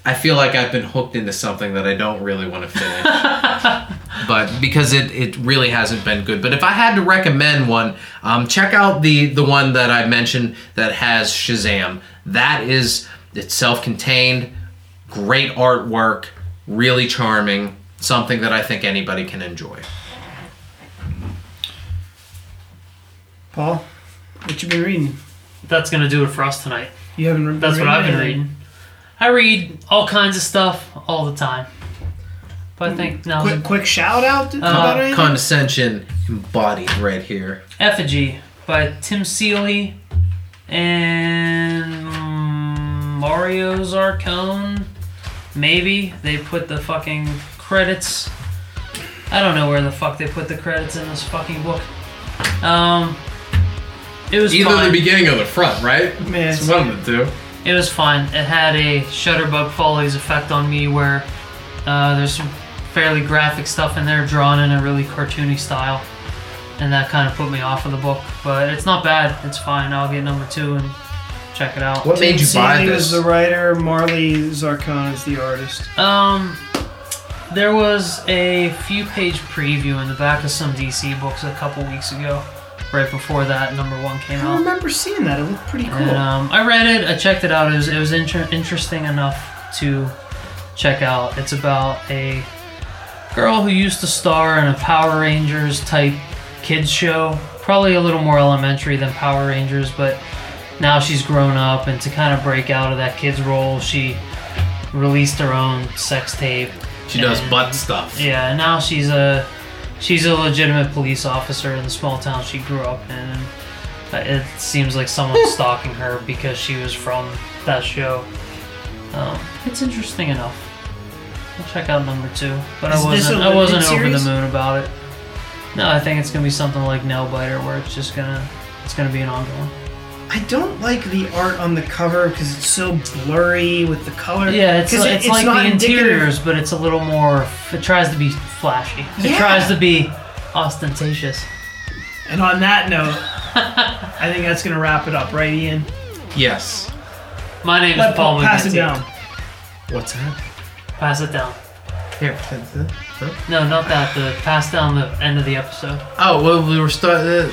Speaker 2: I feel like I've been hooked into something that I don't really want to finish (laughs) but because it, it really hasn't been good. But if I had to recommend one, um, check out the the one that I mentioned that has Shazam. That is it's self-contained, great artwork, really charming, something that I think anybody can enjoy.
Speaker 3: Paul, what you been reading?
Speaker 1: That's gonna do it for us tonight.
Speaker 3: You haven't. Been
Speaker 1: That's what I've been
Speaker 3: anything?
Speaker 1: reading. I read all kinds of stuff all the time. But I think now
Speaker 3: Quick, quick shout out to,
Speaker 1: Uh,
Speaker 3: about.
Speaker 2: Condescension embodied right here.
Speaker 1: Effigy by Tim Seeley and Mario Zarcone. Maybe they put the fucking credits. I don't know where the fuck they put the credits in this fucking book. Um, it was
Speaker 2: Either
Speaker 1: fine.
Speaker 2: the beginning or the front, right?
Speaker 3: Man,
Speaker 2: It's one of the two.
Speaker 1: It was fine. It had a Shutterbug Follies effect on me where uh, there's some fairly graphic stuff in there drawn in a really cartoony style. And that kind of put me off of the book. But it's not bad. It's fine. I'll get number two and check it out.
Speaker 2: What made you buy
Speaker 3: Sandy
Speaker 2: this?
Speaker 3: was the writer. Marley Zarcone is the artist.
Speaker 1: Um, there was a few page preview in the back of some DC books a couple weeks ago. Right before that number one came
Speaker 3: I
Speaker 1: out.
Speaker 3: I remember seeing that. It looked pretty cool.
Speaker 1: And um, I read it. I checked it out. It was it was inter- interesting enough to check out. It's about a girl who used to star in a Power Rangers type kids show. Probably a little more elementary than Power Rangers, but now she's grown up, and to kind of break out of that kid's role, she released her own sex tape.
Speaker 2: She does
Speaker 1: And-
Speaker 2: butt stuff.
Speaker 1: Yeah, now she's a she's a legitimate police officer in the small town she grew up in. And it seems like someone's (laughs) stalking her because she was from that show. Um, it's interesting enough. I'll check out number two, but
Speaker 3: Is
Speaker 1: I wasn't I wasn't over the moon about it. No, I think it's gonna be something like Nailbiter, where it's just gonna it's gonna be an ongoing.
Speaker 3: I don't like the art on the cover because it's so blurry with the color.
Speaker 1: Yeah, it's,
Speaker 3: 'Cause it-
Speaker 1: it's, like
Speaker 3: not
Speaker 1: the
Speaker 3: indicative-
Speaker 1: interiors, but it's a little more. It tries to be flashy. It
Speaker 3: Yeah.
Speaker 1: tries to be ostentatious.
Speaker 3: And on that note, I think that's gonna wrap it up, right, Ian?
Speaker 2: Yes.
Speaker 1: My name
Speaker 3: Let
Speaker 1: is Paul
Speaker 3: Paul pass it down.
Speaker 2: What's that?
Speaker 1: Pass it down.
Speaker 2: Here. that's it.
Speaker 1: No, not that. The pass down the end of the episode.
Speaker 2: Oh, well, we were starting.
Speaker 1: Uh,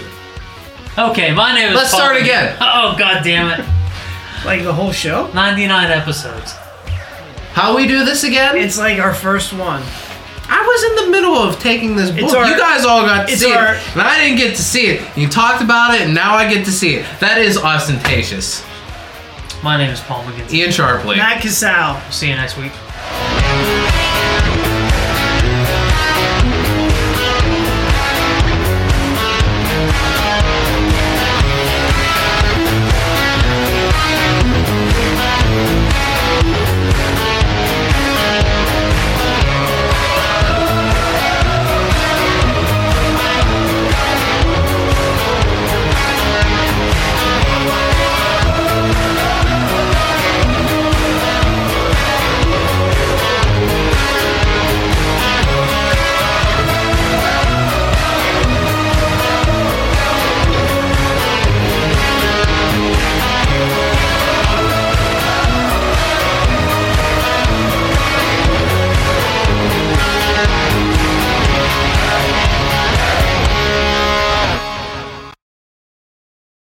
Speaker 1: Okay, my name is.
Speaker 2: Let's
Speaker 1: Paul
Speaker 2: start
Speaker 1: McGinty.
Speaker 2: again.
Speaker 1: Oh god damn it!
Speaker 3: Like the whole show.
Speaker 1: Ninety-nine episodes.
Speaker 2: How we do this again?
Speaker 3: It's like our first one.
Speaker 2: I was in the middle of taking this book.
Speaker 3: Our-
Speaker 2: you guys all got to see
Speaker 3: our-
Speaker 2: it, and I didn't get to see it. You talked about it, and now I get to see it. That is ostentatious.
Speaker 1: My name is Paul McGinty.
Speaker 2: Ian Sharpley.
Speaker 3: Matt Casal.
Speaker 1: See you next week.